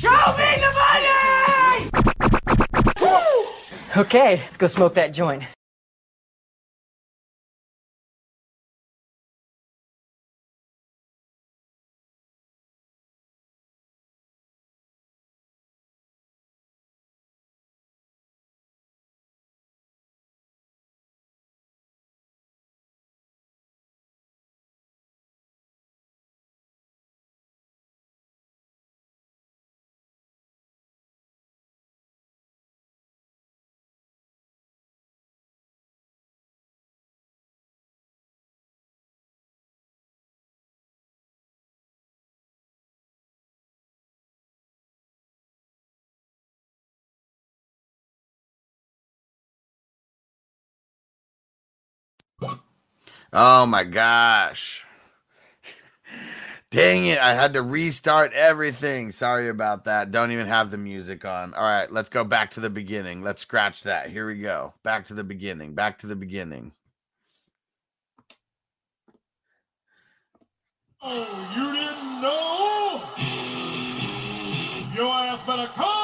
Show me the money! Okay, let's go smoke that joint. Oh my gosh. Dang it. I had to restart everything. Sorry about that. Don't even have the music on. All right, let's go back to the beginning. Let's scratch that. Here we go. Back to the beginning. Back to the beginning. Oh, you didn't know? Your ass better call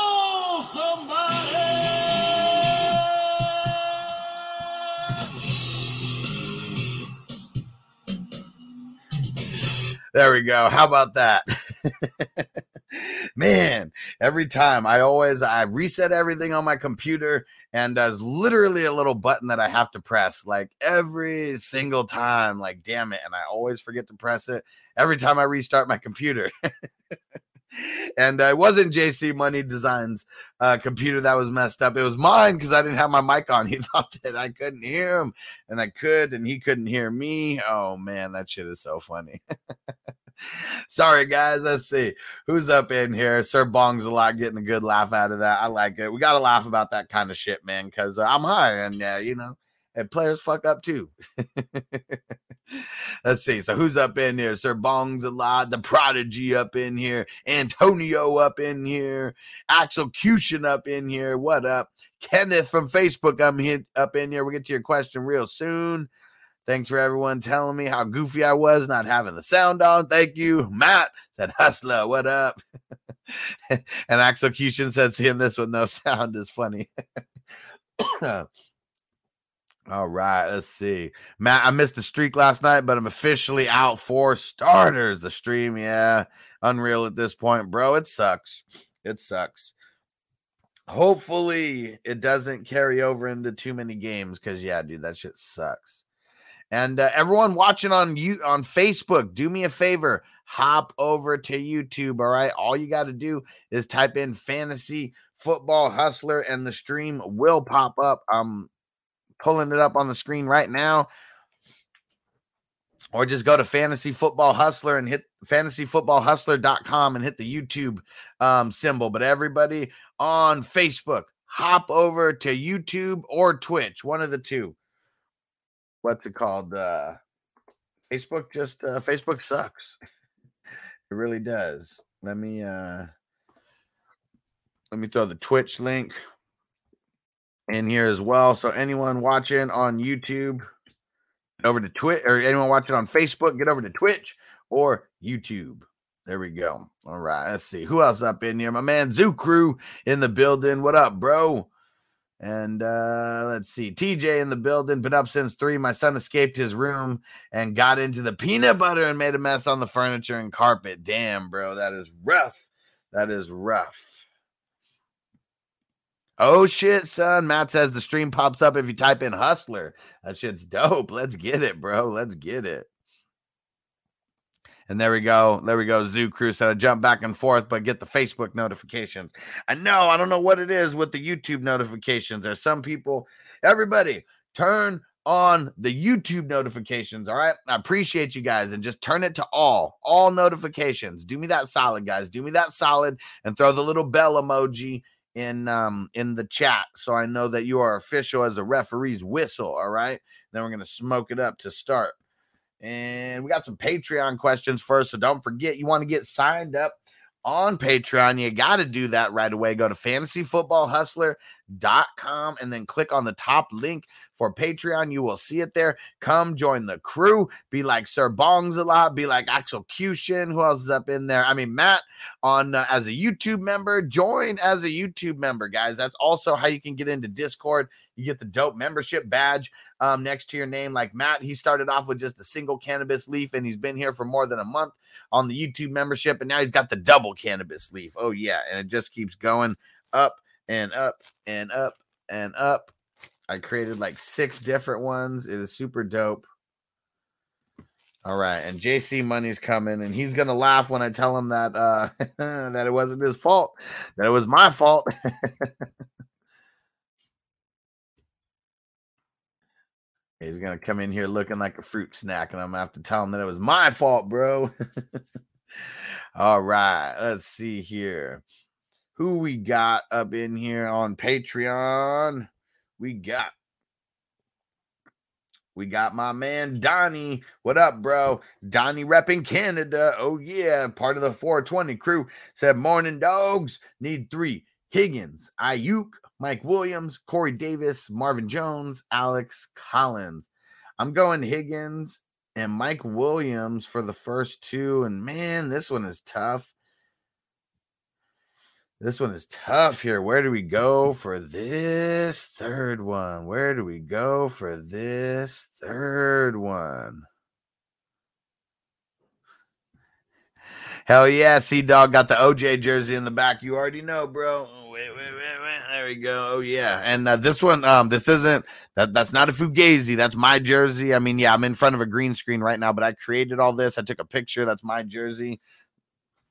There we go. How about that? Man, every time I always I reset everything on my computer and there's literally a little button that I have to press like every single time. Like, damn it. And I always forget to press it every time I restart my computer. and uh, it wasn't JC Money Designs uh, computer that was messed up. It was mine because I didn't have my mic on. He thought that I couldn't hear him, and I could, and he couldn't hear me. Oh man, that shit is so funny. Sorry, guys. Let's see who's up in here. Sir Bong's a lot getting a good laugh out of that. I like it. We got to laugh about that kind of shit, man, because uh, I'm high, and uh, you know, and players fuck up too. Let's see. So who's up in here? Sir Bong's a lot. The Prodigy up in here. Antonio up in here. Axelcution up in here. What up? Kenneth from Facebook. I'm here up in here. We'll get to your question real soon. Thanks for everyone telling me how goofy I was not having the sound on. Thank you. Matt said, Hustler, what up? and Execution said, seeing this with no sound is funny. Uh, All right, let's see. Matt, I missed the streak last night, but I'm officially out for starters. The stream, yeah, unreal at this point, bro. It sucks. It sucks. Hopefully, it doesn't carry over into too many games because, yeah, dude, that shit sucks. And uh, everyone watching on you on Facebook, do me a favor, hop over to YouTube. All right, all you got to do is type in fantasy football hustler, and the stream will pop up. Um, pulling it up on the screen right now. Or just go to Fantasy Football Hustler and hit fantasyfootballhustler.com and hit the YouTube um, symbol. But everybody on Facebook, hop over to YouTube or Twitch, one of the two. What's it called? Uh, Facebook just uh, Facebook sucks. it really does. Let me uh let me throw the Twitch link in here as well. So anyone watching on YouTube, over to Twitch, or anyone watching on Facebook, get over to Twitch or YouTube. There we go. All right, let's see who else up in here. My man Zoo Crew in the building. What up, bro? And uh let's see, TJ in the building. Been up since three. My son escaped his room and got into the peanut butter and made a mess on the furniture and carpet. Damn, bro, that is rough. That is rough. Oh shit, son. Matt says the stream pops up if you type in hustler. That shit's dope. Let's get it, bro. Let's get it. And there we go. There we go. Zoo Crew said I jump back and forth, but get the Facebook notifications. I know. I don't know what it is with the YouTube notifications. There's some people, everybody, turn on the YouTube notifications. All right. I appreciate you guys and just turn it to all, all notifications. Do me that solid, guys. Do me that solid and throw the little bell emoji in um in the chat so I know that you are official as a referee's whistle. All right. Then we're gonna smoke it up to start. And we got some Patreon questions first. So don't forget you want to get signed up on Patreon. You got to do that right away. Go to fantasyfootballhustler.com and then click on the top link for Patreon. You will see it there. Come join the crew. Be like Sir Bongs a lot. Be like Execution. Who else is up in there? I mean, Matt on uh, as a YouTube member. Join as a YouTube member, guys. That's also how you can get into Discord. You get the dope membership badge um, next to your name. Like Matt, he started off with just a single cannabis leaf and he's been here for more than a month on the YouTube membership. And now he's got the double cannabis leaf. Oh, yeah. And it just keeps going up and up and up and up. I created like six different ones. It is super dope. All right, and JC Money's coming, and he's gonna laugh when I tell him that uh that it wasn't his fault, that it was my fault. He's gonna come in here looking like a fruit snack, and I'm gonna have to tell him that it was my fault, bro. All right, let's see here. Who we got up in here on Patreon? We got we got my man Donnie. What up, bro? Donnie repping Canada. Oh, yeah. Part of the 420 crew said, Morning dogs. Need three. Higgins, Aiyuk, Mike Williams, Corey Davis, Marvin Jones, Alex Collins. I'm going Higgins and Mike Williams for the first two. And man, this one is tough. This one is tough here. Where do we go for this third one? Where do we go for this third one? Hell yeah, Sea Dog got the OJ jersey in the back. You already know, bro. Wait, wait, wait, wait. There we go. Oh yeah, and uh, this one, um, this isn't that. That's not a fugazi. That's my jersey. I mean, yeah, I'm in front of a green screen right now, but I created all this. I took a picture. That's my jersey.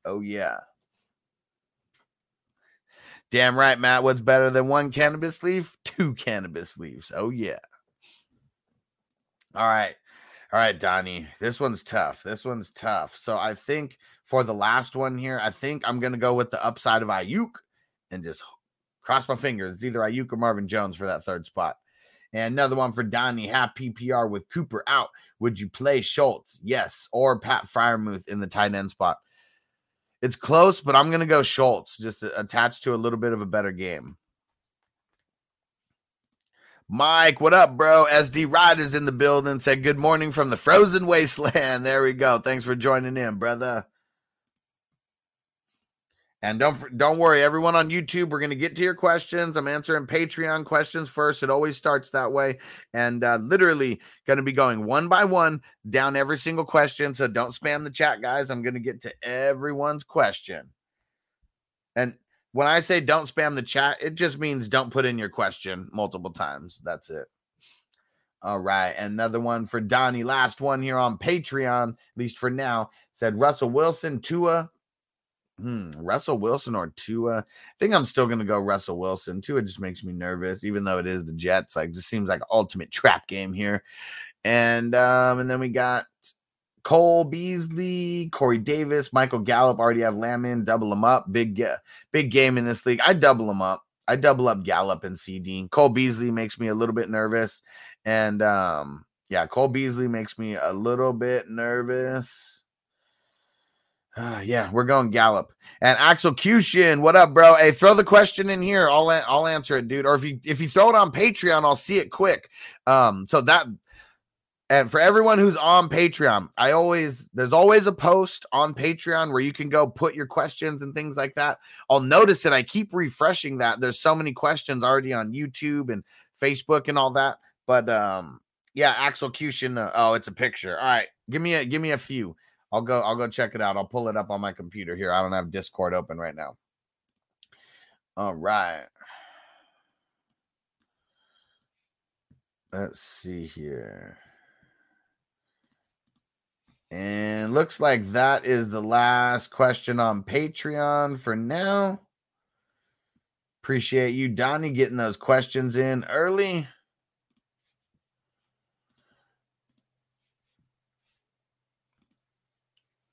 Oh yeah. Damn right, Matt. What's better than one cannabis leaf? Two cannabis leaves. Oh yeah. All right. All right, Donnie. This one's tough. This one's tough. So I think for the last one here, I think I'm gonna go with the upside of Aiyuk and just cross my fingers. It's either Aiyuk or Marvin Jones for that third spot. And another one for Donnie. Half PPR with Cooper out. Would you play Schultz? Yes. Or Pat Freiermuth in the tight end spot. It's close, but I'm going to go Schultz, just attached to a little bit of a better game. Mike, what up, bro? SD Riders in the building said good morning from the frozen wasteland. There we go. Thanks for joining in, brother. And don't don't worry, everyone on YouTube, we're gonna get to your questions. I'm answering Patreon questions first. It always starts that way, and uh, literally gonna be going one by one down every single question. So don't spam the chat, guys. I'm gonna get to everyone's question. And when I say don't spam the chat, it just means don't put in your question multiple times. That's it. All right, another one for Donnie. Last one here on Patreon, at least for now. Said Russell Wilson, Tua, Hmm, Russell Wilson or Tua? I think I'm still gonna go Russell Wilson. Tua just makes me nervous, even though it is the Jets. Like, just seems like ultimate trap game here. And um, and then we got Cole Beasley, Corey Davis, Michael Gallup. Already have Lamb in, double them up. Big uh, big game in this league. I double them up. I double up Gallup and CD. Cole Beasley makes me a little bit nervous, and um, yeah, Cole Beasley makes me a little bit nervous. Uh, yeah, we're going Gallup and Axel Cushin. What up, bro? Hey, throw the question in here. I'll I'll answer it, dude. Or if you if you throw it on Patreon, I'll see it quick. Um, so that and for everyone who's on Patreon, I always there's always a post on Patreon where you can go put your questions and things like that. I'll notice that I keep refreshing that. There's so many questions already on YouTube and Facebook and all that. But um, yeah, Axel Cushin. Uh, oh, it's a picture. All right, give me a give me a few. I'll go I'll go check it out. I'll pull it up on my computer here. I don't have Discord open right now. All right. Let's see here. And looks like that is the last question on Patreon for now. Appreciate you, Donnie, getting those questions in early.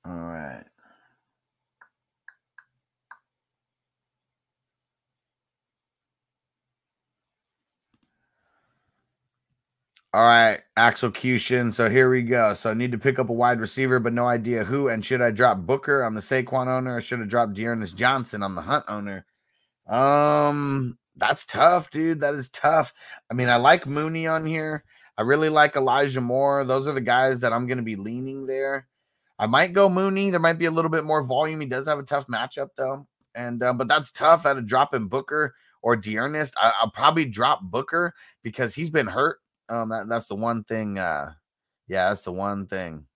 All right. All right, execution. So here we go. So I need to pick up a wide receiver, but no idea who. And should I drop Booker? I'm the Saquon owner, or should I drop D'Ernest Johnson? I'm the Hunt owner. Um, that's tough, dude. That is tough. I mean, I like Mooney on here. I really like Elijah Moore. Those are the guys that I'm going to be leaning there. I might go Mooney. There might be a little bit more volume. He does have a tough matchup though, and uh, but that's tough at a drop in Booker or D'Ernest. I, will probably drop Booker because he's been hurt. Um, that, that's the one thing. Uh, yeah, that's the one thing.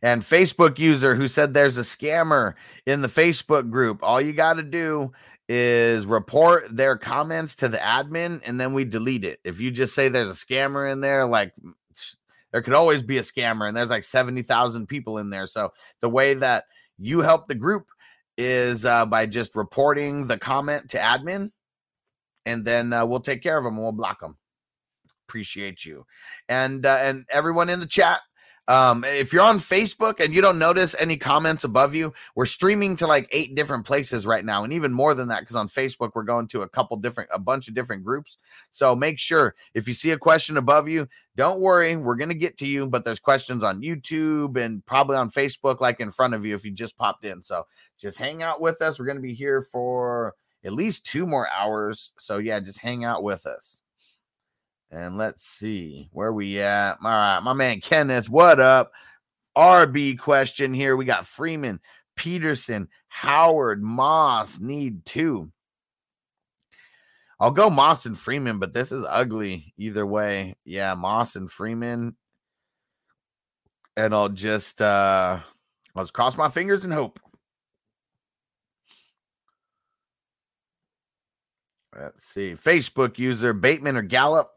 And Facebook user who said there's a scammer in the Facebook group. All you got to do is report their comments to the admin and then we delete it. If you just say there's a scammer in there, like there could always be a scammer, and there's like 70,000 people in there. So the way that you help the group is uh, by just reporting the comment to admin, and then uh, we'll take care of them and we'll block them. Appreciate you, and uh, and everyone in the chat. Um, if you're on Facebook and you don't notice any comments above you, we're streaming to like eight different places right now, and even more than that, because on Facebook we're going to a couple different, a bunch of different groups. So make sure if you see a question above you, don't worry, we're gonna get to you. But there's questions on YouTube and probably on Facebook, like in front of you if you just popped in. So just hang out with us. We're gonna be here for at least two more hours. So yeah, just hang out with us. And let's see where we at. All right, my man Kenneth, what up? RB question here. We got Freeman, Peterson, Howard, Moss need two. I'll go Moss and Freeman, but this is ugly either way. Yeah, Moss and Freeman. And I'll just uh just cross my fingers and hope. Let's see. Facebook user Bateman or Gallup.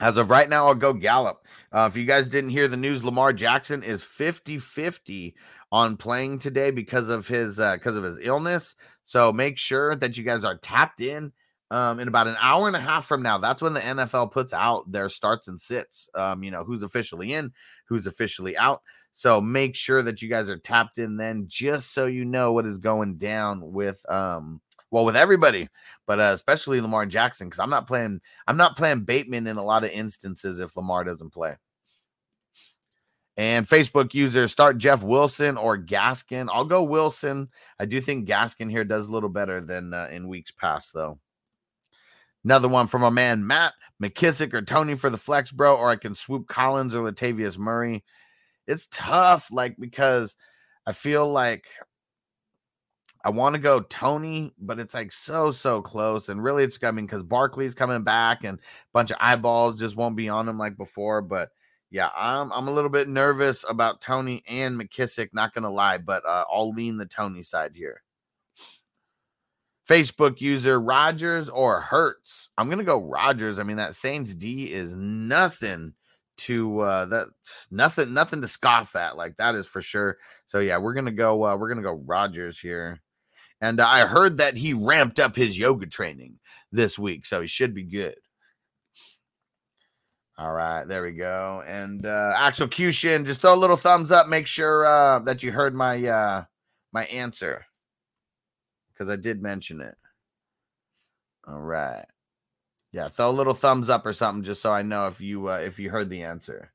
As of right now, I'll go Gallup. Uh, if you guys didn't hear the news, Lamar Jackson is 50 50 on playing today because of his uh, because of his illness. So make sure that you guys are tapped in. Um, in about an hour and a half from now, that's when the NFL puts out their starts and sits. Um, you know who's officially in, who's officially out. So make sure that you guys are tapped in then, just so you know what is going down with um well with everybody, but uh, especially Lamar Jackson because I'm not playing I'm not playing Bateman in a lot of instances if Lamar doesn't play. And Facebook user start Jeff Wilson or Gaskin. I'll go Wilson. I do think Gaskin here does a little better than uh, in weeks past though. Another one from our man Matt McKissic or Tony for the flex, bro, or I can swoop Collins or Latavius Murray. It's tough, like because I feel like I want to go Tony, but it's like so so close, and really it's mean because Barkley's coming back and a bunch of eyeballs just won't be on him like before, but. Yeah, I'm I'm a little bit nervous about Tony and McKissic, not gonna lie, but uh, I'll lean the Tony side here. Facebook user Rodgers or Hurts. I'm gonna go Rodgers. I mean, that Saints D is nothing to uh that nothing nothing to scoff at like that is for sure so yeah we're gonna go uh we're gonna go rodgers here and i heard that he ramped up his yoga training this week so he should be good. All right there we go and uh execution just throw a little thumbs up make sure uh that you heard my uh my answer because i did mention it. All right. Yeah, throw a little thumbs up or something just so I know if you uh, if you heard the answer.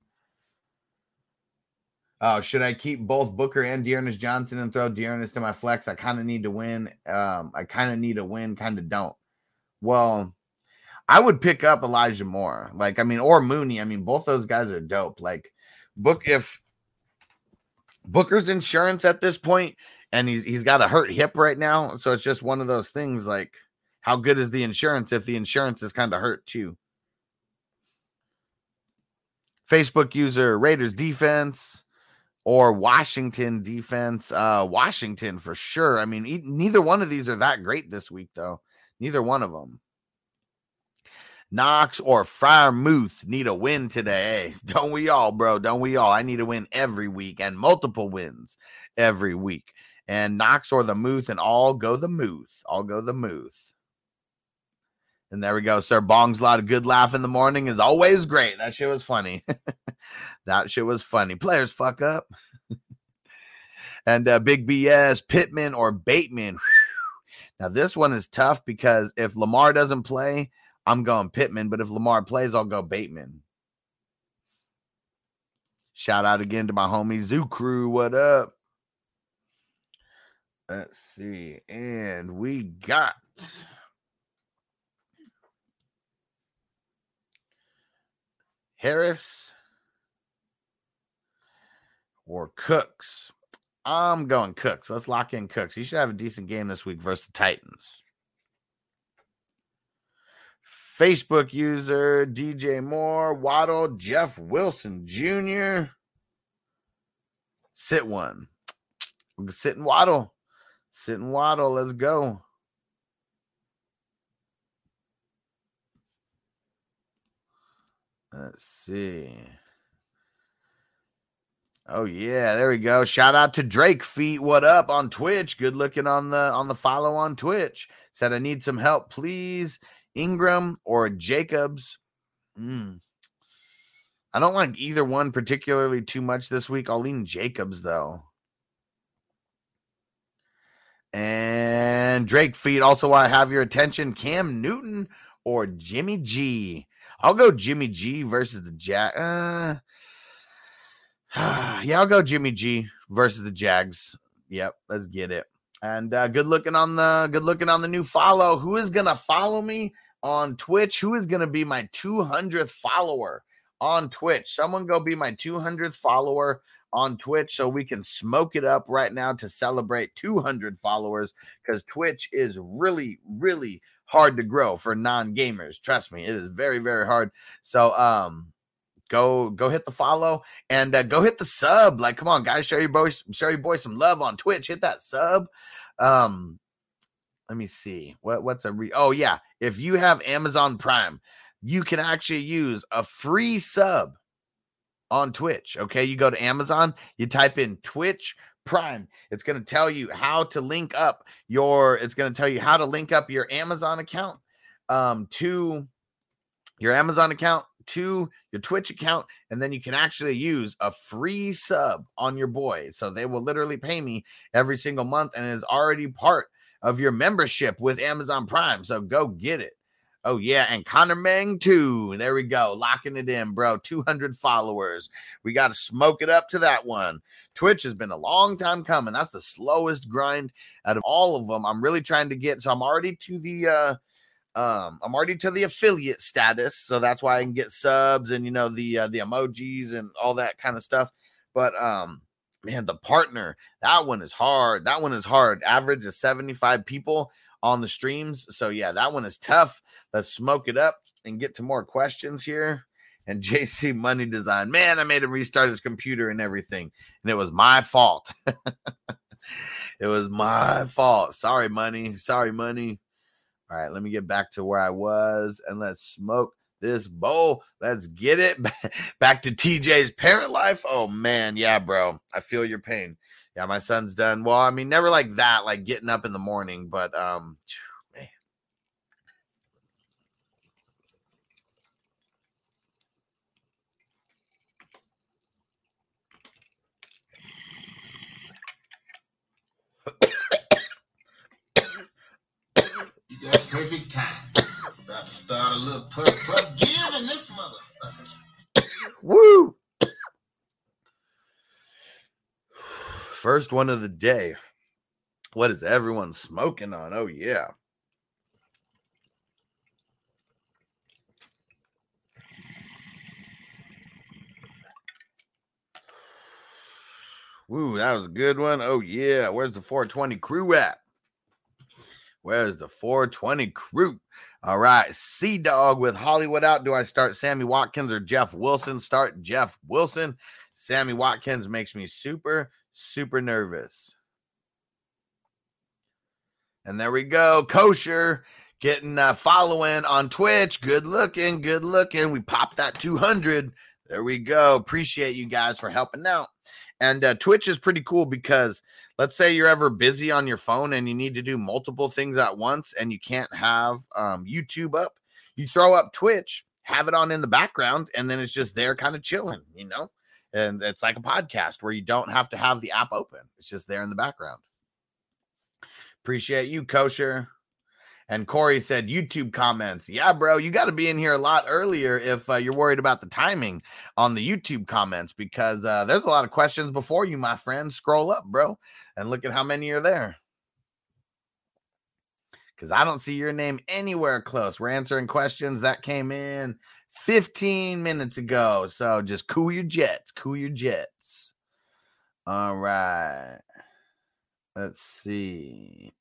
Oh, should I keep both Booker and D'Ernest Johnson and throw D'Ernest to my flex? I kind of need to win. Um, I kind of need to win, kind of don't. Well, I would pick up Elijah Moore. Like, I mean, or Mooney. I mean, both those guys are dope. Like, Book if Booker's insurance at this point, and he's he's got a hurt hip right now, so it's just one of those things like how good is the insurance if the insurance is kind of hurt too? Facebook user Raiders defense or Washington defense. Uh, Washington for sure. I mean, e- neither one of these are that great this week, though. Neither one of them. Knox or Freiermuth need a win today. Don't we all, bro? Don't we all? I need a win every week and multiple wins every week. And Knox or the Muth and all go the Muth. All go the Muth. And there we go, sir. Bong's lot of good laugh in the morning is always great. That shit was funny. that shit was funny. Players fuck up. and uh, Big BS, Pittman or Bateman. Now, this one is tough because if Lamar doesn't play, I'm going Pittman. But if Lamar plays, I'll go Bateman. Shout out again to my homie Zoo Crew. What up? Let's see. And we got. Harris or Cooks. I'm going Cooks. Let's lock in Cooks. He should have a decent game this week versus the Titans. Facebook user DJ Moore, Waddle, Jeff Wilson Jr. Sit one. Sit and Waddle. Sit and Waddle. Let's go. Let's see. Oh yeah, there we go. Shout out to Drake Feet. What up on Twitch? Good looking on the on the follow on Twitch. Said I need some help, please. Ingram or Jacobs. Mm. I don't like either one particularly too much this week. I'll lean Jacobs though. And Drake Feet. Also, I have your attention. Cam Newton or Jimmy G. I'll go Jimmy G versus the Jag. Uh, yeah, I'll go Jimmy G versus the Jags. Yep, let's get it. And uh, good looking on the good looking on the new follow. Who is gonna follow me on Twitch? Who is gonna be my 200th follower on Twitch? Someone go be my 200th follower on Twitch so we can smoke it up right now to celebrate 200 followers because Twitch is really, really hard to grow for non-gamers. Trust me, it is very, very hard. So um go go hit the follow and uh, go hit the sub. Like, come on, guys, show your boys, show your boy some love on Twitch. Hit that sub. Um, let me see what what's a re. Oh yeah, if you have Amazon Prime, you can actually use a free sub on Twitch. Okay, you go to Amazon, you type in Twitch Prime. It's going to tell you how to link up your. It's going to tell you how to link up your Amazon account um, to your Amazon account to your Twitch account, and then you can actually use a free sub on your boy. So they will literally pay me every single month, and it is already part of your membership with Amazon Prime. So go get it. Oh, yeah. And Connor Meng, too. There we go. Locking it in, bro. 200 followers. We got to smoke it up to that one. Twitch has been a long time coming. That's the slowest grind out of all of them. I'm really trying to get. So I'm already to the, uh, Um, I'm already to the affiliate status, so that's why I can get subs and you know the uh, the emojis and all that kind of stuff. But um, man, the partner that one is hard. That one is hard. Average is 75 people on the streams. So yeah, that one is tough. Let's smoke it up and get to more questions here. And JC Money Design, man, I made him restart his computer and everything, and it was my fault. it was my fault. Sorry, money. Sorry, money. All right, let me get back to where I was and let's smoke this bowl. Let's get it back to TJ's parent life. Oh man, yeah, bro. I feel your pain. Yeah, my son's done. Well, I mean, never like that, like getting up in the morning, but um perfect time. About to start a little puff puff giving this motherfucker. Woo! First one of the day. What is everyone smoking on? Oh, yeah. Woo, that was a good one. Oh, yeah. Where's the 420 crew at? Where's the 420 crew? All right. Sea Dog with Hollywood out. Do I start Sammy Watkins or Jeff Wilson? Start Jeff Wilson. Sammy Watkins makes me super, super nervous. And there we go. Kosher getting uh, following on Twitch. Good looking, good looking. We popped that 200. There we go. Appreciate you guys for helping out. And uh, Twitch is pretty cool because let's say you're ever busy on your phone and you need to do multiple things at once and you can't have um, YouTube up, you throw up Twitch, have it on in the background, and then it's just there kind of chilling, you know? And it's like a podcast where you don't have to have the app open, it's just there in the background. Appreciate you, Kosher. And Corey said, YouTube comments. Yeah, bro, you got to be in here a lot earlier if uh, you're worried about the timing on the YouTube comments because uh, there's a lot of questions before you, my friend. Scroll up, bro, and look at how many are there. Because I don't see your name anywhere close. We're answering questions that came in 15 minutes ago. So just cool your jets, cool your jets. All right. Let's see.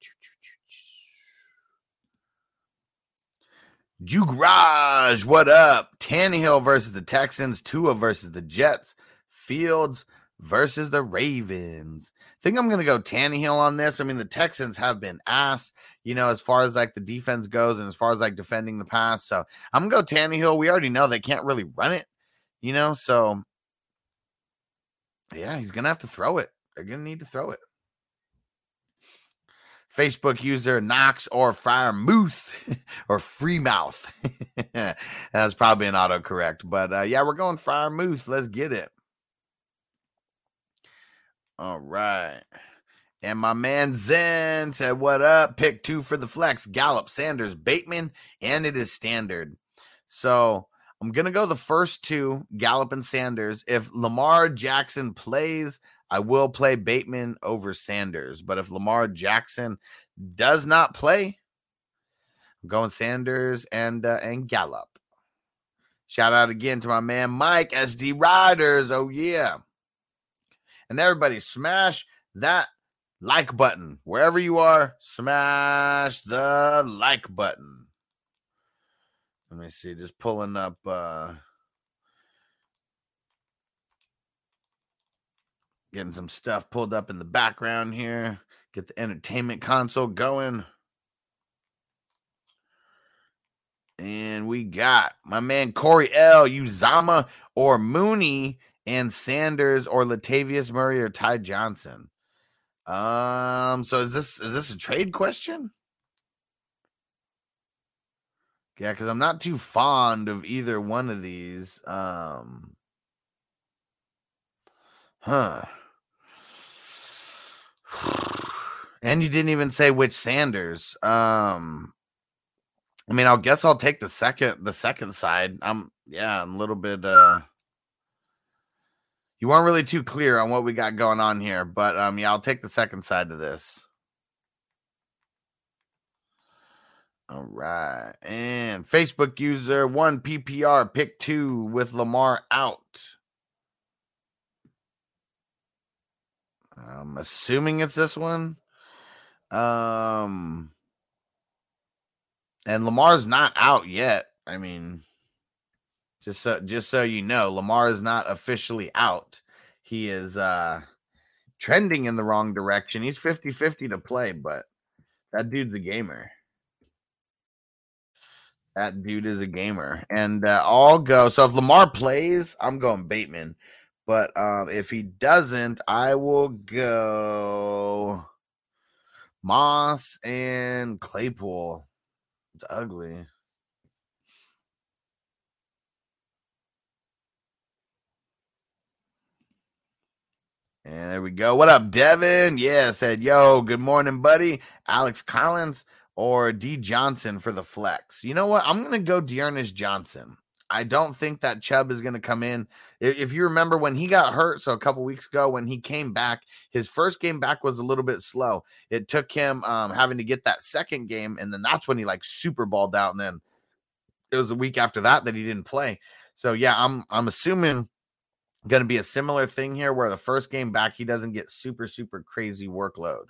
Jugaraj, what up? Tannehill versus the Texans, Tua versus the Jets, Fields versus the Ravens. I think I'm going to go Tannehill on this. I mean, the Texans have been ass, you know, as far as like the defense goes and as far as like defending the pass. So I'm going to go Tannehill. We already know they can't really run it, you know, so yeah, he's going to have to throw it. They're going to need to throw it. Facebook user Knox or Freiermuth or Freemouth. That's probably an autocorrect, but uh, yeah, we're going Freiermuth. Let's get it. All right. And my man Zen said, What up? Pick two for the flex Gallup, Sanders, Bateman, and it is standard. So I'm going to go the first two, Gallup and Sanders. If Lamar Jackson plays, I will play Bateman over Sanders. But if Lamar Jackson does not play, I'm going Sanders and uh, and Gallup. Shout out again to my man Mike SD Riders. Oh yeah. And everybody smash that like button. Wherever you are, smash the like button. Let me see, just pulling up uh Getting some stuff pulled up in the background here. Get the entertainment console going. And we got my man Corey L. Uzama or Mooney and Sanders or Latavius Murray or Ty Johnson. Um, so is this is this a trade question? Yeah, because I'm not too fond of either one of these. Um, huh. And you didn't even say which Sanders. Um I mean, I'll guess I'll take the second the second side. I'm yeah, I'm a little bit uh you weren't really too clear on what we got going on here, but um yeah, I'll take the second side to this. All right. And Facebook user one PPR pick two with Lamar out. I'm assuming it's this one. Um, and Lamar's not out yet. I mean, just so just so you know, Lamar is not officially out. He is uh trending in the wrong direction. He's 50-50 to play, but that dude's a gamer. That dude is a gamer. And uh, I'll go. So if Lamar plays, I'm going Bateman. But um, if he doesn't, I will go Moss and Claypool. It's ugly. And there we go. What up, Devin? Yeah, said, yo, good morning, buddy. Alex Collins or D Johnson for the flex. You know what? I'm going to go D'Ernest Johnson. I don't think that Chubb is going to come in. If you remember when he got hurt, so a couple weeks ago when he came back, his first game back was a little bit slow. It took him um, having to get that second game, and then that's when he like super balled out. And then it was a week after that that he didn't play. So yeah, I'm I'm assuming going to be a similar thing here where the first game back he doesn't get super super crazy workload.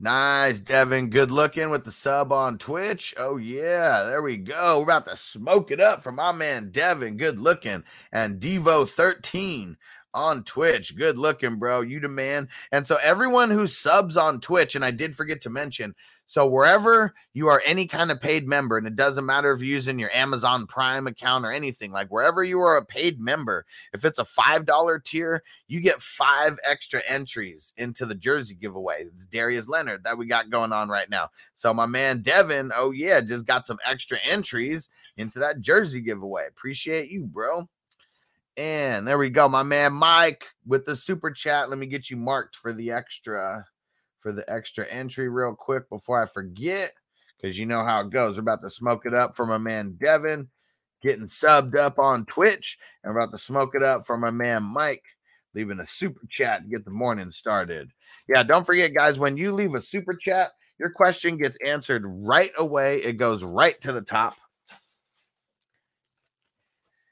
Nice, Devin. Good looking with the sub on Twitch. Oh, yeah. There we go. We're about to smoke it up for my man, Devin. Good looking. And Devo13 on Twitch. Good looking, bro. You the man. And so, everyone who subs on Twitch, and I did forget to mention, so wherever you are any kind of paid member, and it doesn't matter if you're using your Amazon Prime account or anything, like wherever you are a paid member, if it's a $5 tier, you get five extra entries into the jersey giveaway. It's Darius Leonard that we got going on right now. So my man Devin, oh yeah, just got some extra entries into that jersey giveaway. Appreciate you, bro. And there we go, my man Mike with the super chat. Let me get you marked for the extra for the extra entry real quick before I forget, because you know how it goes. We're about to smoke it up for my man Devin, getting subbed up on Twitch, and we're about to smoke it up for my man Mike, leaving a super chat to get the morning started. Yeah, don't forget, guys, when you leave a super chat, your question gets answered right away. It goes right to the top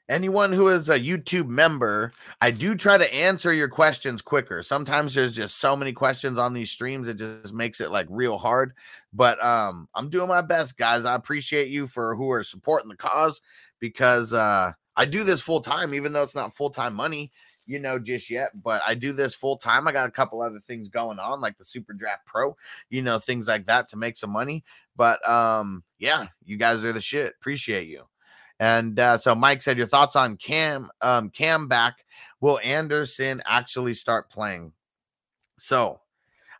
anyone who is a YouTube member, I do try to answer your questions quicker. Sometimes there's just so many questions on these streams, it just makes it like real hard. But um, I'm doing my best, guys. I appreciate you for who are supporting the cause because uh, I do this full time, even though it's not full time money, you know, just yet. But I do this full time. I got a couple other things going on, like the Super Draft Pro, you know, things like that to make some money. But um, yeah, you guys are the shit. Appreciate you. And uh, so Mike said, Your thoughts on Cam um, Cam back? Will Anderson actually start playing? So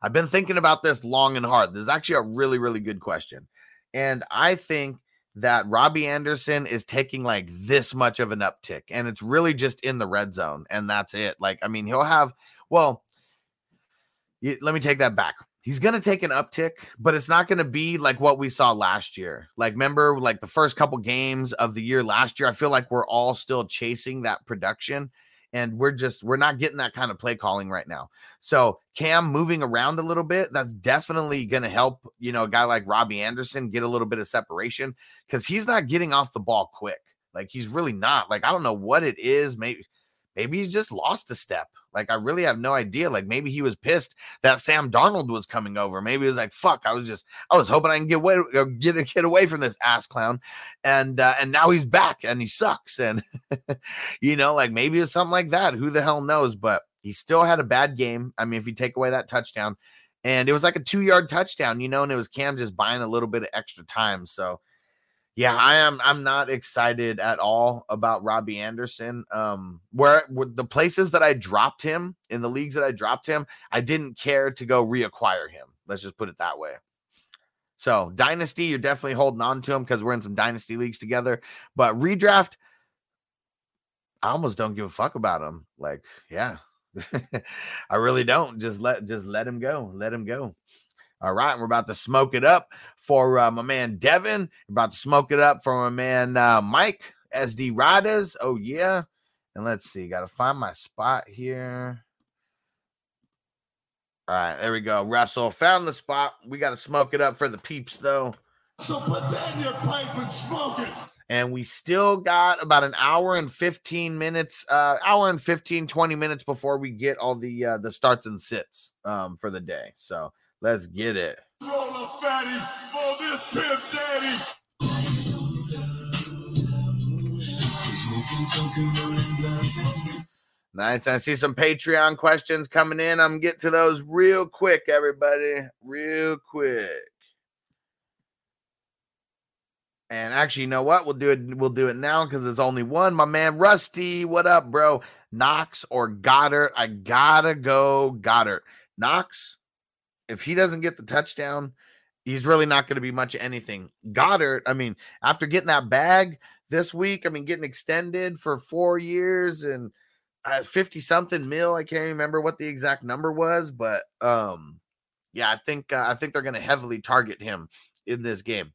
I've been thinking about this long and hard. This is actually a really, really good question. And I think that Robbie Anderson is taking like this much of an uptick, and it's really just in the red zone, and that's it. Like, I mean, he'll have, well, let me take that back he's going to take an uptick, but it's not going to be like what we saw last year. Like, remember, like the first couple games of the year last year, I feel like we're all still chasing that production and we're just we're not getting that kind of play calling right now. So Cam moving around a little bit, that's definitely going to help, you know, a guy like Robbie Anderson get a little bit of separation cuz he's not getting off the ball quick. Like he's really not. Like I don't know what it is, maybe maybe he just lost a step. Like I really have no idea. Like maybe he was pissed that Sam Darnold was coming over. Maybe he was like, "Fuck!" I was just, I was hoping I can get away, uh, get get away from this ass clown, and uh, and now he's back and he sucks. And you know, like maybe it's something like that. Who the hell knows? But he still had a bad game. I mean, if you take away that touchdown, and it was like a two yard touchdown, you know, and it was Cam just buying a little bit of extra time. So yeah, I am. I'm not excited at all about Robbie Anderson. Um, where, where the places that I dropped him in the leagues that I dropped him, I didn't care to go reacquire him. Let's just put it that way. So dynasty, you're definitely holding on to him because we're in some dynasty leagues together. But redraft, I almost don't give a fuck about him. Like, yeah, I really don't. Just let just let him go. Let him go. All right, we're about to smoke it up for uh, my man Devin. We're about to smoke it up for my man uh, Mike SD Riders. Oh yeah, and let's see, got to find my spot here. All right, there we go. Russell found the spot. We got to smoke it up for the peeps, though. So put that in your pipe and smoke it. And we still got about an hour and 15 minutes, uh, hour and 15, 20 minutes before we get all the uh, the starts and sits um, for the day. So let's get it. Roll a fatty for this pimp daddy. Nice. I see some Patreon questions coming in. I'm getting to those real quick, everybody. Real quick. And actually, you know what? We'll do it. We'll do it now because there's only one. My man Rusty, what up, bro? Knox or Goddard? I gotta go Goddard. Knox, if he doesn't get the touchdown, he's really not going to be much of anything. Goddard, I mean, after getting that bag this week, I mean, getting extended for four years and uh, 50 something mil. I can't remember what the exact number was, but um, yeah, I think uh, I think they're going to heavily target him in this game.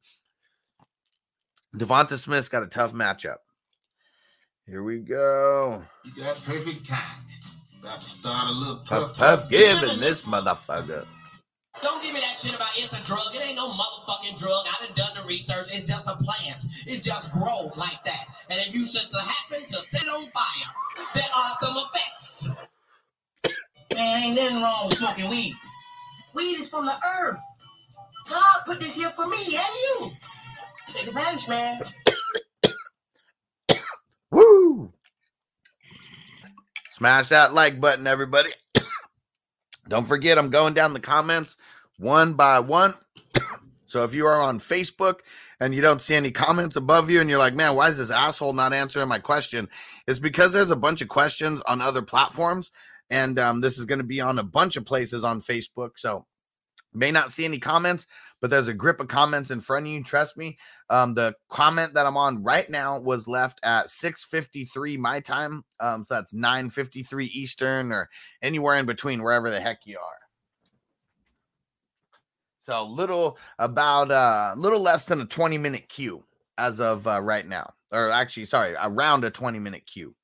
Devonta Smith's got a tough matchup. Here we go. You got perfect time. About to start a little Puff puff puff giving this motherfucker. Don't give me that shit about it's a drug. It ain't no motherfucking drug. I done done the research. It's just a plant. It just grows like that. And if you should to happen to set on fire, there are some effects. Man, ain't nothing wrong with smoking weed. Weed is from the earth. God put this here for me and you. Take advantage, man. Woo! Smash that like button, everybody. Don't forget, I'm going down the comments one by one. so if you are on Facebook and you don't see any comments above you and you're like, man, why is this asshole not answering my question? It's because there's a bunch of questions on other platforms. And um, this is going to be on a bunch of places on Facebook. So may not see any comments, but there's a grip of comments in front of you. Trust me. Um, the comment that I'm on right now was left at 6:53 my time. Um, so that's 9:53 Eastern or anywhere in between, wherever the heck you are. So little about a uh, little less than a 20 minute queue as of uh, right now, or actually, sorry, around a 20 minute queue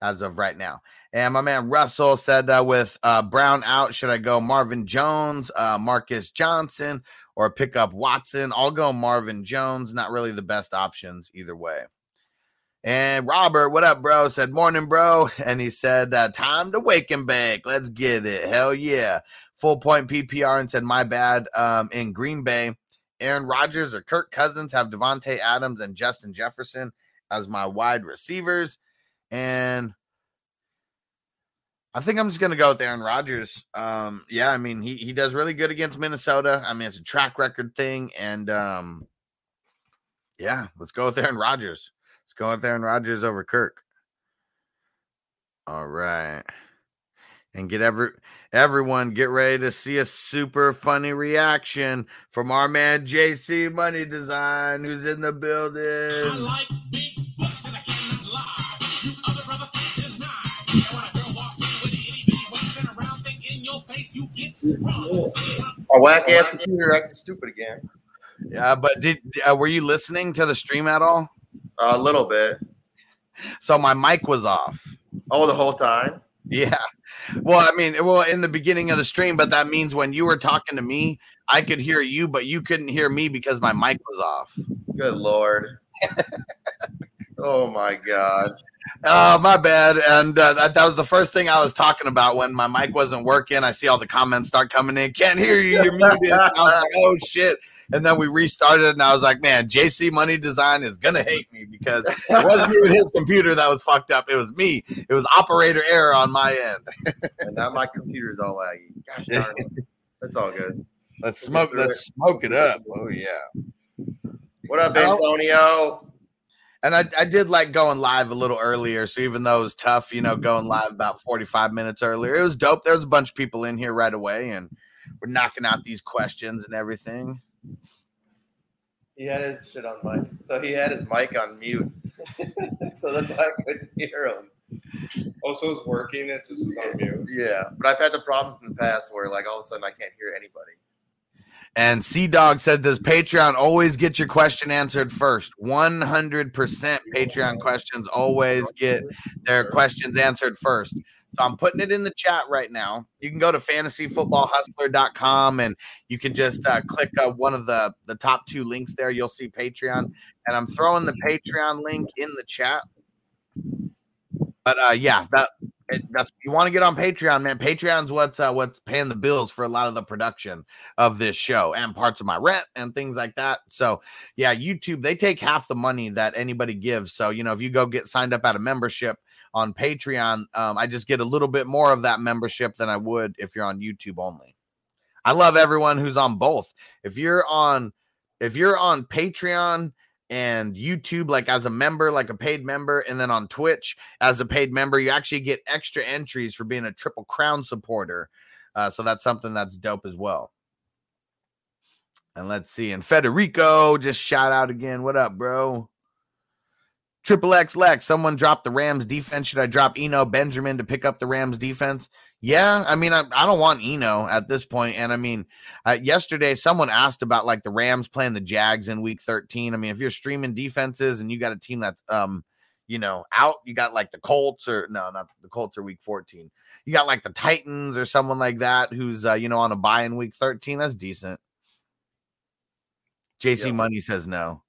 as of right now. And my man Russell said uh, with uh, Brown out, should I go Marvin Jones, uh, Marcus Johnson, or pick up Watson? I'll go Marvin Jones. Not really the best options either way. And Robert, what up, bro? Said morning, bro. And he said, uh, time to wake and bake. Let's get it. Hell yeah. Full point PPR and said, my bad. Um, in Green Bay, Aaron Rodgers or Kirk Cousins have Davante Adams and Justin Jefferson as my wide receivers. And I think I'm just gonna go with Aaron Rodgers. Um, yeah, I mean he he does really good against Minnesota. I mean it's a track record thing, and um, yeah, let's go with Aaron Rodgers. Let's go with Aaron Rodgers over Kirk. All right, and get every everyone get ready to see a super funny reaction from our man JC Money Design, who's in the building. I like big butts and I cannot lie. You other brothers can't deny. And when a girl walks in with an itty bitty waist and a round thing in your face, you get sprung. A whack ass computer acting stupid again. Yeah, but did uh, were you listening to the stream at all? A little bit. So my mic was off. Oh, the whole time. Yeah. Well, I mean, well, in the beginning of the stream, but that means when you were talking to me, I could hear you, but you couldn't hear me because my mic was off. Good lord. oh my god. Oh, my bad. And uh, that, that was the first thing I was talking about when my mic wasn't working. I see all the comments start coming in. Can't hear you. You're muted. I was like, oh shit. And then we restarted, and I was like, man, JC Money Design is gonna hate me because it wasn't even his computer that was fucked up. It was me. It was operator error on my end. and now my computer's all laggy. Gosh darn it. That's all good. Let's smoke. Let's smoke it up. Oh yeah. What up, Antonio? And I, I did like going live a little earlier. So even though it was tough, you know, going live about 45 minutes earlier, it was dope. There was a bunch of people in here right away and we're knocking out these questions and everything. He had his shit on mic. So he had his mic on mute. so that's why I couldn't hear him. Oh, also, it's working. It just is on mute. Yeah. But I've had the problems in the past where like all of a sudden I can't hear anybody. And Sea Dog said, Does Patreon always get your question answered first? 100% Patreon questions always get their questions answered first. So I'm putting it in the chat right now. You can go to fantasyfootballhustler.com and you can just uh, click uh, one of the the top two links there. You'll see Patreon, and I'm throwing the Patreon link in the chat. But uh, yeah, that that's you want to get on Patreon, man. Patreon's what's uh, what's paying the bills for a lot of the production of this show and parts of my rent and things like that. So yeah, YouTube they take half the money that anybody gives. So you know, if you go get signed up at a membership on Patreon, um, I just get a little bit more of that membership than I would if you're on YouTube only. I love everyone who's on both. If you're on if you're on Patreon and YouTube like as a member, like a paid member, and then on Twitch as a paid member, you actually get extra entries for being a Triple Crown supporter. Uh, so that's something that's dope as well. And let's see. And Federico, just shout out again. What up, bro? Triple X Lex, someone dropped the Rams defense. Should I drop Eno Benjamin to pick up the Rams defense? Yeah, I mean, I, I don't want Eno at this point. And I mean, uh, yesterday someone asked about like the Rams playing the Jags in Week 13. I mean, if you're streaming defenses and you got a team that's um, you know, out, you got like the Colts or no, not the Colts are Week 14. You got like the Titans or someone like that who's uh, you know on a buy in Week 13. That's decent. JC Yeah. Money says no.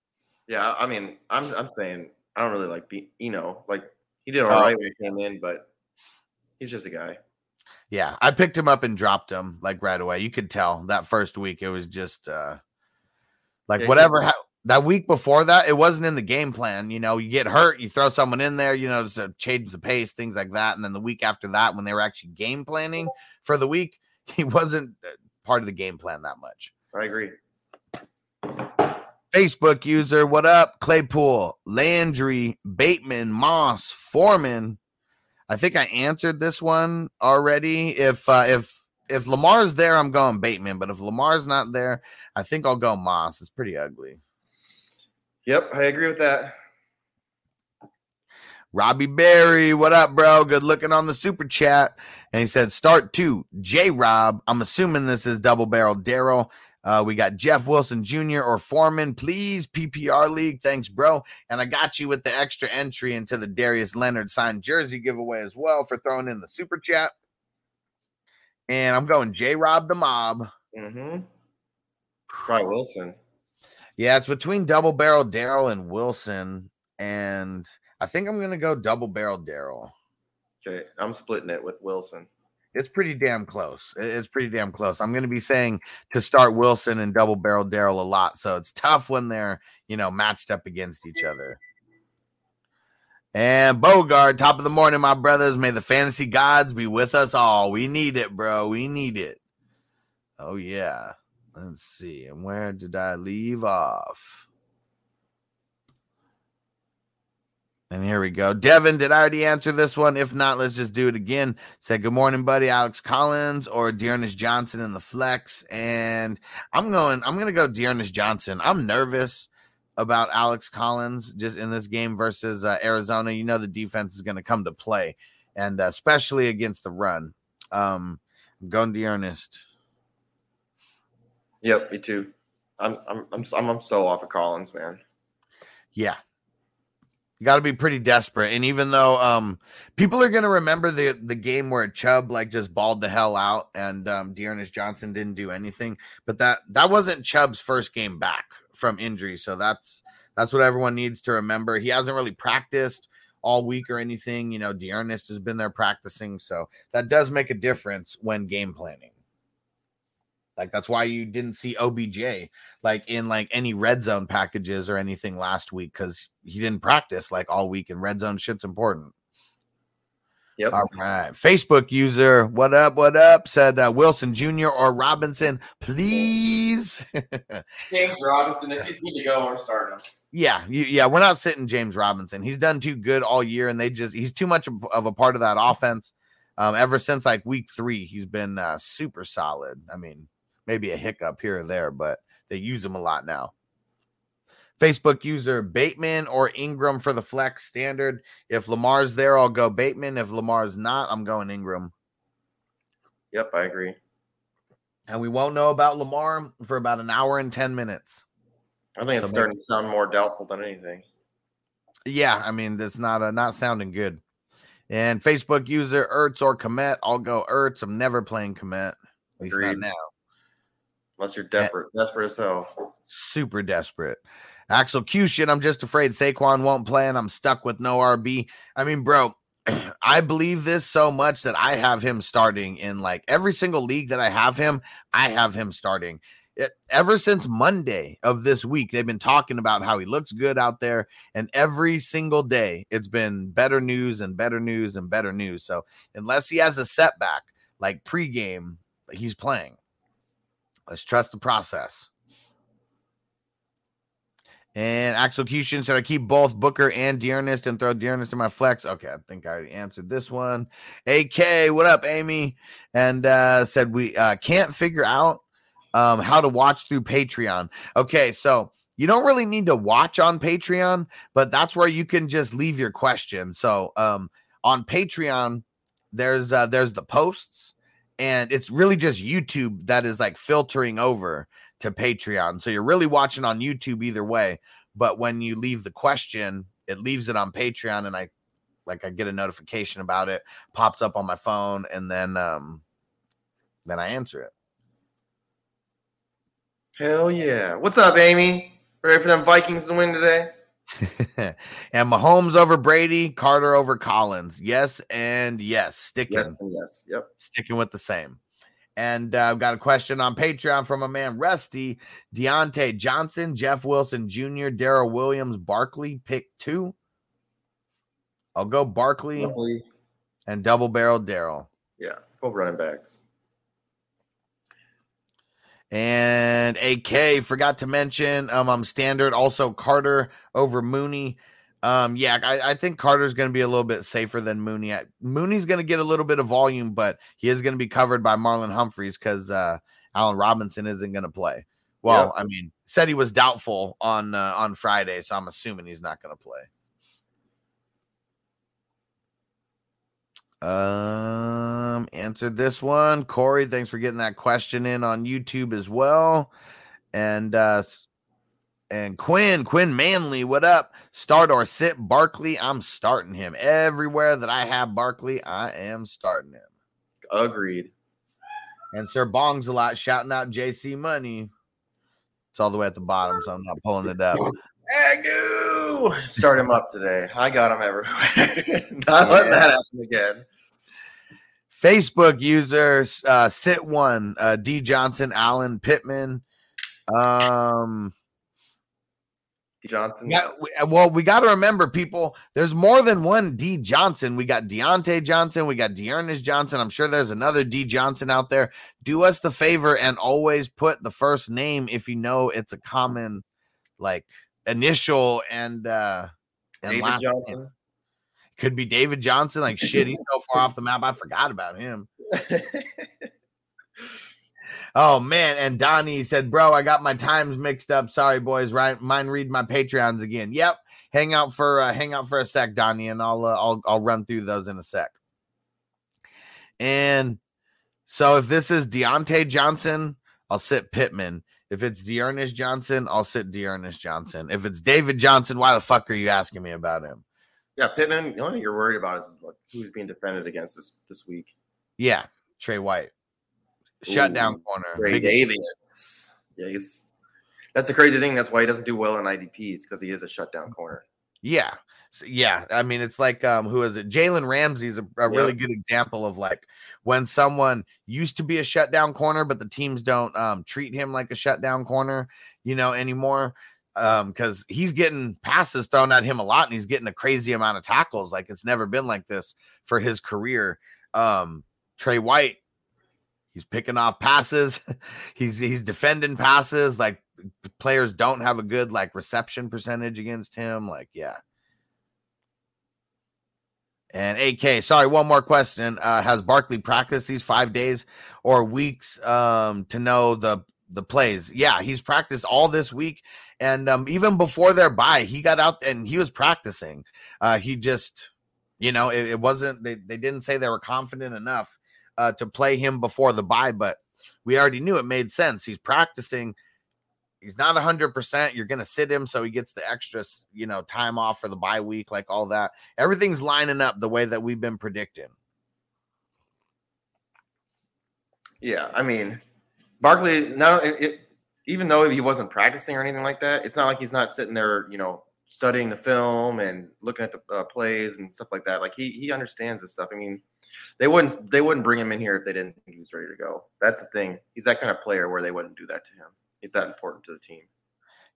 Yeah, I mean, I'm I'm saying I don't really like be you know Like he did all Oh. right when he came in, but he's just a guy. Yeah, I picked him up and dropped him like right away. You could tell that first week it was just uh like Yeah, whatever just- ha- that week before that, it wasn't in the game plan. You know, you get hurt, you throw someone in there, you know, to change the pace, things like that. And then the week after that, when they were actually game planning for the week, he wasn't uh, part of the game plan that much. I agree. Facebook user, what up? Claypool, Landry, Bateman, Moss, Foreman. I think I answered this one already. If uh, if if Lamar's there, I'm going Bateman. But if Lamar's not there, I think I'll go Moss. It's pretty ugly. Yep, I agree with that. Robbie Berry, what up, bro? Good looking on the super chat. And he said, start two, J Rob. I'm assuming this is double barrel Daryl. Uh, we got Jeff Wilson Jr. or Foreman. Please, PPR League. Thanks, bro. And I got you with the extra entry into the Darius Leonard signed jersey giveaway as well for throwing in the super chat. And I'm going J Rob the Mob. Mm-hmm. Probably Wilson. Yeah, it's between double barrel Daryl and Wilson. And I think I'm going to go double barrel Daryl. Okay, I'm splitting it with Wilson. It's pretty damn close. It's pretty damn close. I'm going to be saying to start Wilson and double barrel Daryl a lot. So it's tough when they're, you know, matched up against each other. And Bogard, top of the morning, my brothers. May the fantasy gods be with us all. We need it, bro. We need it. Oh, yeah. Let's see. And where did I leave off? And here we go. Devin, did I already answer this one? If not, let's just do it again. Said good morning, buddy. Alex Collins or D'Ernest Johnson in the flex. And I'm going, I'm gonna go D'Ernest Johnson. I'm nervous about Alex Collins just in this game versus uh, Arizona. You know the defense is gonna come to play, and uh, especially against the run. Um, I'm going D'Ernest. Yep, me too. I'm I'm I'm I'm, I'm so off of Collins, man. Yeah. You got to be pretty desperate. And even though um people are going to remember the the game where Chubb like just balled the hell out and um D'Ernest Johnson didn't do anything, but that that wasn't Chubb's first game back from injury. So that's that's what everyone needs to remember. He hasn't really practiced all week or anything. You know, D'Ernest has been there practicing, so that does make a difference when game planning. Like that's why you didn't see OBJ like in like any red zone packages or anything last week because he didn't practice like all week and red zone shit's important. Yep. All right. Facebook user, what up? What up? Said uh, Wilson Jr. or Robinson, please. James Robinson, if he's need to go, or start him. yeah, you, yeah, we're not sitting James Robinson. He's done too good all year, and they just he's too much of, of a part of that offense. Um, ever since like week three, he's been uh, super solid. I mean, maybe a hiccup here or there, but they use them a lot now. Facebook user Bateman or Ingram for the flex standard. If Lamar's there, I'll go Bateman. If Lamar's not, I'm going Ingram. Yep, I agree. And we won't know about Lamar for about an hour and 10 minutes. I think it's So starting to sound more doubtful than anything. Yeah, I mean, it's not uh, not sounding good. And Facebook user Ertz or Kmet. I'll go Ertz. I'm never playing Kmet. At least not now. Unless you're eh desperate, desperate as hell. super desperate. Axel Execution, I'm just afraid Saquon won't play and I'm stuck with no RB. I mean, bro, I believe this so much that I have him starting in like every single league that I have him, I have him starting. It, ever since Monday of this week, they've been talking about how he looks good out there, and every single day it's been better news and better news and better news. So, unless he has a setback like pregame, he's playing. Let's trust the process. And execution. Should I keep both Booker and D'Ernest and throw D'Ernest in my flex? Okay, I think I already answered this one. AK, what up, Amy? And uh said we uh can't figure out um how to watch through Patreon. Okay, so you don't really need to watch on Patreon, but that's where you can just leave your question. So um on Patreon, there's uh there's the posts, and it's really just YouTube that is like filtering over to Patreon. So you're really watching on YouTube either way. But when you leave the question, it leaves it on Patreon, and I like I get a notification about it, pops up on my phone, and then um then I answer it. Hell yeah. What's up, Amy? Ready for them Vikings to win today? and Mahomes over Brady, Carter over Collins. Yes, and yes, sticking. Yes and yes. Yep. sticking with the same. And uh, I've got a question on Patreon from a man, Rusty Diontae Johnson, Jeff Wilson Jr., Daryl Williams, Barkley, pick two. I'll go Barkley Lovely. and double barrel Daryl. Yeah. Full running backs. And AK forgot to mention um I'm standard also Carter over Mooney. Um yeah, I, I think Carter's going to be a little bit safer than Mooney. Mooney's going to get a little bit of volume, but he is going to be covered by Marlon Humphreys cuz uh Allen Robinson isn't going to play. Well, I mean, said he was doubtful on uh, on Friday, so I'm assuming he's not going to play. Um, answered this one. Corey, thanks for getting that question in on YouTube as well. And uh and Quinn, Quinn Manley, what up? Start or sit Barkley. I'm starting him. Everywhere that I have Barkley, I am starting him. Agreed. And Sir Bong's a lot shouting out JC Money. It's all the way at the bottom, so I'm not pulling it up. Agnew! Start him up today. I got him everywhere. Not letting that happen again. Facebook users uh sit one uh D Johnson, Allen, Pittman. Um Johnson. Yeah, we, uh, well, we got to remember, people. There's more than one D Johnson. We got Diontae Johnson. We got D'Ernest Johnson. I'm sure there's another D Johnson out there. Do us the favor and always put the first name if you know it's a common, like initial and uh and David last Johnson. name. Could be David Johnson. Like shit, he's so far off the map. I forgot about him. Oh man, and Donnie said, "Bro, I got my times mixed up. Sorry, boys. Right, mind read my Patreons again. Yep. Hang out for uh, hang out for a sec, Donnie, and I'll uh, I'll I'll run through those in a sec. And so if this is Diontae Johnson, I'll sit Pittman. If it's D'Ernest Johnson, I'll sit D'Ernest Johnson. If it's David Johnson, why the fuck are you asking me about him? Yeah, Pittman. The only thing you're worried about is like, who's being defended against this this week. Yeah, Trey White, shutdown Ooh, corner. Trey Davis. Yeah, he's that's the crazy thing. That's why he doesn't do well in IDPs because he is a shutdown corner. Yeah. S- yeah. I mean, it's like um, who is it? Jalen Ramsey's a, a really good example of like when someone used to be a shutdown corner, but the teams don't um treat him like a shutdown corner, you know, anymore. Um, because he's getting passes thrown at him a lot and he's getting a crazy amount of tackles. Like it's never been like this for his career. Um, Trey White, he's picking off passes, he's he's defending passes, like players don't have a good like reception percentage against him. Like, yeah. And AK, sorry, one more question. Uh, has Barkley practiced these five days or weeks um, to know the the plays? Yeah, he's practiced all this week, and um, even before their bye, he got out and he was practicing. Uh, he just, you know, it, it wasn't. They they didn't say they were confident enough uh, to play him before the bye, but we already knew it made sense. He's practicing. He's not 100%. You're going to sit him so he gets the extra, you know, time off for the bye week, like all that. Everything's lining up the way that we've been predicting. Yeah, I mean, Barkley. No, it, it, even though he wasn't practicing or anything like that, it's not like he's not sitting there, you know, studying the film and looking at the uh, plays and stuff like that. Like he he understands this stuff. I mean, they wouldn't they wouldn't bring him in here if they didn't think he was ready to go. That's the thing. He's that kind of player where they wouldn't do that to him. He's that important to the team.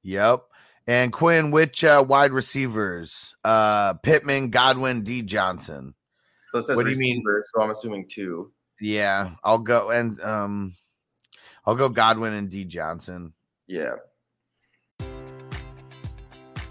Yep. And Quinn, which uh, wide receivers? Uh, Pittman, Godwin, D. Johnson. So it says What do you mean? so I'm assuming two. Yeah, I'll go and um, I'll go Godwin and D. Johnson. Yeah.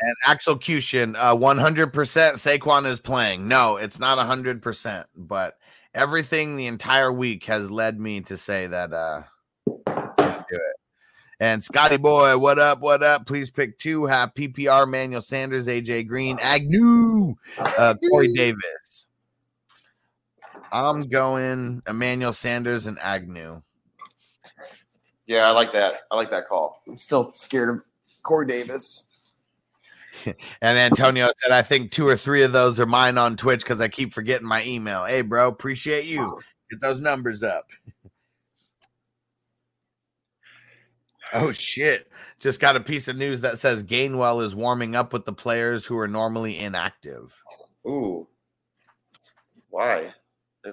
And execution, uh, 100% Saquon is playing. No, it's not 100%, but everything the entire week has led me to say that uh do it. And Scotty Boy, what up? What up? Please pick two. Have PPR, Manuel Sanders, AJ Green, Agnew, uh, Corey Davis. I'm going Emmanuel Sanders and Agnew. Yeah, I like that. I like that call. I'm still scared of Corey Davis. And Antonio said, I think two or three of those are mine on Twitch because I keep forgetting my email. Hey, bro, appreciate you. Get those numbers up. oh, shit. Just got a piece of news that says Gainwell is warming up with the players who are normally inactive. Ooh. Why?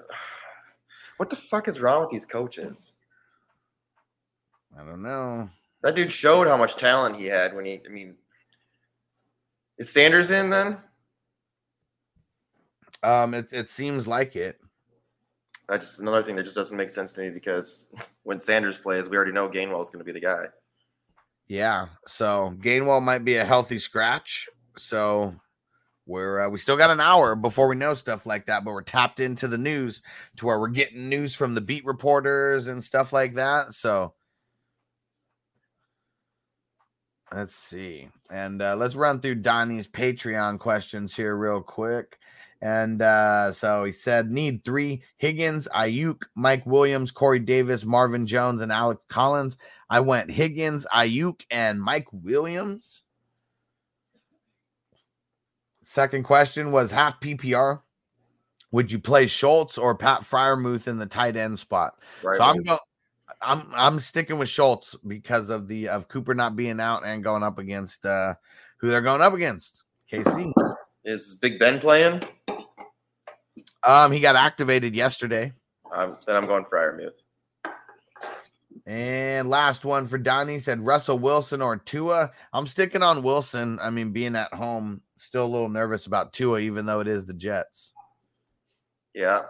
What the fuck is wrong with these coaches? I don't know. That dude showed how much talent he had when he. I mean, is Sanders in then? Um, it, it seems like it. That's just another thing that just doesn't make sense to me because when Sanders plays, we already know Gainwell is going to be the guy. Yeah. So Gainwell might be a healthy scratch. So we're uh, we still got an hour before we know stuff like that, but we're tapped into the news to where we're getting news from the beat reporters and stuff like that. So let's see. And uh, let's run through Donnie's Patreon questions here real quick. And uh, so he said, need three Higgins, Aiyuk, Mike Williams, Corey Davis, Marvin Jones, and Alex Collins. I went Higgins, Aiyuk, and Mike Williams. Second question was half PPR. Would you play Schultz or Pat Freiermuth in the tight end spot? Right. So I'm going. I'm I'm sticking with Schultz because of the of Cooper not being out and going up against uh who they're going up against. KC. Is Big Ben playing? Um, he got activated yesterday. Um, then I'm going Freiermuth. And last one for Donnie said Russell Wilson or Tua. I'm sticking on Wilson. I mean, being at home, still a little nervous about Tua, even though it is the Jets. Yeah.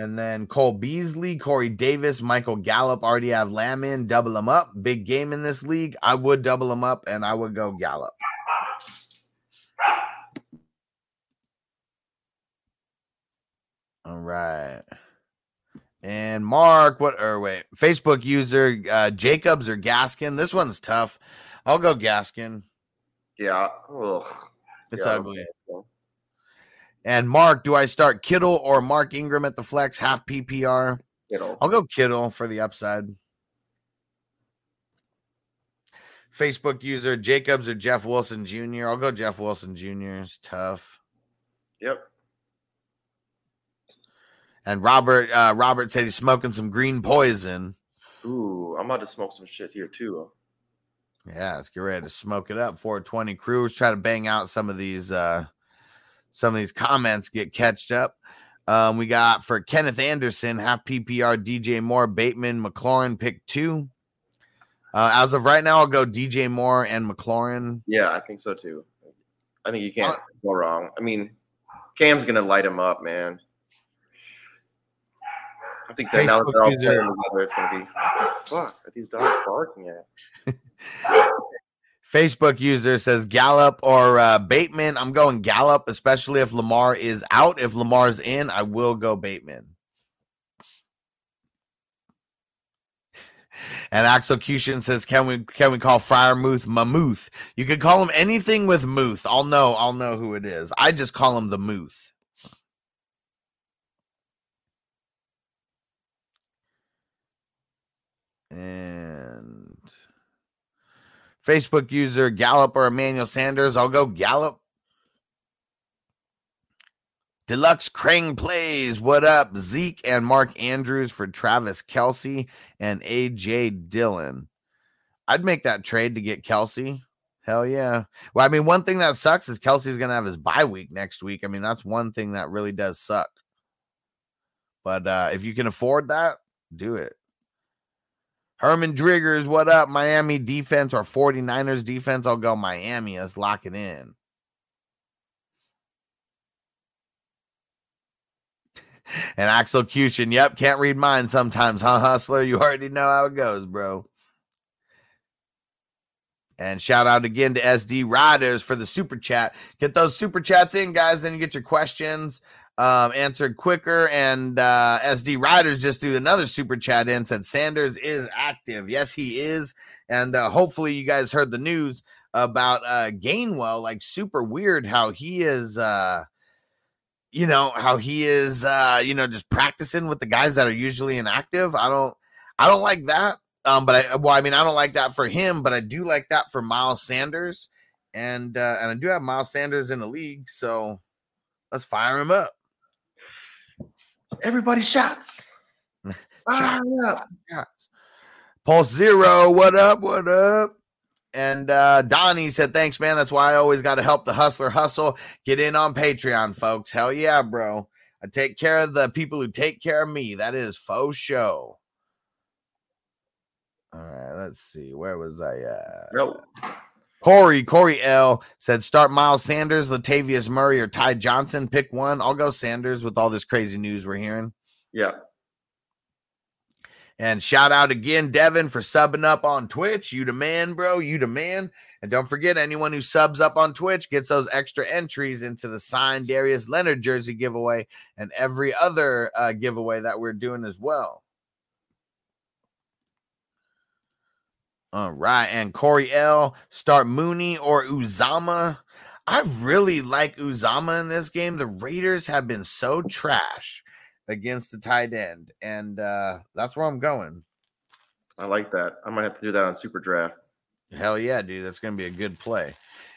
And then Cole Beasley, Corey Davis, Michael Gallup already have Lamb in, double them up. Big game in this league. I would double them up and I would go Gallup. All right. And Mark, what or wait, Facebook user uh Jacobs or Gaskin. This one's tough. I'll go Gaskin. Yeah. Ugh. It's Yeah, ugly. okay. And Mark, do I start Kittle or Mark Ingram at the flex half PPR? Kittle. I'll go Kittle for the upside. Facebook user Jacobs or Jeff Wilson Jr. I'll go Jeff Wilson Jr. It's tough. Yep. And Robert, uh, Robert said he's smoking some green poison. Ooh, I'm about to smoke some shit here too. Yeah, let's get ready to smoke it up. 420 crews try to bang out some of these uh some of these comments get catched up. Um, we got for Kenneth Anderson, half PPR, DJ Moore, Bateman, McLaurin, pick two. Uh, as of right now, I'll go DJ Moore and McLaurin. Yeah, I think so too. I think you can't go wrong. I mean, Cam's gonna light him up, man. I think that now they're all playing together, it's gonna be what the fuck are these dogs barking at? Facebook user says Gallup or uh, Bateman. I'm going Gallup, especially if Lamar is out. If Lamar's in, I will go Bateman. And Execution says, "Can we can we call Freiermuth Mamuth? You can call him anything with Muth. I'll know. I'll know who it is. I just call him the Muth." And Facebook user Gallup or Emmanuel Sanders. I'll go Gallup. Deluxe Crane plays. What up? Zeke and Mark Andrews for Travis Kelce and AJ Dillon. I'd make that trade to get Kelce. Hell yeah. Well, I mean, one thing that sucks is Kelce's going to have his bye week next week. I mean, that's one thing that really does suck. But uh, if you can afford that, do it. Herman Driggers, what up? Miami defense or 49ers defense? I'll go Miami. Let's lock it in. And Axelcution, yep, can't read mine sometimes, huh, Hustler? You already know how it goes, bro. And shout out again to SD Riders for the super chat. Get those super chats in, guys. Then you get your questions um, answered quicker. And uh, SD Riders just threw another super chat in, said Sanders is active. Yes, he is. And uh, hopefully, you guys heard the news about uh, Gainwell. Like, super weird how he is. Uh, you know how he is uh you know just practicing with the guys that are usually inactive i don't i don't like that um but i well i mean i don't like that for him but i do like that for miles sanders and uh and i do have miles sanders in the league so let's fire him up Everybody shots. Shot, shot. pulse zero what up what up? And uh donnie said thanks man. That's why i always got to help the hustler hustle. Get in on patreon folks. Hell yeah bro. I take care of the people who take care of me. That is faux show. All right let's see. Where was i uh Nope. Corey, Corey L said start Miles Sanders, Latavius Murray, or Ty Johnson. Pick one. I'll go Sanders with all this crazy news we're hearing. Yeah. And shout out again, Devin, for subbing up on Twitch. You the man, bro. You the man. And don't forget, anyone who subs up on Twitch gets those extra entries into the signed Darius Leonard jersey giveaway and every other uh, giveaway that we're doing as well. All right. And Corey L, start Mooney or Uzomah. I really like Uzomah in this game. The Raiders have been so trash against the tight end, and uh, that's where I'm going. I like that. I might have to do that on Super Draft. Hell yeah, dude. That's going to be a good play.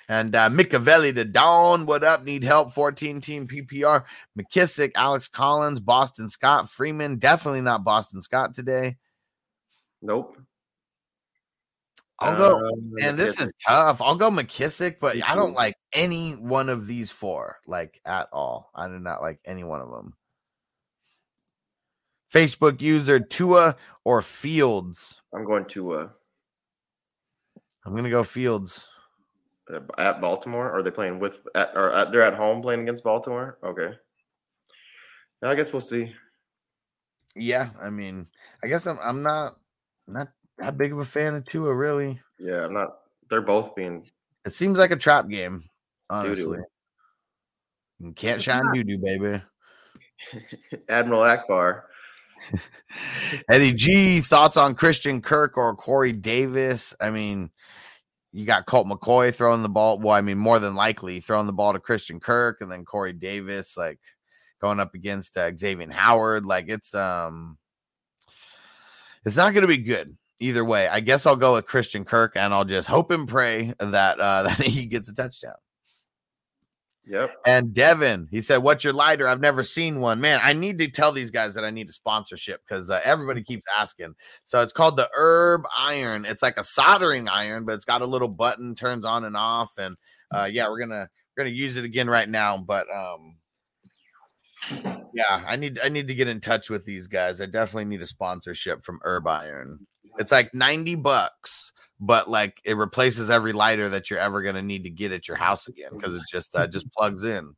And uh, Micavelli to Dawn. What up? Need help? 14 team PPR. McKissic, Alex Collins, Boston Scott, Freeman. Definitely not Boston Scott today. Nope. I'll go. Um, and this is tough. I'll go McKissic, but I don't like any one of these four, like at all. I do not like any one of them. Facebook user Tua or Fields. I'm going to uh I'm gonna go Fields. at Baltimore. Are they playing with at or at, they're at home playing against Baltimore? Okay. Yeah, I guess we'll see. Yeah, I mean, I guess I'm I'm not not that big of a fan of Tua, really. Yeah, I'm not. They're both being. It seems like a trap game, honestly. Doo-doo. You can't shine doo doo, baby. Admiral Ackbar. Eddie G, thoughts on Christian Kirk or Corey Davis? I mean, you got Colt McCoy throwing the ball. Well, I mean, more than likely throwing the ball to Christian Kirk and then Corey Davis, like going up against uh, Xavien Howard. Like it's um, it's not going to be good either way. I guess I'll go with Christian Kirk and I'll just hope and pray that uh, that he gets a touchdown. Yep. And Devin, he said, "What's your lighter? I've never seen one. Man, I need to tell these guys that I need a sponsorship because uh, everybody keeps asking. So it's called the Herb Iron. It's like a soldering iron, but it's got a little button, turns on and off. And uh, yeah, we're gonna we're gonna use it again right now. But um, yeah, I need I need to get in touch with these guys. I definitely need a sponsorship from Herb Iron. It's like ninety bucks." But like it replaces every lighter that you're ever gonna need to get at your house again because it just uh, just plugs in.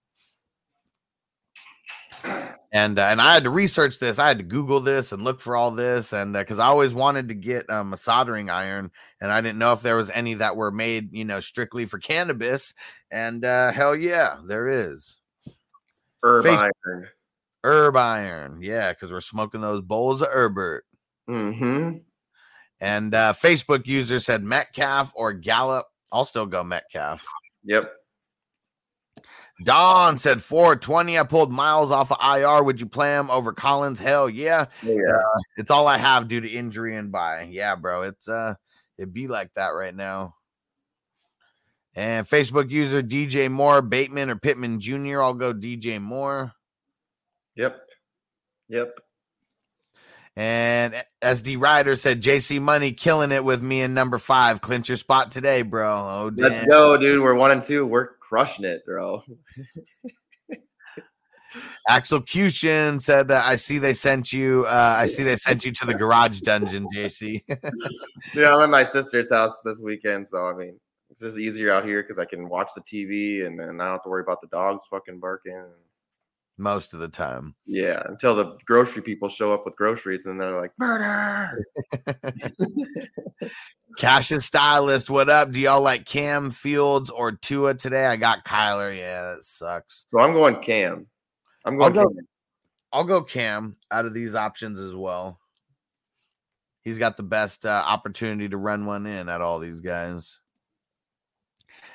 and uh, and I had to research this. I had to Google this and look for all this, and because I always wanted to get um, a soldering iron, and I didn't know if there was any that were made, you know, strictly for cannabis. And uh, hell yeah, there is. Herb Face- iron. Herb iron, yeah, because we're smoking those bowls of Herbert. Mm-hmm. And uh, Facebook user said Metcalf or Gallup. I'll still go Metcalf. Yep. Don said 420. I pulled Miles off of IR. Would you play him over Collins? Hell yeah. Yeah. Uh, it's all I have due to injury and by. Yeah, bro. It's uh it'd be like that right now. And Facebook user DJ Moore, Bateman or Pittman Jr. I'll go DJ Moore. Yep. Yep. And SD Ryder said JC Money killing it with me in number five. Clinch your spot today, bro. Oh, damn. Let's go, dude. We're one and two. We're crushing it, bro. Axelcution said that I see they sent you. Uh, I see they sent you to the garage dungeon, JC. Yeah, I'm at my sister's house this weekend, so I mean, it's just easier out here because I can watch the TV and then I don't have to worry about the dogs fucking barking. Most of the time. Yeah, until the grocery people show up with groceries and they're like, murder. Cassius Stylist, what up? Do y'all like Cam Fields or Tua today? I got Kyler. Yeah, that sucks. So I'm going Cam. I'm I'll going go, Cam. I'll go Cam out of these options as well. He's got the best uh, opportunity to run one in at all these guys.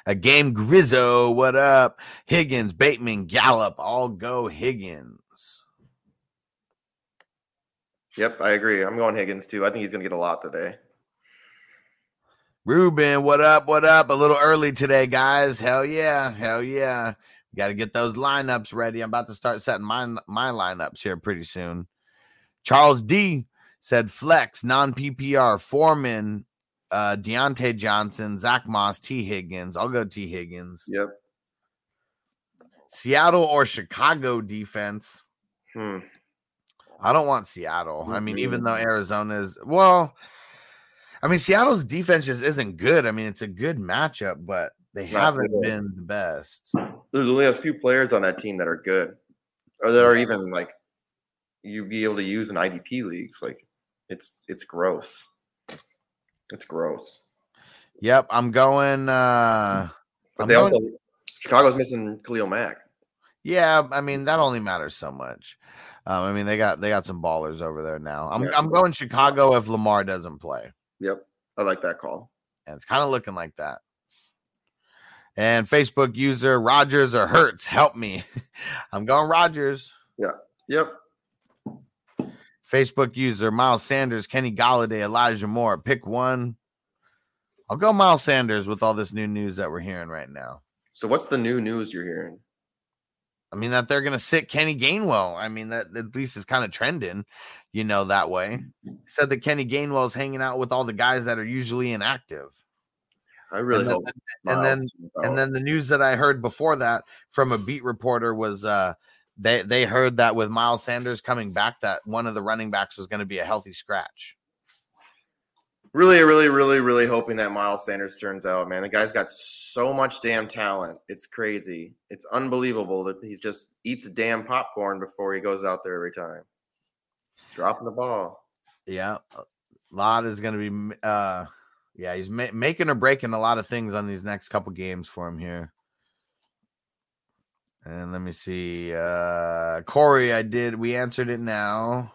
A game Grizzo, what up? Higgins, Bateman, Gallup, all go Higgins. Yep, I agree. I'm going Higgins too. I think he's going to get a lot today. Ruben, what up? What up? A little early today, guys. Hell yeah. Hell yeah. Got to get those lineups ready. I'm about to start setting my my lineups here pretty soon. Charles D said flex, non PPR, Foreman, uh, Diontae Johnson, Zach Moss, T. Higgins. I'll go T. Higgins. Yep. Seattle or Chicago defense. Hmm. I don't want Seattle. I mean, even though Arizona is well, I mean, Seattle's defense just isn't good. I mean, it's a good matchup, but they Not haven't good. been the best. There's only a few players on that team that are good, or that are even like you be able to use in IDP leagues. Like it's it's gross. It's gross. Yep, I'm going. uh But I'm they going, also Chicago's missing Khalil Mack. Yeah, I mean that only matters so much. Um, I mean they got they got some ballers over there now. I'm Yeah. I'm going Chicago if Lamar doesn't play, Yep, I like that call. and it's kind of looking like that. And Facebook user Rodgers or Hurts, help me. I'm going Rodgers. Yeah. Yep. Facebook user Miles Sanders, Kenny Golladay, Elijah Moore. Pick one. I'll go Miles Sanders with all this new news that we're hearing right now. So what's the new news you're hearing? I mean that they're gonna sit Kenny Gainwell. I mean that at least is kind of trending, you know, that way. Said that Kenny Gainwell is hanging out with all the guys that are usually inactive. I really and then, hope. and then and then the news that I heard before that from a beat reporter was uh they they heard that with Miles Sanders coming back that one of the running backs was going to be a healthy scratch. really, really, really, really hoping that Miles Sanders turns out, man. The guy's got so much damn talent. It's crazy. It's unbelievable that he just eats a damn popcorn before he goes out there every time. Dropping the ball. Yeah, a lot is going to be uh yeah, he's ma- making or breaking a lot of things on these next couple games for him here. And let me see. Uh Corey, I did we answered it now.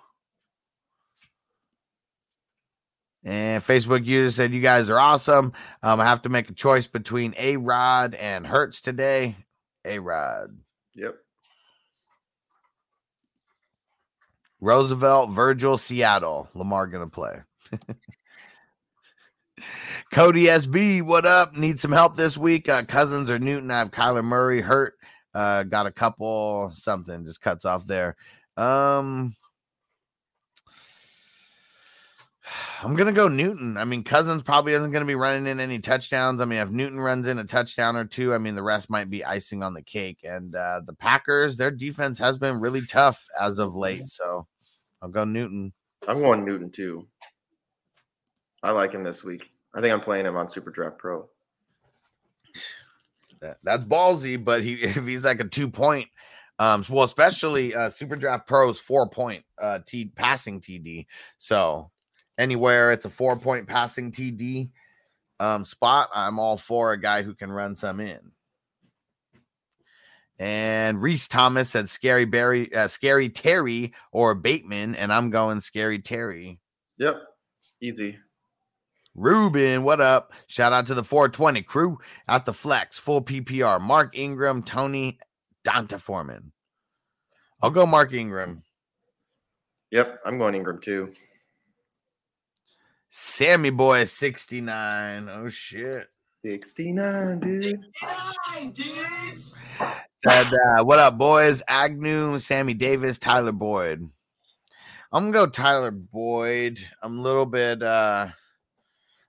And Facebook user said, You guys are awesome. Um, I have to make a choice between A Rod and Hurts today. A Rod. Yep. Roosevelt, Virgil, Seattle. Lamar gonna play. Cody SB, what up? Need some help this week? Uh, Cousins or Newton? I have Kyler Murray hurt. Uh, got a couple something just cuts off there. Um, I'm gonna go Newton. I mean, Cousins probably isn't gonna be running in any touchdowns. I mean, if Newton runs in a touchdown or two, I mean, the rest might be icing on the cake. And uh, the Packers, their defense has been really tough as of late. So I'll go Newton. I'm going Newton too. I like him this week. I think I'm playing him on Super Draft Pro. That, that's ballsy, but he if he's like a two point, um, well, especially uh, Super Draft Pro's four point uh T passing TD. So anywhere it's a four point passing TD um spot, I'm all for a guy who can run some in. And Reese Thomas said Scary Barry, uh, Scary Terry or Bateman, and I'm going Scary Terry. Yep. Easy. Ruben, what up? Shout out to the 420 crew at the flex, full PPR. Mark Ingram, Tony, D'Onta Foreman. I'll go Mark Ingram. Yep. I'm going Ingram too. Sammy Boy 69. Oh shit. 69, dude. Nine, dudes. Said, uh, what up, boys? Agnew, Sammy Davis, Tyler Boyd. I'm gonna go Tyler Boyd. I'm a little bit uh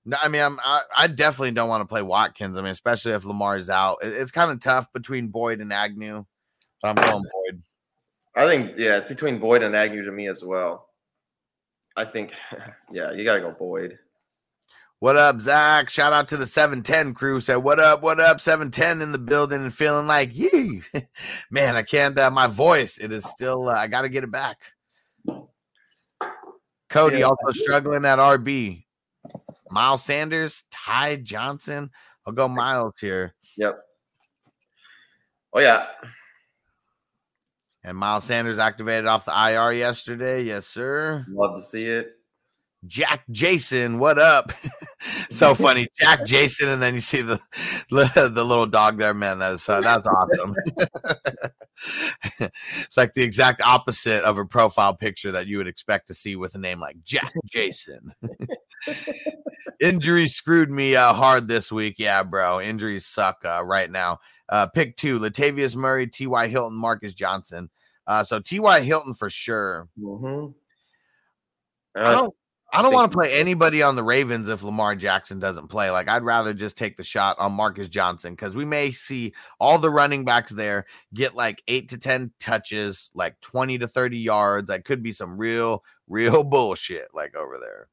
no, I mean I'm I, I definitely don't want to play Watkins. I mean, especially if Lamar's out. It- it's kind of tough between Boyd and Agnew, but I'm going Boyd. I think, yeah, it's between Boyd and Agnew to me as well. I think, yeah, you got to go Boyd. What up, Zach? Shout out to the 710 crew. Said, What up? What up? 710 in the building and feeling like, yee. Man, I can't, uh, my voice, it is still, uh, I got to get it back. Cody Yeah. also struggling at RB. Miles Sanders, Ty Johnson. I'll go Miles here. Yep. Oh, yeah. And Miles Sanders activated off the IR yesterday. Yes, sir. Love to see it. Jack Jason, what up? so funny, Jack Jason, and then you see the the little dog there, man. That's uh, that's awesome. it's like the exact opposite of a profile picture that you would expect to see with a name like Jack Jason. Injuries screwed me uh, hard this week. Yeah, bro. Injuries suck uh, right now. Uh, pick two: Latavius Murray, T.Y. Hilton, Marcus Johnson. Uh, so T.Y. Hilton for sure. Mm-hmm. I don't. I don't want to play anybody on the Ravens if Lamar Jackson doesn't play. Like I'd rather just take the shot on Marcus Johnson because we may see all the running backs there get like eight to ten touches, like twenty to thirty yards. That could be some real, real bullshit like over there.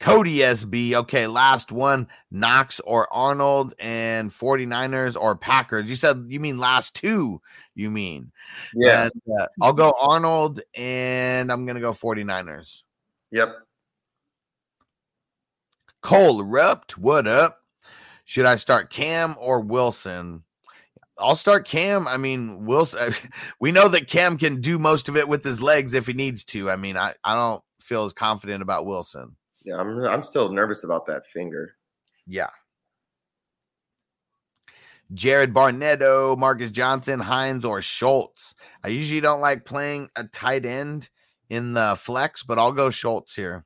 Cody SB. Okay, last one. Knox or Arnold and 49ers or Packers. You said you mean last two, you mean. Yeah. And, uh, I'll go Arnold and I'm going to go 49ers. Yep. Cole Rupt, what up? Should I start Cam or Wilson? I'll start Cam. I mean, Wilson, we know that Cam can do most of it with his legs if he needs to. I mean, I, I don't feel as confident about Wilson. Yeah, I'm I'm still nervous about that finger. Yeah. Jared Barnetto, Marcus Johnson, Hines, or Schultz. I usually don't like playing a tight end in the flex, but I'll go Schultz here.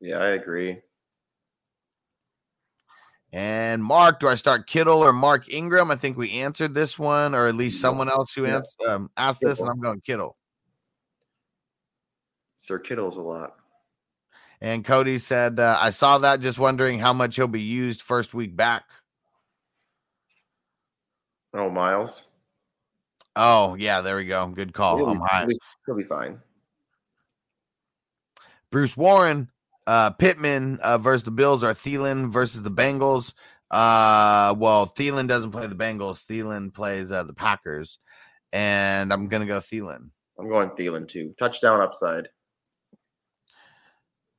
Yeah, I agree. And Mark, do I start Kittle or Mark Ingram? I think we answered this one, or at least someone else who Yeah. ans- um, asked this, and I'm going Kittle. Sir Kittle's a lot. And Cody said, uh, I saw that, just wondering how much he'll be used first week back. Oh, Miles. Oh, yeah, there we go. Good call. He'll I'm be- high. he'll be- he'll be fine. Bruce Warren, uh, Pittman uh, versus the Bills or Thielen versus the Bengals. Uh, well, Thielen doesn't play the Bengals. Thielen plays uh, the Packers, and I'm gonna go Thielen. I'm going Thielen too. Touchdown upside.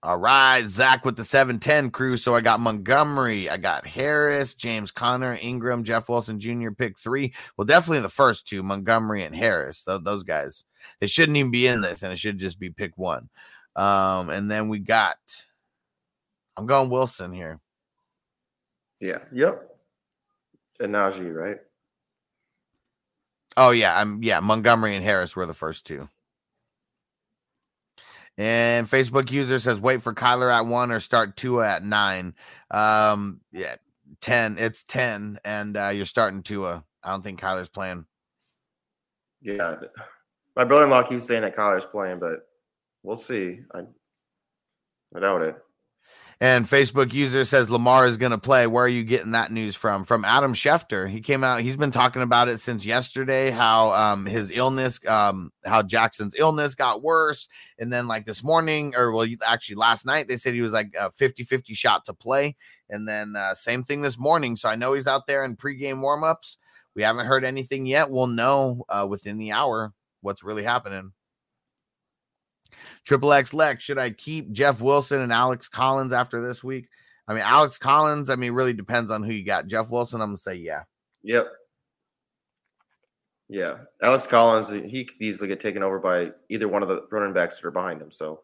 All right, Zach with the 710 crew. So I got Montgomery, I got Harris, James Conner, Ingram, Jeff Wilson Jr. Pick three. Well, definitely the first two, Montgomery and Harris. Those guys, they shouldn't even be in this, and it should just be pick one. Um, and then we got I'm going Wilson here. Yeah. Yep. And Najee, right? Oh yeah, I'm yeah, Montgomery and Harris were the first two. And Facebook user says wait for Kyler at one or start Tua at nine. Um, yeah, ten. It's ten, and uh, you're starting Tua. I don't think Kyler's playing. Yeah. My brother-in-law keeps saying that Kyler's playing, but we'll see. I, I doubt it. And Facebook user says Lamar is going to play. Where are you getting that news from? From Adam Schefter. He came out. He's been talking about it since yesterday. How um his illness, um how Jackson's illness got worse, and then like this morning, or well, actually last night, they said he was like a 50-50 shot to play, and then uh, same thing this morning. So I know he's out there in pregame warmups. We haven't heard anything yet. We'll know uh, within the hour what's really happening. Triple X Lex, should I keep Jeff Wilson and Alex Collins after this week? I mean, Alex Collins, I mean, really depends on who you got. Jeff Wilson, I'm gonna say yeah. Yep. Yeah. Alex Collins, he could easily get taken over by either one of the running backs that are behind him. So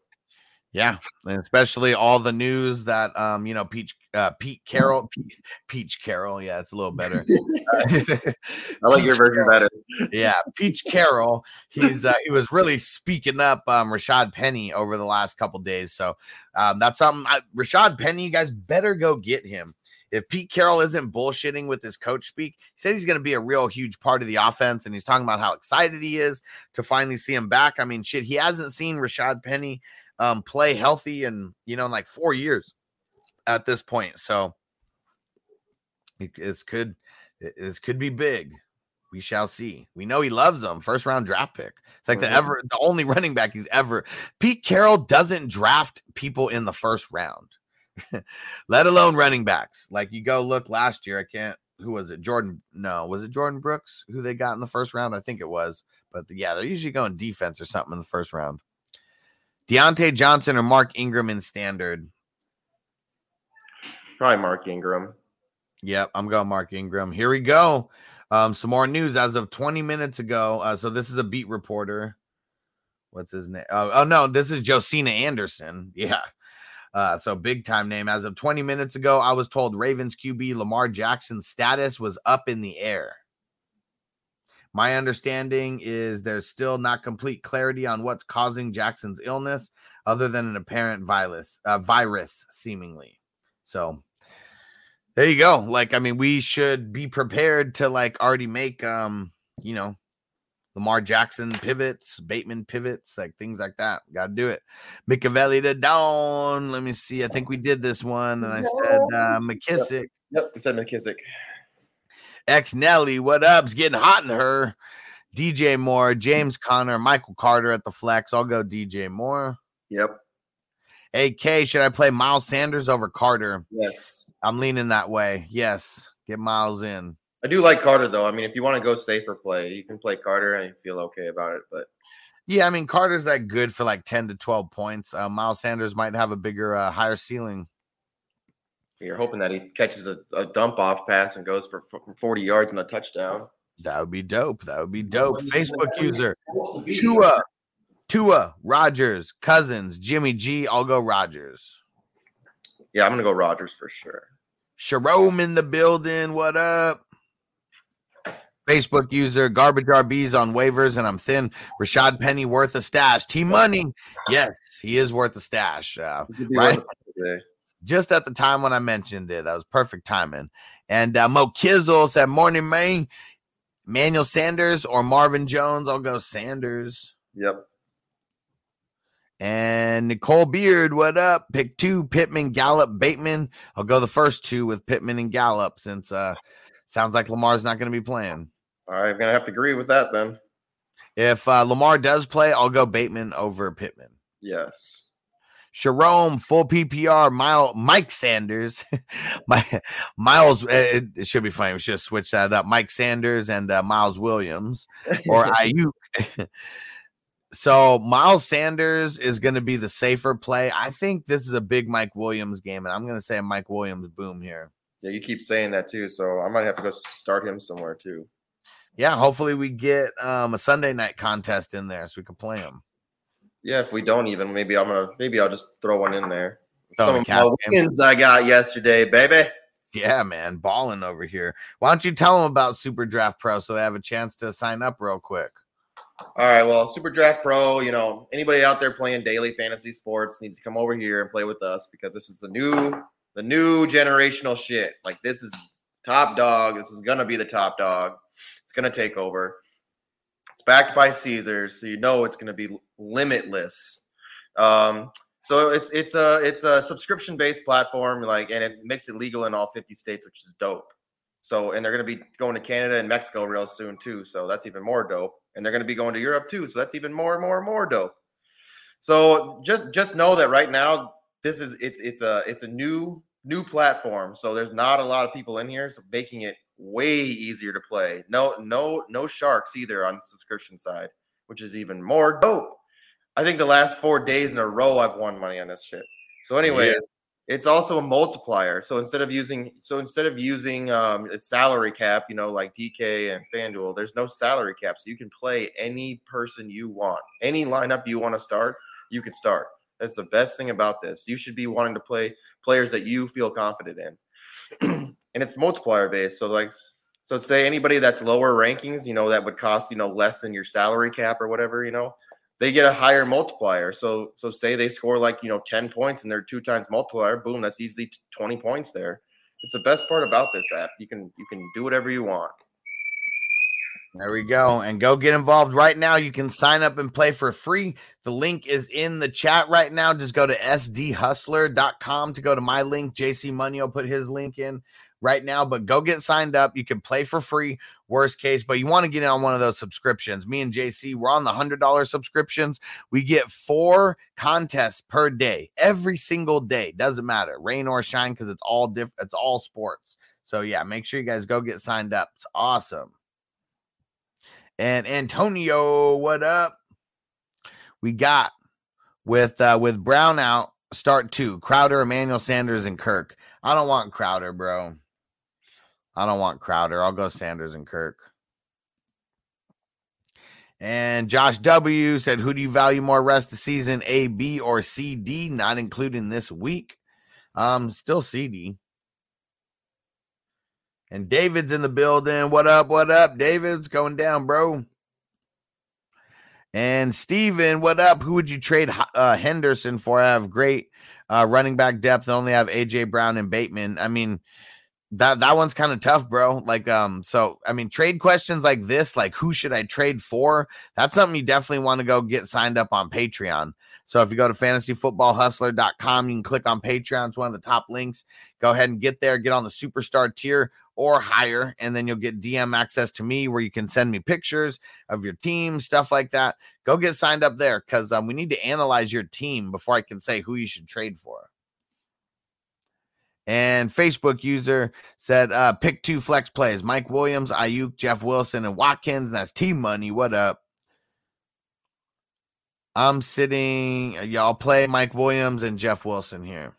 Yeah, and especially all the news that um, you know, Peach uh Pete Carroll, Pete, Peach Carroll, yeah, it's a little better. I like your version better. yeah, Peach Carroll. He's uh, he was really speaking up um Rashaad Penny over the last couple days. So um that's something I, Rashaad Penny, you guys better go get him. If Pete Carroll isn't bullshitting with his coach speak, he said he's going to be a real huge part of the offense, and he's talking about how excited he is to finally see him back. I mean, shit, he hasn't seen Rashaad Penny um play healthy and you know in like four years at this point. So this could this could be big. We shall see. We know he loves them. First round draft pick. It's like the Mhm. ever the only running back he's ever. Pete Carroll doesn't draft people in the first round, let alone running backs. Like you go look last year. I can't. Who was it? Jordan? No, was it Jordyn Brooks who they got in the first round? I think it was. But yeah, they're usually going defense or something in the first round. Diontae Johnson or Mark Ingram in standard. Probably Mark Ingram. Yep, I'm going Mark Ingram. Here we go. Um, some more news as of 20 minutes ago. Uh, so this is a beat reporter. What's his name? Oh, oh no, this is Josina Anderson. Yeah. Uh, so big time name. As of 20 minutes ago, I was told Ravens QB Lamar Jackson's status was up in the air. My understanding is there's still not complete clarity on what's causing Jackson's illness, other than an apparent virus, uh, virus seemingly. So there you go. Like, I mean, we should be prepared to like already make um, you know, Lamar Jackson pivots, Bateman pivots, like things like that. Gotta do it. Machiavelli to down. Let me see. I think we did this one, and I said uh McKissic. Yep, we said McKissic. X Nelly, what up's getting hot in her. DJ Moore, James Conner, Michael Carter at the flex. I'll go DJ Moore. Yep. AK, should I play Miles Sanders over Carter? Yes. I'm leaning that way. Yes. Get Miles in. I do like Carter though. I mean, if you want to go safer play, you can play Carter and feel okay about it. But Yeah, I mean Carter's that good for like 10 to 12 points. Uh, Miles Sanders might have a bigger, uh, higher ceiling. you're hoping that he catches a, a dump off pass and goes for f- 40 yards and a touchdown. That would be dope. That would be dope. Facebook user Tua, Tua, Rodgers, Cousins, Jimmy G. I'll go Rodgers. Yeah, I'm gonna go Rodgers for sure. Sharome in the building. What up? Facebook user garbage RBs on waivers, and I'm thin. Rashaad Penny worth a stash. T Money, yes, he is worth a stash. Uh, right, worth it today. just at the time when I mentioned it, that was perfect timing. And uh, Mo Kizzle said, "Morning, man. Manuel Sanders or Marvin Jones? I'll go Sanders." Yep. And Nicole Beard, what up? Pick two, Pittman, Gallup, Bateman. I'll go the first two with Pittman and Gallup since uh sounds like Lamar's not going to be playing. All right, I'm gonna have to agree with that then. If uh, Lamar does play, I'll go Bateman over Pittman. Yes. Jerome, full PPR, Mile, Mike Sanders, my Miles. uh, It, it should be funny. We should have switched that up. Mike Sanders and uh, Miles Williams or Aiyuk. so Miles Sanders is going to be the safer play. I think this is a big Mike Williams game, and I'm going to say a Mike Williams boom here. Yeah, you keep saying that too, so I might have to go start him somewhere too. Yeah, hopefully we get um, a Sunday night contest in there so we can play him. Yeah, if we don't even, maybe I'm gonna maybe I'll just throw one in there. Some of my wins I got yesterday, baby. Yeah, man, balling over here. Why don't you tell them about Super Draft Pro so they have a chance to sign up real quick? All right, well, Super Draft Pro, you know, anybody out there playing daily fantasy sports needs to come over here and play with us because this is the new the new generational shit. Like this is top dog. This is gonna be the top dog. It's gonna take over. It's backed by Caesars, so you know it's gonna be limitless. Um, so it's it's a it's a subscription based platform, like, and it makes it legal in all 50 states, which is dope. So, and they're to be going to Canada and Mexico real soon too. So that's even more dope. And they're going to be going to Europe too. So that's even more and more and more dope. So just just know that right now this is it's it's a it's a new new platform. So there's not a lot of people in here, so making it way easier to play. No no no sharks either on the subscription side, which is even more dope. I think the last four days in a row I've won money on this shit. So, anyways, it's also a multiplier. So instead of using so instead of using um a salary cap, you know, like DK and FanDuel, there's no salary cap. So you can play any person you want. Any lineup you want to start, you can start. That's the best thing about this. You should be wanting to play players that you feel confident in. and it's multiplier based. So like so say anybody that's lower rankings, you know, that would cost, you know, less than your salary cap or whatever, you know, they get a higher multiplier. So so say they score like you know 10 points and they're two times multiplier, boom, that's easily 20 points there. It's the best part about this app. You can you can do whatever you want. There we go. And go get involved right now. You can sign up and play for free. The link is in the chat right now. Just go to sdhustler.com to go to my link. JC Money will put his link in right now, but go get signed up. You can play for free, worst case, but you want to get in on one of those subscriptions. Me and JC, we're on the $100 subscriptions. We get four contests per day, every single day. Doesn't matter, rain or shine, because it's all different, it's all sports. So, yeah, make sure you guys go get signed up. It's awesome. And Antonio, what up? We got with uh with Brown out, start two. Crowder, Emmanuel Sanders, and Kirk. I don't want Crowder, bro. I don't want Crowder. I'll go Sanders and Kirk. And Josh W said, Who do you value more rest of season? A, B, or C, D? Not including this week. Um, still CD. And David's in the building. What up? What up? David's going down, bro. And Steven, what up? Who would you trade uh, Henderson for? I have great uh, running back depth. Only have AJ Brown and Bateman. I mean, that that one's kind of tough, bro. Like, um, so I mean, trade questions like this, like who should I trade for? That's something you definitely want to go get signed up on Patreon. So if you go to fantasyfootballhustler.com, you can click on Patreon. It's one of the top links. Go ahead and get there, get on the superstar tier or higher, and then you'll get DM access to me where you can send me pictures of your team, stuff like that. Go get signed up there because um, we need to analyze your team before I can say who you should trade for. And Facebook user said, uh, pick two flex plays Mike Williams, Aiyuk, Jeff Wilson, and Watkins. And that's team money. What up? I'm sitting, y'all play Mike Williams and Jeff Wilson here.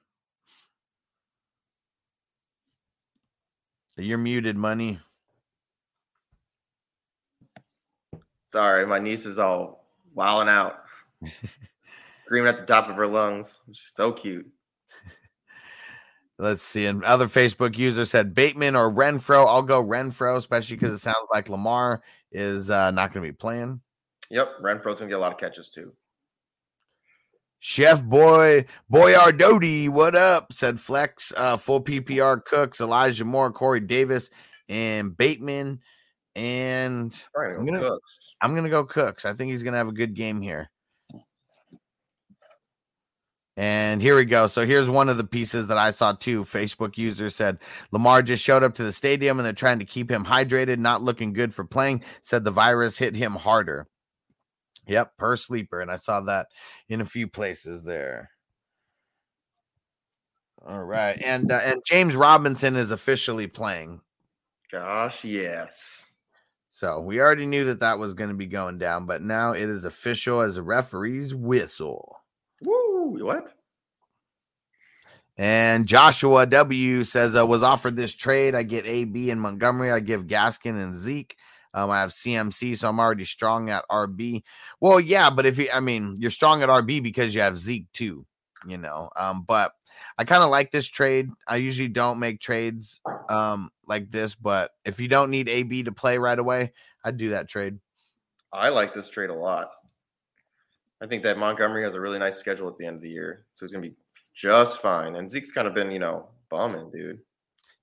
You're muted, money. Sorry, my niece is all wilding out, screaming at the top of her lungs. She's so cute. Let's see. And other Facebook user said Bateman or Renfro. I'll go Renfro, especially because it sounds like Lamar is uh, not going to be playing. Yep, Renfro's gonna get a lot of catches too. Chef Boy Boyardodi, what up? Said Flex, uh, full PPR Cooks, Elijah Moore, Corey Davis, and Bateman. And Right, I'm gonna I'm gonna go Cooks. I think he's gonna have a good game here. And here we go. So here's one of the pieces that I saw too. Facebook user said Lamar just showed up to the stadium and they're trying to keep him hydrated, not looking good for playing. Said the virus hit him harder. Yep, per sleeper. And I saw that in a few places there. All right. And uh, and James Robinson is officially playing. Gosh, yes. So we already knew that that was going to be going down, but now it is official as a referee's whistle. Woo! What? And Joshua W says, I was offered this trade. I get AB and Montgomery. I give Gaskin and Zeke. Um, I have CMC, so I'm already strong at RB. Well, yeah, but if you, I mean, you're strong at RB because you have Zeke too, you know. Um, but I kind of like this trade. I usually don't make trades um like this, but if you don't need AB to play right away, I'd do that trade. I like this trade a lot. I think that Montgomery has a really nice schedule at the end of the year, so he's gonna be just fine. And Zeke's kind of been, you know, bombing, dude.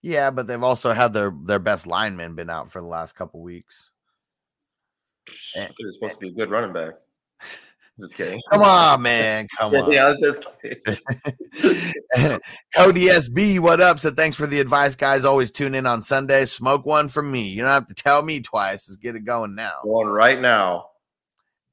Yeah, but they've also had their their best lineman been out for the last couple weeks. Eh, he was supposed to be a eh. good running back. Just kidding. Come on, man. Come on. yeah, I was just kidding. Cody SB, what up? So thanks for the advice, guys. Always tune in on Sunday. Smoke one from me. You don't have to tell me twice. Let's get it going now. Going right now.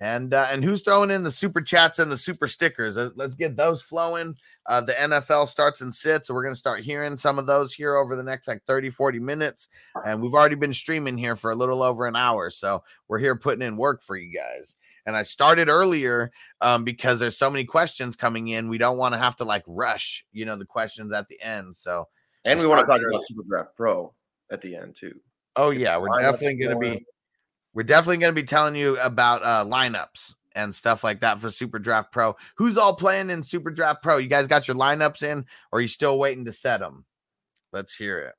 And uh, and who's throwing in the super chats and the super stickers? Let's, get those flowing. Uh, the NFL starts and sits, so we're going to start hearing some of those here over the next like 30, 40 minutes. And we've already been streaming here for a little over an hour. So we're here putting in work for you guys. And I started earlier um, because there's so many questions coming in. We don't want to have to like rush, you know, the questions at the end. So, And we want to talk about. Super Draft Pro at the end too. Oh yeah, we're definitely going to be we're definitely going to be telling you about uh lineups and stuff like that for Super Draft Pro. Who's all playing in Super Draft Pro? You guys got your lineups in or are you still waiting to set them? Let's hear it.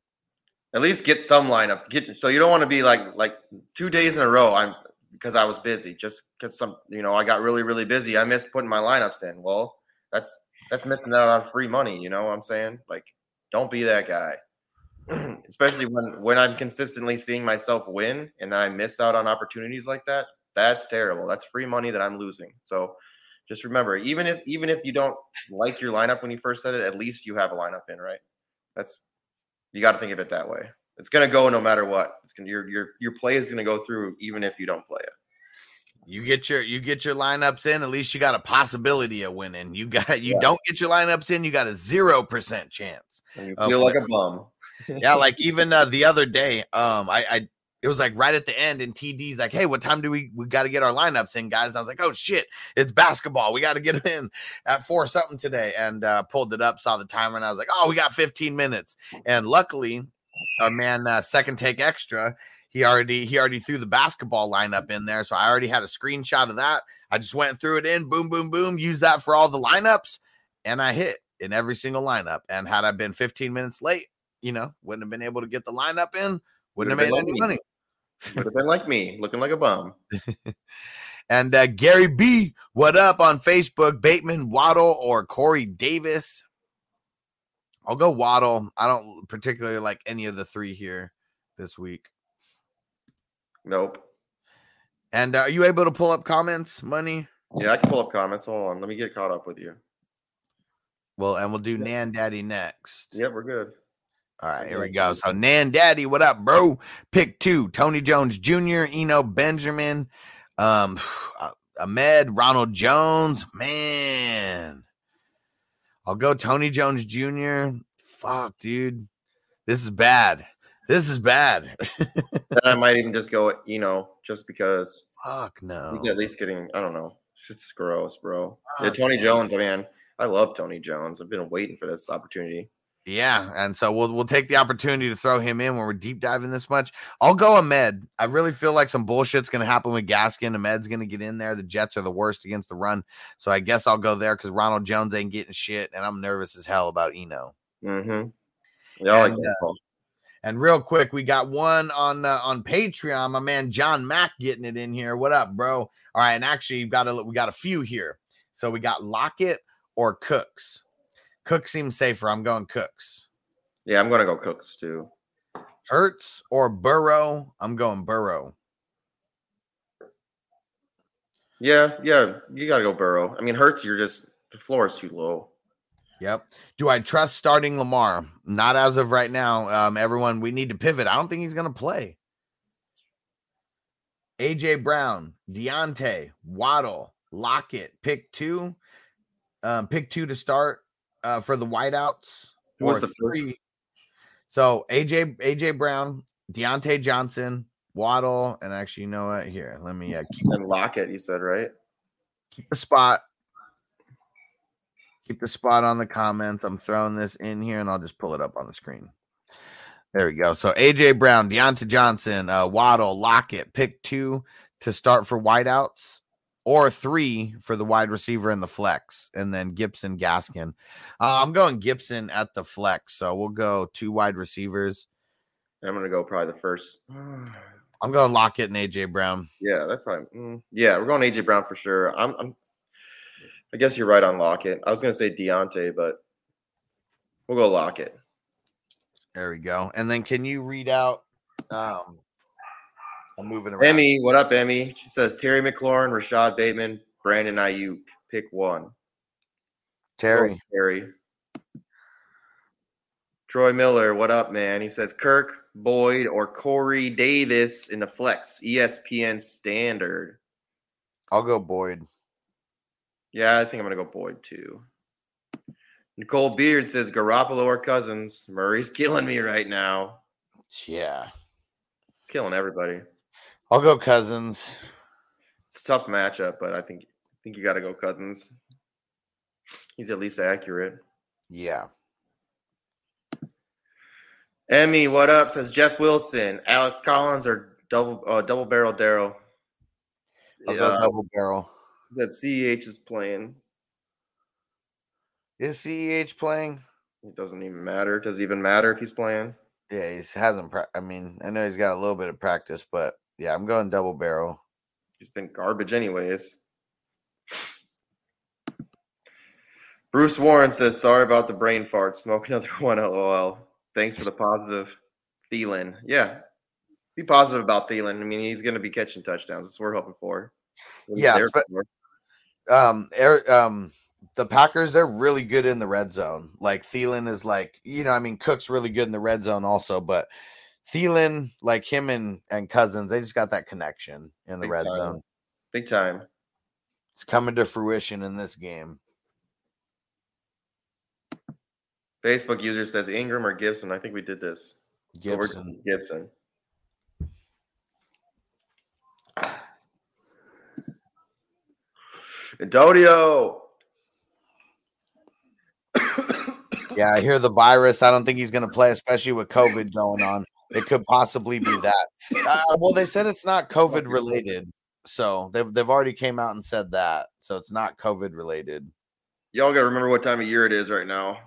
At least get some lineups. Get so you don't want to be like like two days in a row. I'm because I was busy. Just because some you know I got really really busy. I missed putting my lineups in. Well, that's that's missing out on free money. You know what I'm saying? Like, don't be that guy. Especially when when I'm consistently seeing myself win and then I miss out on opportunities like that. That's terrible. That's free money that I'm losing. So just remember, even if even if you don't like your lineup when you first set it, at least you have a lineup in, right? That's you got to think of it that way. It's gonna go no matter what. It's gonna your your your play is gonna go through even if you don't play it. You get your you get your lineups in, at least you got a possibility of winning. You got you Yeah. don't get your lineups in, you got a zero percent chance. And you feel like a bum. Yeah, like even uh, the other day, um, I, I it was like right at the end, and TD's like, "Hey, what time do we we got to get our lineups in, guys?" And I was like, "Oh shit, it's basketball. We got to get them in at four something today." And uh, pulled it up, saw the timer, and I was like, "Oh, we got 15 minutes." And luckily, our man uh, second take extra, he already he already threw the basketball lineup in there, so I already had a screenshot of that. I just went through it in, boom, boom, boom, use that for all the lineups, and I hit in every single lineup. And had I been 15 minutes late, you know, wouldn't have been able to get the lineup in, wouldn't have made any me. money. Would have been like me, looking like a bum. And uh, Gary B, what up on Facebook? Bateman, Waddle, or Corey Davis? I'll go Waddle. I don't particularly like any of the three here this week. Nope. And uh, are you able to pull up comments, money? Yeah, I can pull up comments. Hold on, let me get caught up with you. Well, and we'll do Nan Daddy next. Yeah, we're good. All right, here we go. So Nan Daddy, what up, bro? Pick two: Tony Jones Jr., Eno Benjamin, um, uh, Ahmed, Ronald Jones. Man, I'll go Tony Jones Jr. Fuck, dude, this is bad. This is bad. Then I might even just go, you know, just because Fuck no. he's at least getting. I don't know. It's gross, bro. Yeah, Tony man. Jones. I mean, I love Tony Jones. I've been waiting for this opportunity. Yeah, and so we'll we'll take the opportunity to throw him in when we're deep diving this much. I'll go Ahmed. I really feel like some bullshit's gonna happen with Gaskin. Ahmed's gonna get in there. The Jets are the worst against the run, so I guess I'll go there because Ronald Jones ain't getting shit, and I'm nervous as hell about Eno. Mm-hmm. Yeah, like And, uh. And real quick, we got one on uh, on Patreon. My man John Mack getting it in here. What up, bro? All right, and actually, we got a we got a few here. So we got Lockett or Cooks. Cook seems safer. I'm going Cooks. Yeah, I'm gonna go Cooks too. Hurts or Burrow? I'm going Burrow. Yeah, yeah, you gotta go Burrow. I mean, Hurts, you're just the floor is too low. Yep. Do I trust starting Lamar? Not as of right now. Um, everyone, we need to pivot. I don't think he's going to play. AJ Brown, Diontae, Waddle, Lockett, pick two. Um, pick two to start uh, for the whiteouts. Who was the first? three. So AJ AJ Brown, Diontae Johnson, Waddle, and actually, you know what? Here, let me uh, keep And Lockett, you said right? keep the spot. Keep the spot on the comments. I'm throwing this in here and I'll just pull it up on the screen. There we go. So AJ Brown, Diontae Johnson, uh, Waddle, Lockett, pick two to start for wideouts, or three for the wide receiver and the flex, and then Gibson, Gaskin. Uh, I'm going Gibson at the flex, so we'll go two wide receivers. I'm gonna go probably the first. I'm going Lockett and AJ Brown. Yeah, that's probably. mm, yeah, we're going AJ Brown for sure. I'm, I'm. I guess you're right on Lockett. I was gonna say Diontae, but we'll go Lockett. There we go. And then can you read out? Um, I'm moving around. Emmy, what up, Emmy? She says Terry McLaurin, Rashod Bateman, Brandon Aiyuk. Pick one. Terry. Go, Terry. Troy Miller, what up, man? He says Kirk, Boyd, or Corey Davis in the flex, ESPN standard. I'll go Boyd. Yeah, I think I'm gonna go Boyd too. Nicole Beard says Garoppolo or Cousins. Murray's killing me right now. Yeah. It's killing everybody. I'll go Cousins. It's a tough matchup, but I think I think you got to go Cousins. He's at least accurate. Yeah. Emmy, what up? Says Jeff Wilson, Alex Collins, or double uh, double barrel Daryl. I'll go double barrel. That CEH is playing. Is CEH playing? It doesn't even matter. Does it even matter if he's playing? Yeah, he hasn't. Pra- I mean, I know he's got a little bit of practice, but yeah, I'm going double barrel. He's been garbage anyways. Bruce Warren says, "Sorry about the brain fart. Smoke another one. LOL. Thanks for the positive Thielen. Yeah, be positive about Thielen. I mean, he's going to be catching touchdowns. That's what we're hoping for. Yeah, but- for. Um, Eric, um, the Packers they're really good in the red zone. Like Thielen is like, you know, I mean, Cook's really good in the red zone also, but Thielen, like him and and Cousins, they just got that connection in the Big red time. zone. big time. It's coming to fruition in this game. Facebook user says Ingram or Gibson. I think we did this. Gibson. Gibson. Antonio. Yeah, I hear the virus. I don't think he's going to play, especially with COVID going on. It could possibly be that. Uh, well, they said it's not COVID related, so they've they've already came out and said that. So it's not COVID related. Y'all got to remember what time of year it is right now.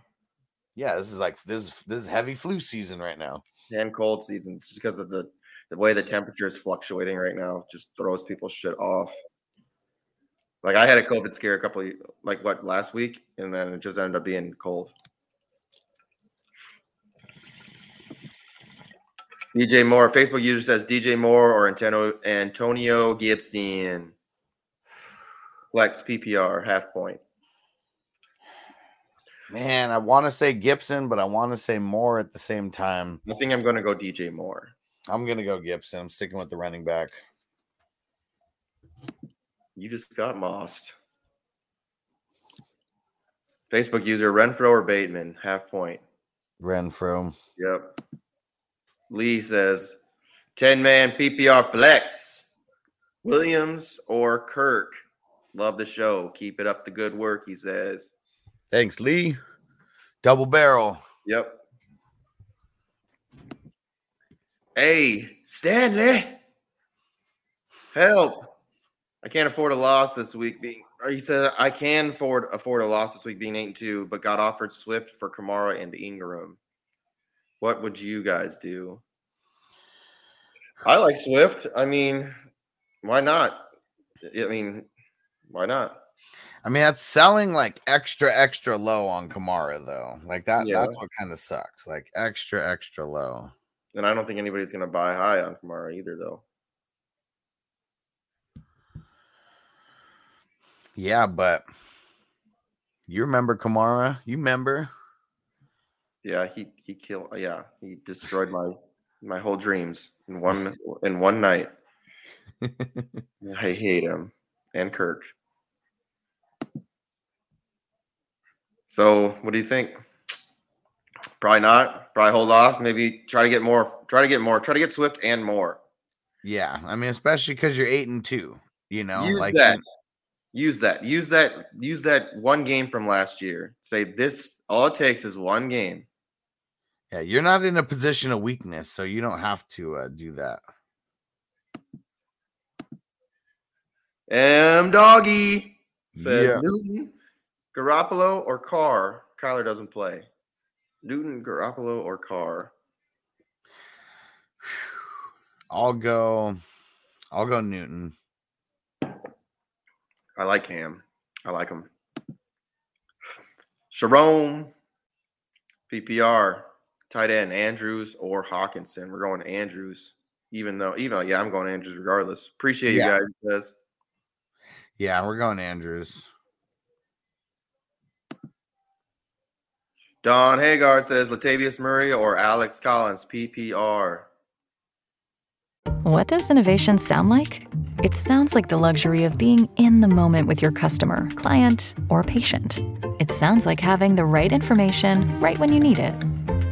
Yeah, this is like this is this is heavy flu season right now. and cold season it's just because of the the way the temperature is fluctuating right now just throws people shit off like i had a covid scare a couple of, like what last week and then it just ended up being cold dj moore facebook user says dj moore or antonio antonio gibson flex ppr half point Man, I want to say Gibson, but I want to say Moore at the same time. i think i'm going to go dj moore I'm gonna go Gibson. I'm sticking with the running back. You just got mossed. Facebook user Renfro or Bateman, half point. Renfro. Yep. Lee says 10 man PPR flex. Williams or Kirk. Love the show. Keep it up the good work, he says. Thanks, Lee. Double barrel. Yep. Hey, Stanley. Help. I can't afford a loss this week being he said I can afford afford a loss this week being eight and two, but got offered Swift for Kamara and Ingram. What would you guys do? I like Swift. I mean, why not? I mean, why not? I mean, that's selling like extra, extra low on Kamara though. Like that. Yeah. That's what kind of sucks. Like extra, extra low. And I don't think anybody's gonna buy high on Kamara either, though. Yeah, but you remember Kamara? You remember? Yeah, he he killed. Uh, yeah, he destroyed my my whole dreams in one in one night. I hate him and Kirk. So, what do you think? Probably not. Probably hold off. Maybe try to get more. Try to get more. Try to get Swift and more. Yeah, I mean, especially because you're eight and two. You know, use like that. Use that. Use that. Use that one game from last year. Say this. All it takes is one game. Yeah, you're not in a position of weakness, so you don't have to uh, do that. M Doggy says Yeah. Newton, Garoppolo, or Carr. Kyler doesn't play. Newton, Garoppolo, or Carr. I'll go. I'll go Newton. I like him. I like him. Sharon, PPR, tight end, Andrews or Hockenson. We're going Andrews, even though, even though, yeah, I'm going Andrews regardless. Appreciate you Yeah. guys. Says. Yeah, we're going Andrews. Don Hagar says Latavius Murray or Alex Collins, PPR. What does innovation sound like? It sounds like the luxury of being in the moment with your customer, client, or patient. It sounds like having the right information right when you need it.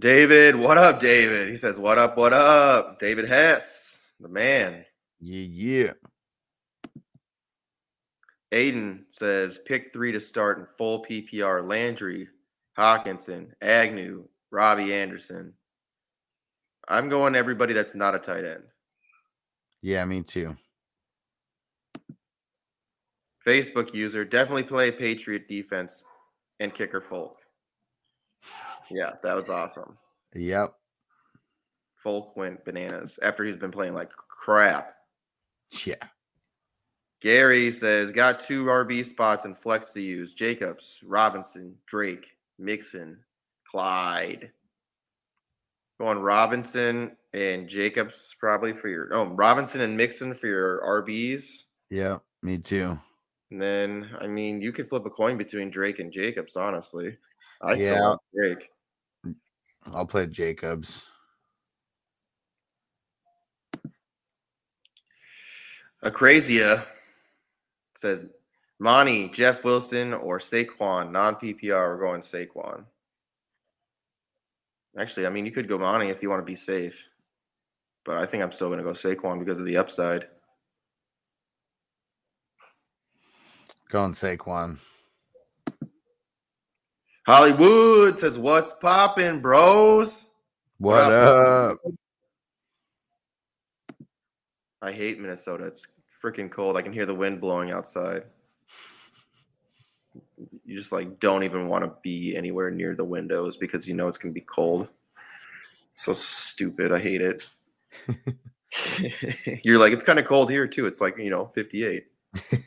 David, what up, David? He says, What up, what up? David Hess, the man. Yeah, yeah. Aiden says, Pick three to start in full PPR Landry, Hockenson, Agnew, Robbie Anderson. I'm going everybody that's not a tight end. Yeah, me too. Facebook user, definitely play Patriot defense and kicker Folk. Yeah, that was awesome. Yep. Folk went bananas after he's been playing like crap. Yeah. Gary says, got two RB spots and flex to use. Jacobs, Robinson, Drake, Mixon, Clyde. Going Robinson and Jacobs probably for your oh Robinson and Mixon for your RBs. Yeah, me too. And then I mean you could flip a coin between Drake and Jacobs, honestly. I Yeah. Drake. I'll play Jacobs. Acrazia says Monty, Jeff Wilson, or Saquon, non PPR. We're going Saquon. Actually, I mean, you could go Monty if you want to be safe, but I think I'm still going to go Saquon because of the upside. Going Saquon. Hollywood says, "What's popping, bros?" What up? I hate Minnesota. It's freaking cold. I can hear the wind blowing outside. You just like don't even want to be anywhere near the windows because you know it's gonna be cold. So stupid. I hate it. You're like, it's kind of cold here too. It's like, you know, 58. I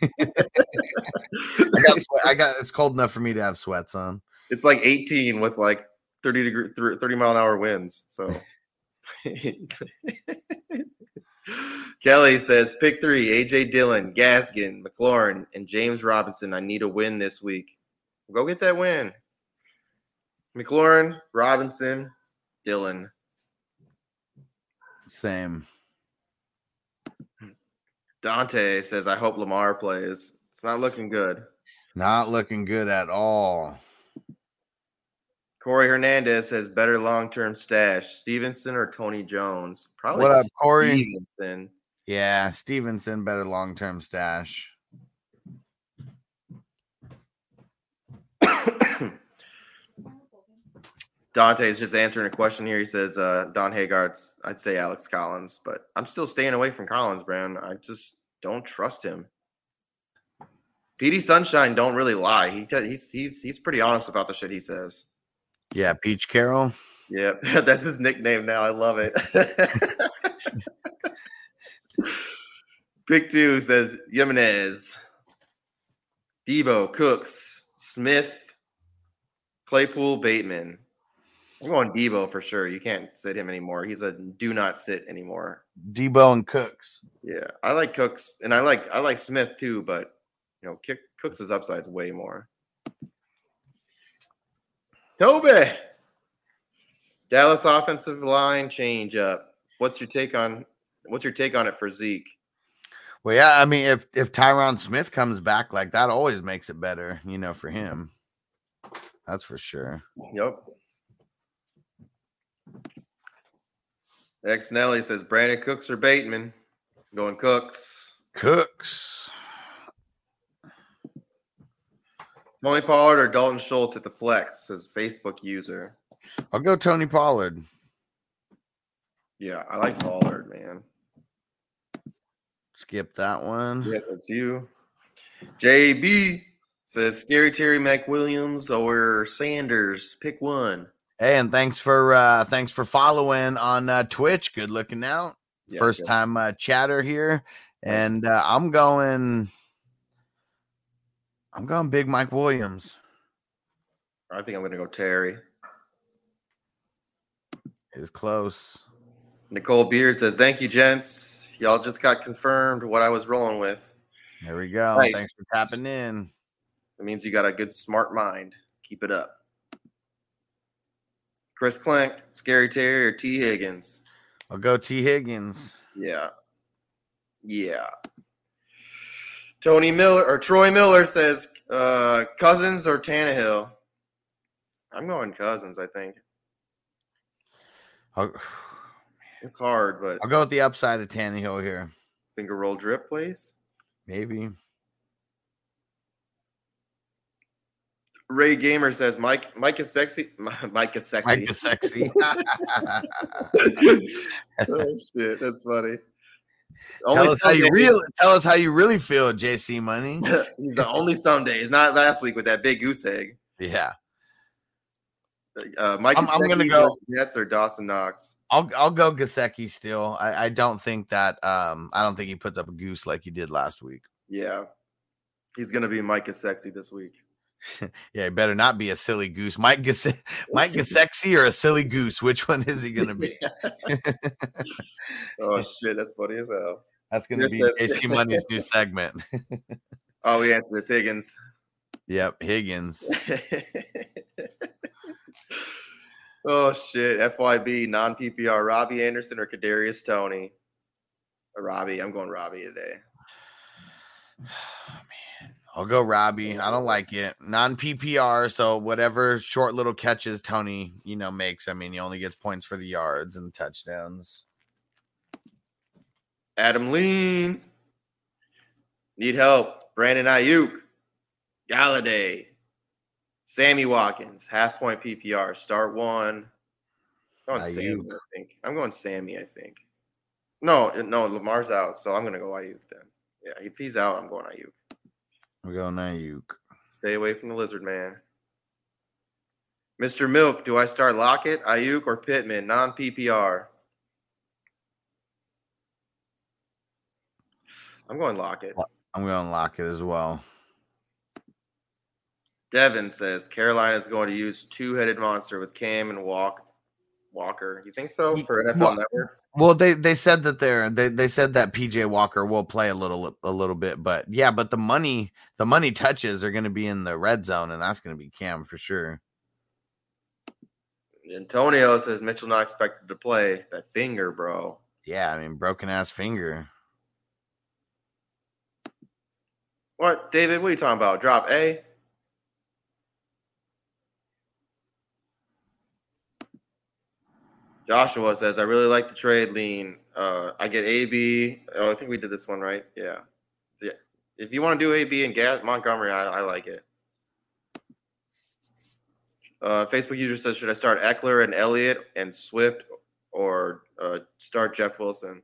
got, sweat- I got. It's cold enough for me to have sweats on. It's like 18 with like 30 degree, 30 mile an hour winds. So Kelly says, pick three AJ Dillon, Gaskin, McLaurin, and James Robinson. I need a win this week. Go get that win. McLaurin, Robinson, Dillon. Same. Dante says, I hope Lamar plays. It's not looking good. Not looking good at all. Corey Hernandez has better long term stash. Stevenson or Tony Jones? Probably What up, Corey? Stevenson. Yeah, Stevenson better long term stash. Dante is just answering a question here. He says, uh, Don Hagart's, I'd say Alex Collins, but I'm still staying away from Collins, Brown. I just don't trust him. PD Sunshine don't really lie. He he's he's he's pretty honest about the shit he says. Yeah, Peach Carroll. Yeah, that's his nickname now. I love it. Pick two says Jimenez, Deebo, Cooks, Smith, Claypool, Bateman. I'm going Deebo for sure. You can't sit him anymore. He's a do not sit anymore. Deebo and Cooks. Yeah, I like Cooks and I like I like Smith too, but you know, Kick, Cooks' upside's way more. Toby Dallas offensive line change up. What's your take on what's your take on it for Zeke? Well, yeah, I mean, if if Tyron Smith comes back, like that always makes it better, you know, for him. That's for sure. Yep. X Nelly says Brandin Cooks or Bateman. Going Cooks. Cooks. Tony Pollard or Dalton Schultz at the flex, says Facebook user. I'll go Tony Pollard. Yeah, I like Pollard, man. Skip that one. Yeah, that's you. JB says Scary Terry McWilliams or Sanders. Pick one. Hey, and thanks for uh thanks for following on uh Twitch. Good looking out. Yeah, First good. time uh chatter here. And uh I'm going I'm going big Mike Williams. I think I'm gonna go Terry. Is close. Nicole Beard says, Thank you, gents. Y'all just got confirmed what I was rolling with. There we go. Nice. Thanks for tapping in. It means you got a good smart mind. Keep it up. Chris Clink, Scary Terry, or T. Higgins. I'll go T. Higgins. Yeah. Yeah. Tony Miller or Troy Miller says uh Cousins or Tannehill. I'm going Cousins, I think. I'll, It's hard, but I'll go with the upside of Tannehill here. finger roll drip, please. Maybe. Ray Gamer says Mike Mike is sexy. Mike is sexy. Mike is sexy. oh shit, that's funny. tell us how you really tell us how you really feel, JC Money. He's the only some It's not last week with that big goose egg. Yeah. Uh, Mike, I'm- I'm gonna go- Jets or Dawson Knox. I'll I'll go Gesicki still. I, I don't think that um I don't think he puts up a goose like he did last week. Yeah, he's gonna be Mike is sexy this week. Yeah, he better not be a silly goose. Mike Gase- Mike Gesicki or a silly goose. Which one is he gonna be? Oh shit, that's funny as hell. That's gonna be Chris says- Money's new segment. Oh, we answered this Higgins. yep, Higgins. oh shit, FYB non PPR Robbie Anderson or Kadarius Toney. Robbie, I'm going Robbie today. Oh, I'll go Robbie. I don't like it. Non PPR, so whatever short little catches Toney, you know, makes. I mean, he only gets points for the yards and touchdowns. Adam Lean. Need help. Brandon Aiyuk. Golladay. Sammy Watkins. Half point PPR. Start one. I'm going Sammy, I think. I'm going Sammy, I think. No, no, Lamar's out, so I'm going to go Aiyuk then. Yeah, if he's out, I'm going Aiyuk. We're going Aiyuk. Stay away from the lizard man. Mr. Milk, do I start Lockett, Aiyuk, or Pittman? Non PPR. I'm going Lockett. I'm going to lock it as well. Devin says Carolina is going to use two-headed monster with Cam and Walk Walker. You think so for NFL Well- Network? Well, they they said that they're they, they said that PJ Walker will play a little a little bit, but yeah, but the money the money touches are going to be in the red zone, and that's going to be Cam for sure. Antonio says Mitchell not expected to play. That finger, bro. Yeah, I mean broken ass finger. What, David? What are you talking about? Drop A. Joshua says, I really like the trade lean. Uh, I get AB. Oh, I think we did this one right. Yeah. Yeah. If you want to do AB and Gat Montgomery, I, I like it. Uh, Facebook user says, should I start Ekeler and Elliott and Swift or uh, start Jeff Wilson?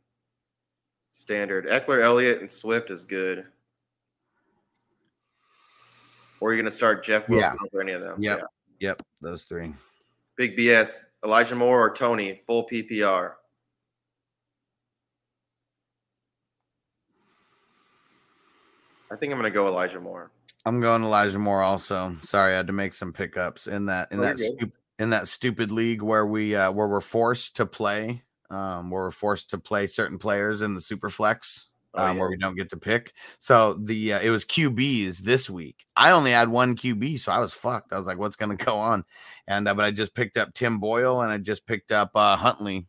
Standard. Ekeler, Elliott, and Swift is good. Or are you going to start Jeff Yeah. Wilson over any of them? Yep, Yeah. yep, those three. Big BS. Elijah Moore or Toney, full PPR. I think I'm going to go Elijah Moore. I'm going Elijah Moore also. Sorry, I had to make some pickups in that in Oh, that stup- in that stupid league where we uh where we're forced to play um where we're forced to play certain players in the super flex. Oh, um, yeah. where we don't get to pick. So the uh, it was QBs this week. I only had one QB, so I was fucked. I was like, what's gonna go on? And uh, but I just picked up Tim Boyle and I just picked up uh, Huntley.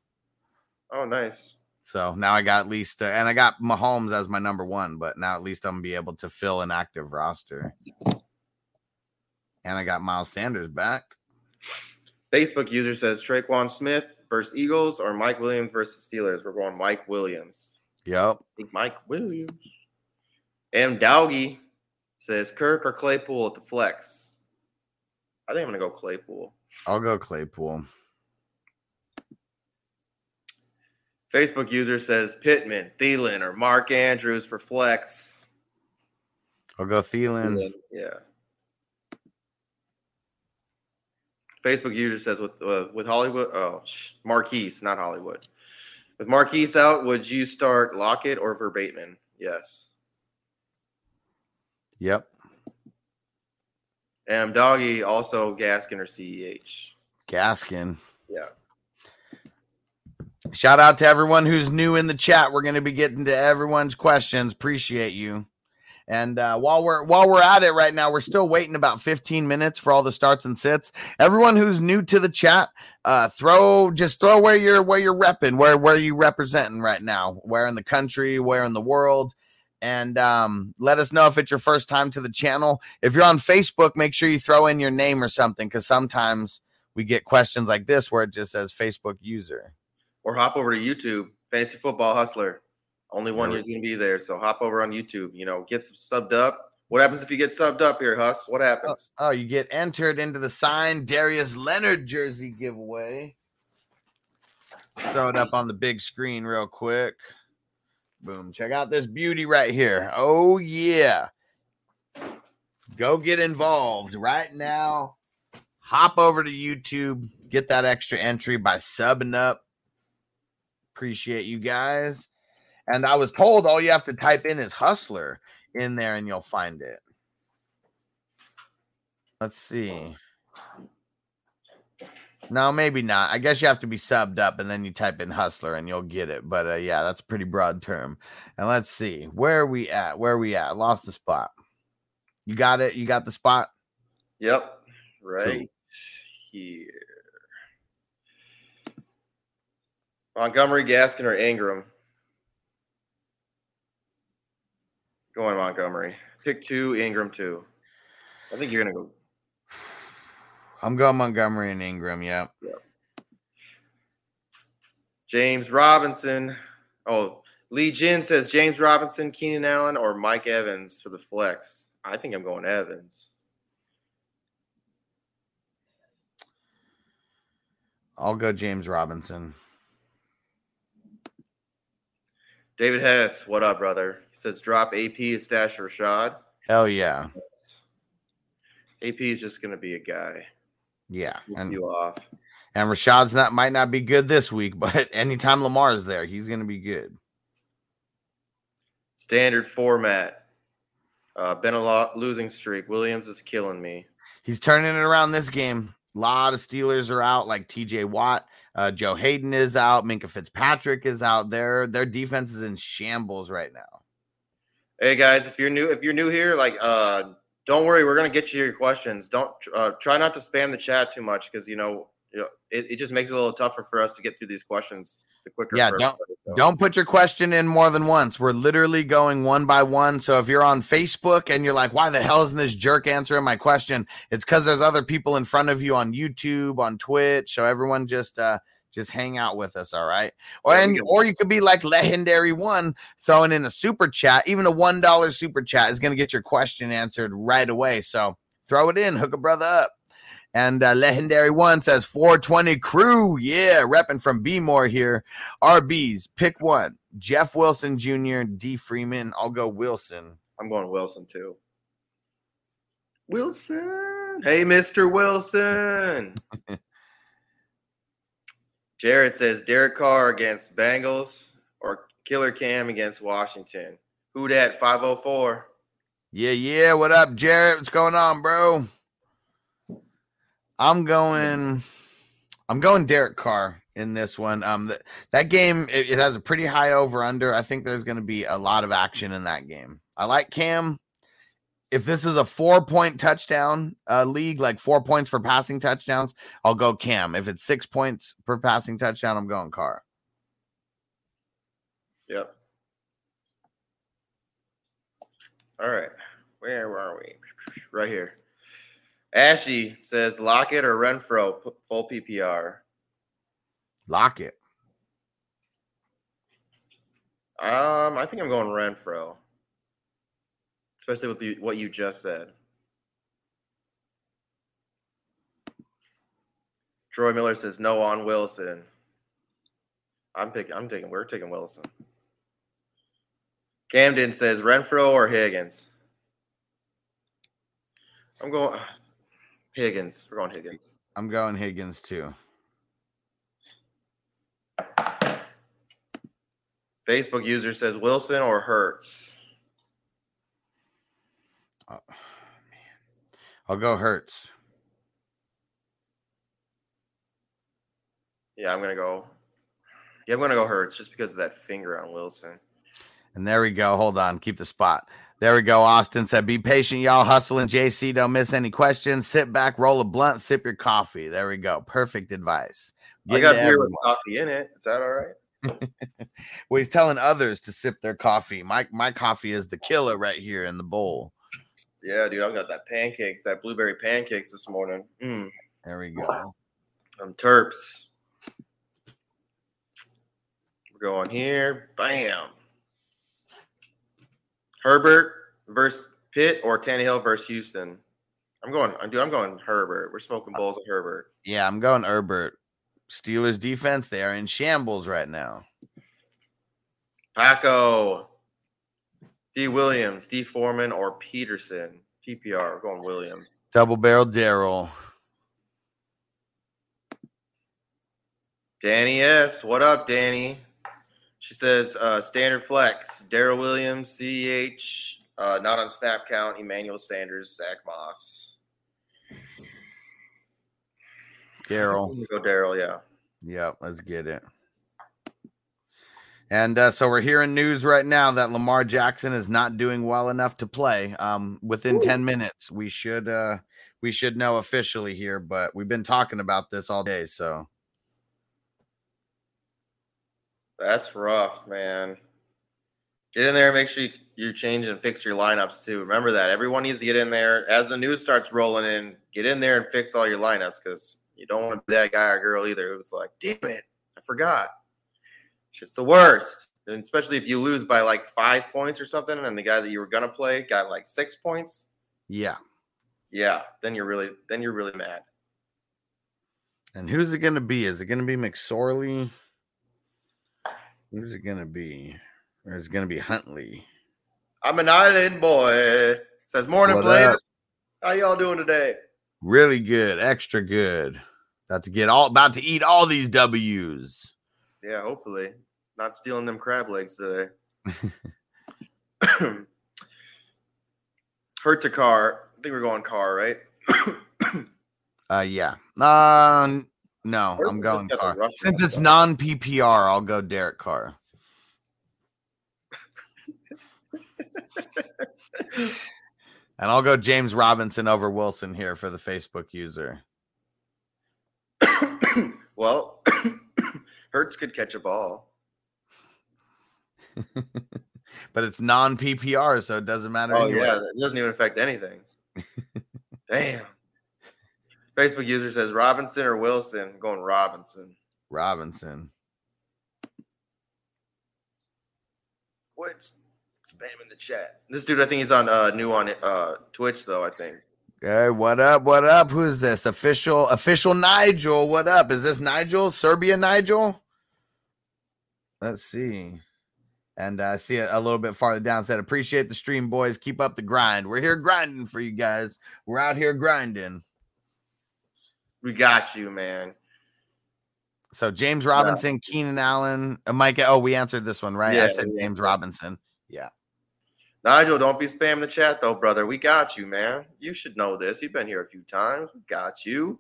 Oh, nice. So now I got at least, uh, and I got Mahomes as my number one, but now at least I'm gonna be able to fill an active roster. And I got Miles Sanders back. Facebook user says Tre'Quan Smith versus Eagles or Mike Williams versus Steelers. We're going Mike Williams. Yep. I think Mike Williams. M. Dowgie says Kirk or Claypool at the flex. I think I'm gonna go Claypool. I'll go Claypool. Facebook user says Pittman, Thielen, or Mark Andrews for flex. I'll go Thielen. Yeah. Facebook user says with uh, with Hollywood, oh sh- Marquise, not Hollywood. With Marquise out, would you start Lockett or Verbaitman? Yes. Yep. And Doggy also Gaskin or CEH. Gaskin. Yeah. Shout out to everyone who's new in the chat. We're going to be getting to everyone's questions. Appreciate you. And uh, while we're while we're at it right now, we're still waiting about 15 minutes for all the starts and sits. Everyone who's new to the chat, uh, throw just throw where you're where you're repping, where where you representing right now, where in the country, where in the world, and um, let us know if it's your first time to the channel. If you're on Facebook, make sure you throw in your name or something because sometimes we get questions like this where it just says Facebook user. Or hop over to YouTube, Fantasy Football Hustler. Only one year's to be there. So hop over on YouTube. You know, get subbed up. What happens if you get subbed up here, Huss? What oh, happens? Oh, you get entered into the signed Darius Leonard jersey giveaway. Let's throw it up on the big screen real quick. Boom. Check out this beauty right here. Oh, yeah. Go get involved right now. Hop over to YouTube. Get that extra entry by subbing up. Appreciate you guys. And I was told all you have to type in is hustler in there and you'll find it. Let's see. No, maybe not. I guess you have to be subbed up and then you type in hustler and you'll get it. But uh, yeah, that's a pretty broad term. And let's see. Where are we at? Where are we at? Lost the spot. You got it? You got the spot? Yep. Right here. Montgomery, Gaskin, or Ingram? Going Montgomery. Pick two, Ingram two. I think you're gonna go. I'm going Montgomery and Ingram. Yep. James Robinson. Oh, Lee Jin says James Robinson, Keenan Allen, or Mike Evans for the flex. I think I'm going Evans. I'll go James Robinson. David Hess, what up, brother? He says drop AP and stash Rashad. Hell yeah. AP is just gonna be a guy. Yeah. Keep And, you off. and Rashad's not might not be good this week, but anytime Lamar's there, he's gonna be good. Standard format. Uh, been a lot losing streak. Williams is killing me. He's turning it around this game. A lot of Steelers are out, like TJ Watt. Uh, Joe Haden is out. Minkah Fitzpatrick is out. Their their defense is in shambles right now. Hey guys, if you're new, if you're new here, like, uh, don't worry, we're gonna get you your questions. Don't uh, try not to spam the chat too much because you know, you know it, it just makes it a little tougher for us to get through these questions the quicker. Yeah, for don't everybody. Don't put your question in more than once. We're literally going one by one. So if you're on Facebook and you're like, "Why the hell isn't this jerk answering my question?" It's because there's other people in front of you on YouTube, on Twitch. So everyone just uh just hang out with us, all right? Or and or you could be like legendary one, throwing in a super chat. Even a one dollar super chat is going to get your question answered right away. So throw it in, hook a brother up. And uh, legendary one says 420 crew, yeah, repping from B more here. RBs, pick one. Jeff Wilson Jr., D Freeman. I'll go Wilson. I'm going Wilson too. Wilson. Hey, Mr. Wilson. Jared says Derek Carr against Bengals or Killer Cam against Washington. Who dat 504? Yeah, yeah. What up, Jared? What's going on, bro? I'm going. I'm going Derek Carr in this one. Um, th- that game it, it has a pretty high over under. I think there's going to be a lot of action in that game. I like Cam. If this is a four point touchdown uh, league, like four points for passing touchdowns, I'll go Cam. If it's six points per passing touchdown, I'm going Carr. Yep. All right. Where are we? Right here. Ashy says Lockett or Renfro full PPR. Lock it. Um, I think I'm going Renfro, especially with the, what you just said. Troy Miller says no on Wilson. I'm picking. I'm taking. We're taking Wilson. Camden says Renfro or Higgins. I'm going Higgins. We're going Higgins. I'm going Higgins too. Facebook user says Wilson or Hurts. Oh, I'll go Hurts. Yeah, I'm gonna go. Yeah, I'm gonna go Hurts just because of that finger on Wilson. And there we go. Hold on. Keep the spot. There we go. Austin said, Be patient, y'all. Hustling JC. Don't miss any questions. Sit back, roll a blunt, sip your coffee. There we go. Perfect advice. I Getting got beer with coffee in it. Is that all right? Well, he's telling others to sip their coffee. My my coffee is the killer right here in the bowl. Yeah, dude, I've got that pancakes, that blueberry pancakes this morning. Mm. There we go. I'm Terps. We're going here. Bam. Herbert versus Pitt or Tannehill versus Houston. I'm going. I'm dude. I'm going Herbert. We're smoking bowls of Herbert. Yeah, I'm going Herbert. Steelers defense, they are in shambles right now. Paco. D. Williams, D. Foreman, or Peterson. PPR. We're going Williams. Double barrel Daryl. Danny S. What up, Danny? She says uh, standard flex. Daryl Williams, CH, uh, not on snap count. Emmanuel Sanders, Zach Moss. Daryl. Go Daryl, yeah. Yep, let's get it. And uh, so we're hearing news right now that Lamar Jackson is not doing well enough to play. Um, within 10 minutes, we should uh we should know officially here, but we've been talking about this all day. So That's rough, man. Get in there and make sure you, you change and fix your lineups too. Remember that. Everyone needs to get in there. As the news starts rolling in, get in there and fix all your lineups because you don't want to be that guy or girl either who's like, damn it, I forgot. It's just the worst. And especially if you lose by like five points or something, and the guy that you were gonna play got like six points. yeah. Yeah, then you're really then you're really mad. And who's it gonna be? Is it gonna be McSorley? Who's it gonna be? Or is it gonna be Huntley? I'm an island boy. Says morning What players. up? How y'all doing today? Really good, extra good. About to get all about to eat all these W's. Yeah, hopefully. Not stealing them crab legs today. Hurts a car. I think we're going car, right? Uh yeah. Uh n- no, I'm going Carr. Since it's non PPR, I'll go Derek Carr. and I'll go James Robinson over Wilson here for the Facebook user. Well, Hurts could catch a ball. but it's non PPR, so it doesn't matter. Oh anyway. yeah, it doesn't even affect anything. Damn. Facebook user says Robinson or Wilson. I'm going Robinson. Robinson. What's spam in the chat. This dude, I think he's on uh new on uh Twitch though. I think. Hey, what up? What up? Who is this? Official, official Nigel. What up? Is this Nigel? Serbia Nigel? Let's see. And I see it a little bit farther down. Said, appreciate the stream, boys. Keep up the grind. We're here grinding for you guys. We're out here grinding. We got you, man. So James Robinson, Keenan Allen, uh, Mike. Oh, we answered this one, right? I said we James. Robinson. Yeah. Nigel, don't be spamming the chat though, brother. We got you, man. You should know this. You've been here a few times. We got you.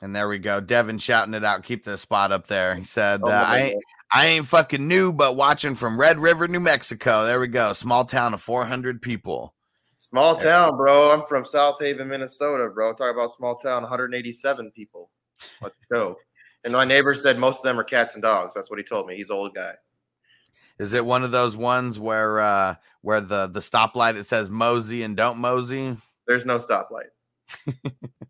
And there we go. Devin shouting it out. Keep the spot up there. He said, Oh, uh, I, ain't, I ain't fucking new, but watching from Red River, New Mexico. There we go. Small town of 400 people. Small town, bro. I'm from South Haven, Minnesota, bro. Talk about small town, 187 people. Let's go. And my neighbor said most of them are cats and dogs. That's what he told me. He's an old guy. Is it one of those ones where uh where the the stoplight it says mosey and don't mosey? There's no stoplight.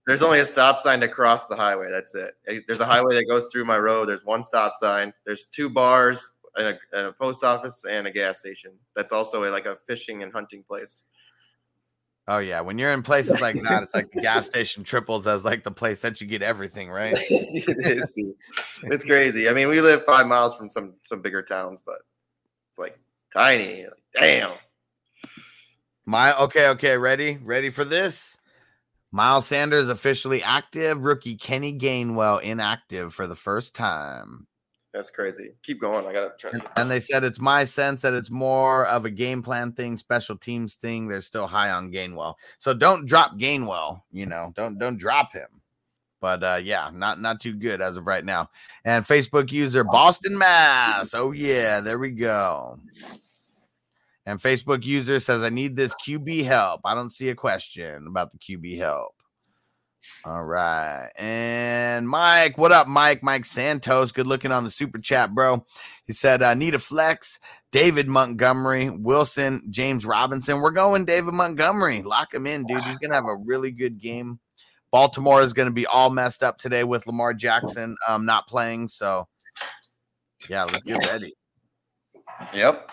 There's only a stop sign to cross the highway. That's it. There's a highway that goes through my road. There's one stop sign. There's two bars, and a, and a post office, and a gas station. That's also a, like a fishing and hunting place. Oh yeah, when you're in places like that, it's like the gas station triples as like the place that you get everything, right? it is. It's crazy. I mean, we live five miles from some some bigger towns, but it's like tiny. Like, damn. My okay, okay, ready? Ready for this? Miles Sanders officially active, rookie Kenny Gainwell inactive for the first time. That's crazy. Keep going. I gotta try. And, and they said it's my sense that it's more of a game plan thing, special teams thing. They're still high on Gainwell. So don't drop Gainwell, you know. Don't don't drop him. But uh yeah, not not too good as of right now. And Facebook user Boston Mass. Oh yeah, there we go. And Facebook user says, I need this QB help. I don't see a question about the QB help. All right. And Mike, what up, Mike? Mike Santos, good looking on the super chat, bro. He said, I need a flex. David Montgomery, Wilson, James Robinson. We're going David Montgomery. Lock him in, dude. He's going to have a really good game. Baltimore is going to be all messed up today with Lamar Jackson um, not playing. So, yeah, let's get ready. Yep.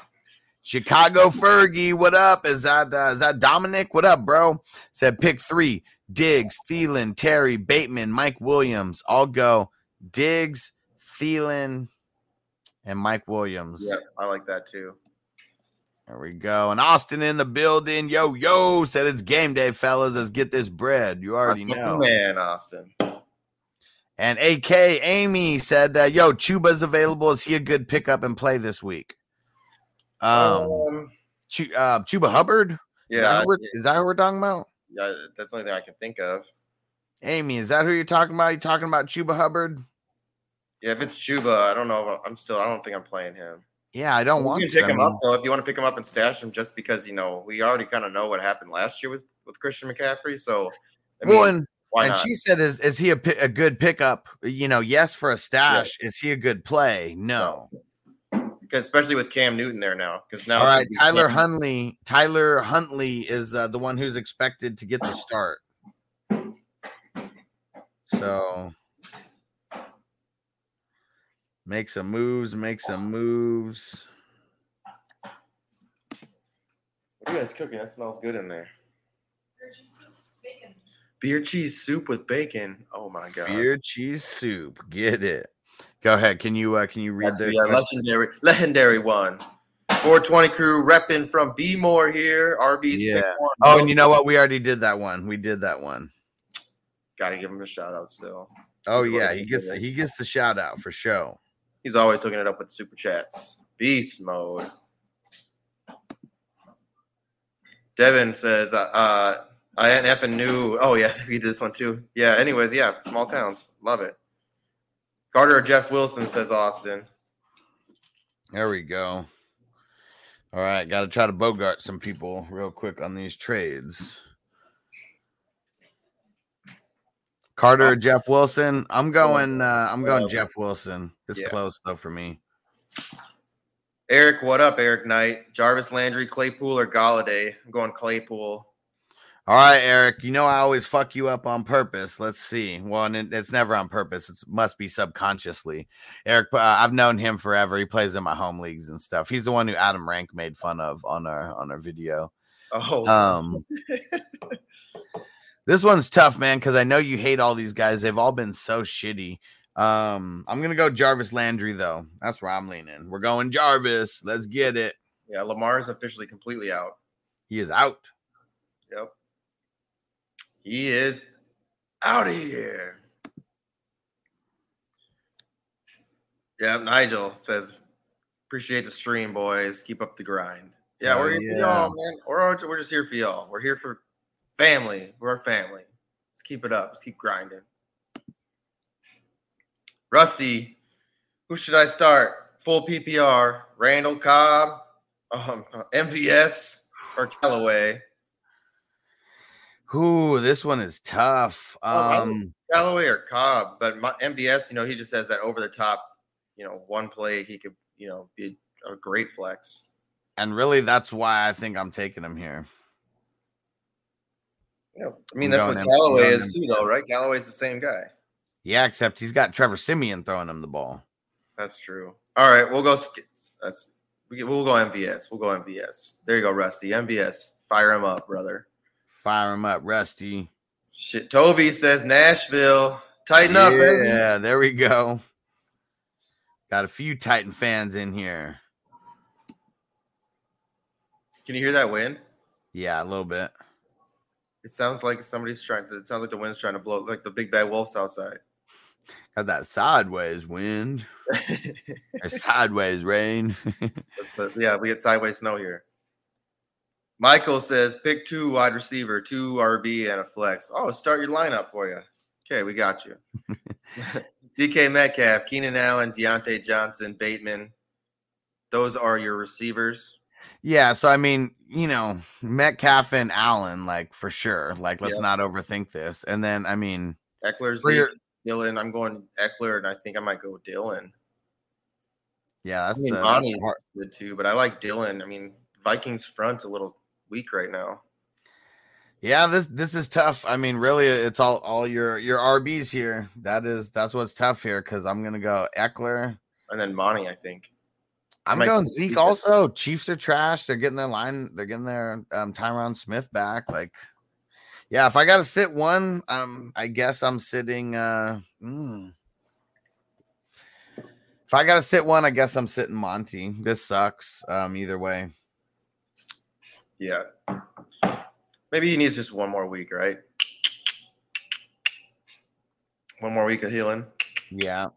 Chicago Fergie, what up? Is that uh, is that Dominic? What up, bro? Said pick three: Diggs, Thielen, Terry, Bateman, Mike Williams. I'll go Diggs, Thielen, and Mike Williams. Yeah, I like that too. There we go. And Austin in the building. Yo, yo, said it's game day, fellas. Let's get this bread. You already know. Man, Austin. And AK Amy said, uh, "Yo, Chuba's available. Is he a good pickup and play this week?" Um, Um, Chu- uh, Chuba Hubbard. Is that, yeah, we're, is that who we're talking about? Yeah, that's the only thing I can think of. Amy, is that who you're talking about? You talking about Chuba Hubbard? Yeah, if it's Chuba, I don't know. If I'm still. I don't think I'm playing him. Yeah, I don't You want to. pick him up though. If you want to pick him up and stash him, just because you know we already kind of know what happened last year with with Christian McCaffrey. So, I well, and, and not? she said, "Is is he a, a good pickup? You know, yes for a stash. Is he a good play? No. because especially with Cam Newton there now. Because now All it's right, gonna be Tyler Cam- Huntley. Tyler Huntley is uh, the one who's expected to get the start. So make some moves. Make some moves. What are you guys cooking? That smells good in there. Beer cheese soup with bacon. Oh my god. Beer cheese soup. Get it. Go ahead. Can you uh, can you read That's the uh, legendary legendary one. 420 crew repping from B More here. RB's Yeah. Oh, and you know what? We already did that one. We did that one. Gotta give him a shout out still. Oh He's yeah, he gets the, he gets the shout out for sure. He's always hooking it up with super chats. Beast mode. Devin says, uh, uh I ain't effing new. Oh yeah, he did this one too. Yeah. Anyways, yeah, small towns, love it. Carter or Jeff Wilson says Austin. There we go. All right, got to try to bogart some people real quick on these trades. Carter or Jeff Wilson. I'm going. Uh, I'm going Jeff Wilson. It's Yeah. close though for me. Eric, what up, Eric Knight? Jarvis Landry, Claypool, or Golladay? I'm going Claypool. All right, Eric. You know I always fuck you up on purpose. Let's see. Well, and it's never on purpose. It must be subconsciously. Eric, uh, I've known him forever. He plays in my home leagues and stuff. He's the one who Adam Rank made fun of on our on our video. Oh, Um, this one's tough, man, because I know you hate all these guys. They've all been so shitty. Um, I'm gonna go Jarvis Landry though. That's where I'm leaning. We're going Jarvis. Let's get it. yeah, Lamar is officially completely out. He is out. Yep. He is out of here. Yeah, Nigel says, appreciate the stream, boys. Keep up the grind. Yeah, we're here yeah. for y'all, man. We're, we're just here for y'all. We're here for family. We're a family. Let's keep it up. Let's keep grinding. Rusty, who should I start? Full PPR, Randall Cobb, um, MVS, or Callaway? Ooh, this one is tough. Oh, Um, Callaway or Cobb, but my you know, he just has that over the top, you know, one play he could, you know, be a great flex. and really, that's why I think I'm taking him here. Yeah, I mean, I'm that's what Callaway is too, though, right? Galloway's the same guy. Yeah, except he's got Trevor Siemian throwing him the ball. That's true. All right, we'll go. That's we'll go MVS. We'll go MVS. There you go, Rusty. MVS. Fire him up, brother. Fire him up, Rusty. Shit. Toby says Nashville. Tighten up, baby. Yeah, there we go. Got a few Titan fans in here. Can you hear that wind? Yeah, a little bit. It sounds like somebody's trying. to. It sounds like the wind's trying to blow, like the big bad wolves outside. Got that sideways wind or sideways rain. That's the, yeah, we get sideways snow here. Michael says pick two wide receiver, two RB, and a flex. Oh, start your lineup for you. Okay, we got you. DK Metcalf, Keenan Allen, Diontae Johnson, Bateman. Those are your receivers. yeah, so I mean, you know, Metcalf and Allen, like for sure. Like, let's Yep. not overthink this. And then, I mean, Ekeler's your- Dillon. I'm going Ekeler, and I think I might go Dillon. yeah, I that's mean, the, that's Bonnie's the hard- good too, but I like Dillon. I mean, Vikings front's a little weak right now. Yeah, this this is tough. I mean, really, it's all all your your RBs here. That is that's what's tough here because I'm gonna go Ekeler. And then Monty, I think. I'm might going go Zeke Zeke. also. Chiefs are trash. They're getting their line. They're getting their um, Tyron Smith back. Like, yeah, if I got to sit one, um, I guess I'm sitting. Uh, mm. If I got to sit one, I guess I'm sitting Monty. This sucks. Um, either way. Yeah. Maybe he needs just one more week, right? One more week of healing. Yeah.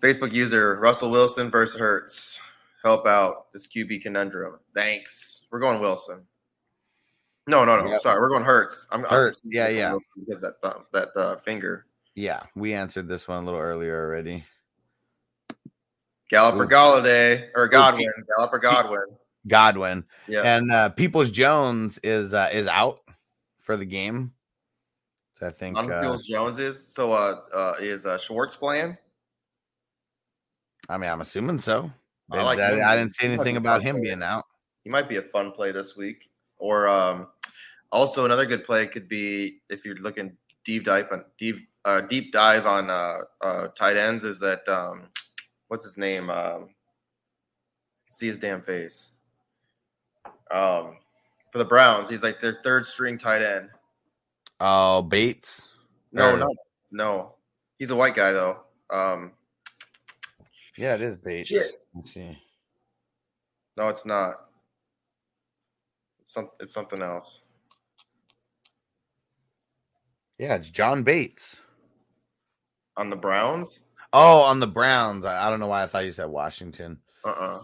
Facebook user Russell Wilson versus Hurts. Help out this QB conundrum. Thanks. We're going Wilson. No, no, no. Yep. Sorry, we're going Hurts. I'm I'm Hurts. Yeah, yeah. Because that thumb, that uh, finger. Yeah. We answered this one a little earlier already. Gallup or. Golladay or Godwin. Gallup or Godwin. Godwin. Yeah. And uh Peoples Jones is uh is out for the game. So I think uh, Fields Jones is so uh, uh is uh Schwartz playing? I mean I'm assuming so. I like. I didn't see anything about him being out. He might be a fun play this week. Or um also another good play could be if you're looking deep dive on deep uh deep dive on uh uh tight ends is that um what's his name? Um see his damn face. Um for the Browns, he's like their third string tight end. Oh, Bates. No, no, no. He's a white guy though. Um Yeah, it is Bates. Shit. Let's see. no, it's not. It's some it's something else. Yeah, it's John Bates. On the Browns? Oh, on the Browns. I, I don't know why I thought you said Washington. Uh-uh.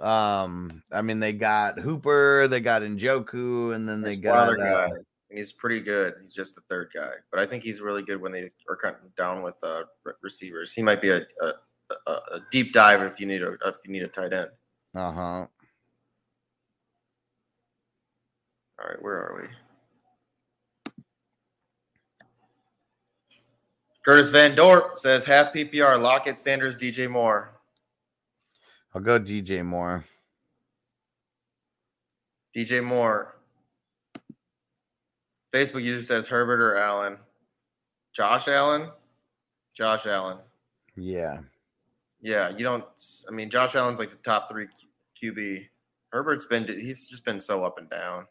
Um, I mean they got Hooper, they got Njoku, and then they There's got other uh, he's pretty good. He's just the third guy, but I think he's really good when they are cutting down with uh, receivers. He might be a, a, a, a deep dive if you need a if you need a tight end. uh huh. All right, where are we? Curtis Van Dort says half PPR, Lockett, Sanders, DJ Moore. I'll go DJ Moore. DJ Moore. Facebook user says Herbert or Allen. Josh Allen. Josh Allen. Yeah. Yeah, you don't. I mean, Josh Allen's like the top three QB. Herbert's been. He's just been so up and down.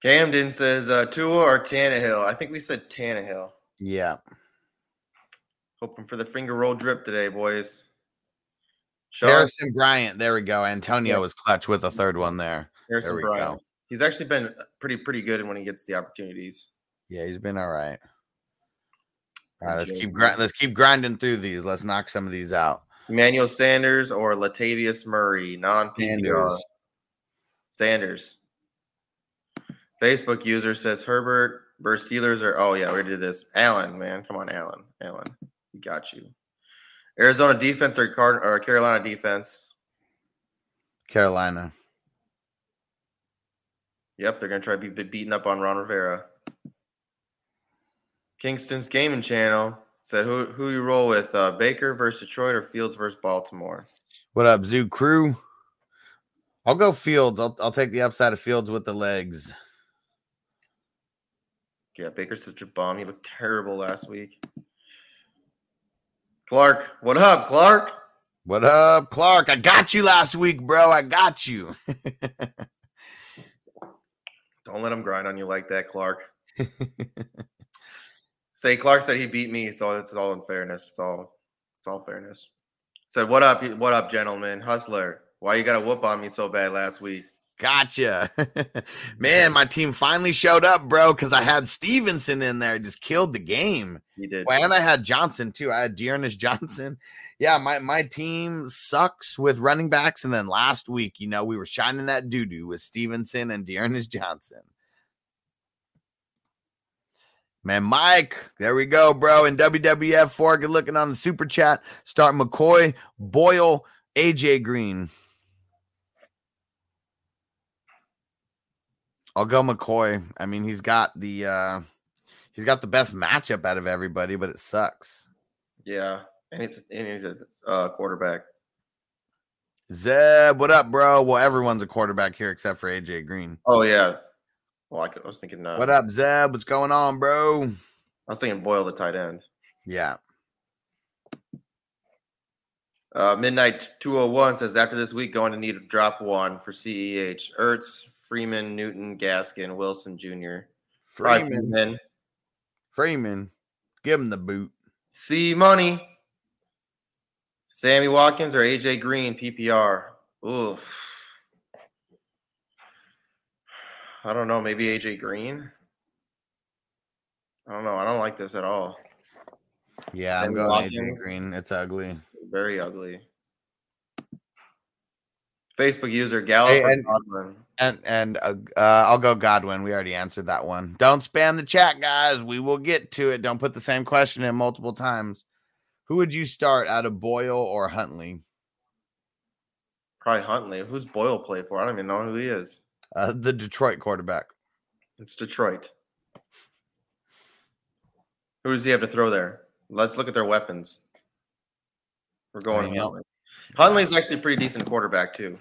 Camden says uh, Tua or Tannehill. I think we said Tannehill. Yeah. Hoping for the finger roll drip today, boys. Sean Harrison Bryant. There we go. Antonio Yeah. was clutch with a third one there. Harrison there Bryant. go. He's actually been pretty pretty good when he gets the opportunities. Yeah, he's been all right. All right, let's keep grind. Let's keep grinding through these. Let's knock some of these out. Emmanuel Sanders or Latavius Murray, non PPR. Sanders. Facebook user says Herbert versus Steelers are. Oh yeah, we did this. Allen, man, come on, Allen. Allen, we got you. Arizona defense or, Card- or Carolina defense? Carolina. Yep, they're gonna try to be be beating up on Ron Rivera. Kingston's gaming channel said who who you roll with uh, Baker versus Detroit or Fields versus Baltimore. What up, Zoo Crew? I'll go Fields. I'll, I'll take the upside of Fields with the legs. Yeah, Baker's such a bomb. He looked terrible last week. Clark, what up, Clark? What up, Clark? I got you last week, bro. I got you. Don't let him grind on you like that, Clark. Say Clark said he beat me, so it's all in fairness. It's all it's all fairness. Said, what up, what up, gentlemen? Hustler. Why you got a whoop on me so bad last week? Gotcha. Man, my team finally showed up, bro, because I had Stevenson in there. Just killed the game. He did. Well, and I had Johnson too. I had D'Ernest Johnson. Yeah, my, my team sucks with running backs. And then last week, you know, we were shining that doo doo with Stevenson and D'Ernest Johnson. Man, Mike, there we go, bro. In WWF 4, good looking on the super chat. Start McCoy, Boyle, AJ Green. I'll go McCoy. I mean, he's got the uh he's got the best matchup out of everybody, but it sucks. Yeah, and he's and he's a uh, quarterback. Zeb, what up, bro? Well, everyone's a quarterback here except for AJ Green. Oh yeah. Well, I, could, I was thinking. Uh, What up, Zeb? What's going on, bro? I was thinking Boyle the tight end. Yeah. Uh, Midnight 201 says after this week, going to need a drop one for CEH. Ertz, Freeman, Newton, Gaskin, Wilson Jr. Probably Freeman. Freeman. Give him the boot. C Money. Sammy Watkins or AJ Green, PPR. Oof. I don't know. Maybe AJ Green. I don't know. I don't like this at all. Yeah, I'm Sammy going AJ Watkins. Green. It's ugly. Very ugly. Facebook user Gallup Hey, and- Godwin? And and uh, uh, I'll go Godwin. We already answered that one. Don't spam the chat, guys. We will get to it. Don't put the same question in multiple times. Who would you start out of Boyle or Huntley? Probably Huntley. Who's Boyle play for? I don't even know who he is. Uh, the Detroit quarterback. It's Detroit. Who does he have to throw there? Let's look at their weapons. We're going? Huntley. Huntley's actually a pretty decent quarterback too.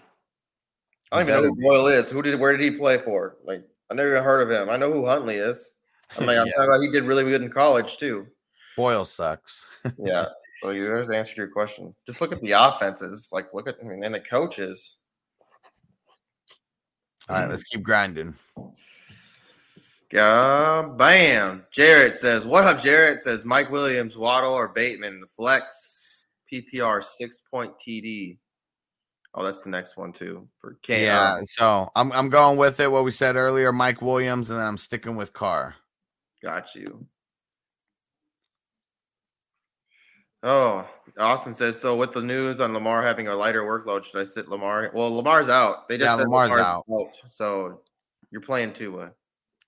I don't even know who Boyle is. Who did? Where did he play for? Like I never even heard of him. I know who Huntley is. I'm like, I'm Yeah. talking about he did really good in college too. Boyle sucks. Yeah. So you there's the answer to your question. Just look at the offenses. Like look at I mean, and the coaches. All right, let's keep grinding. Yeah, bam. Jarrett says, What up, Jarrett? Says Mike Williams, Waddle, or Bateman. The flex PPR six point TD. Oh, that's the next one too. For K. Yeah, so I'm I'm going with it. What we said earlier, Mike Williams, and then I'm sticking with Carr. Got you. Oh, Austin says so. With the news on Lamar having a lighter workload, should I sit Lamar? Well, Lamar's out. They just Yeah, said Lamar's Lamar's, out. out. So you're playing Tua.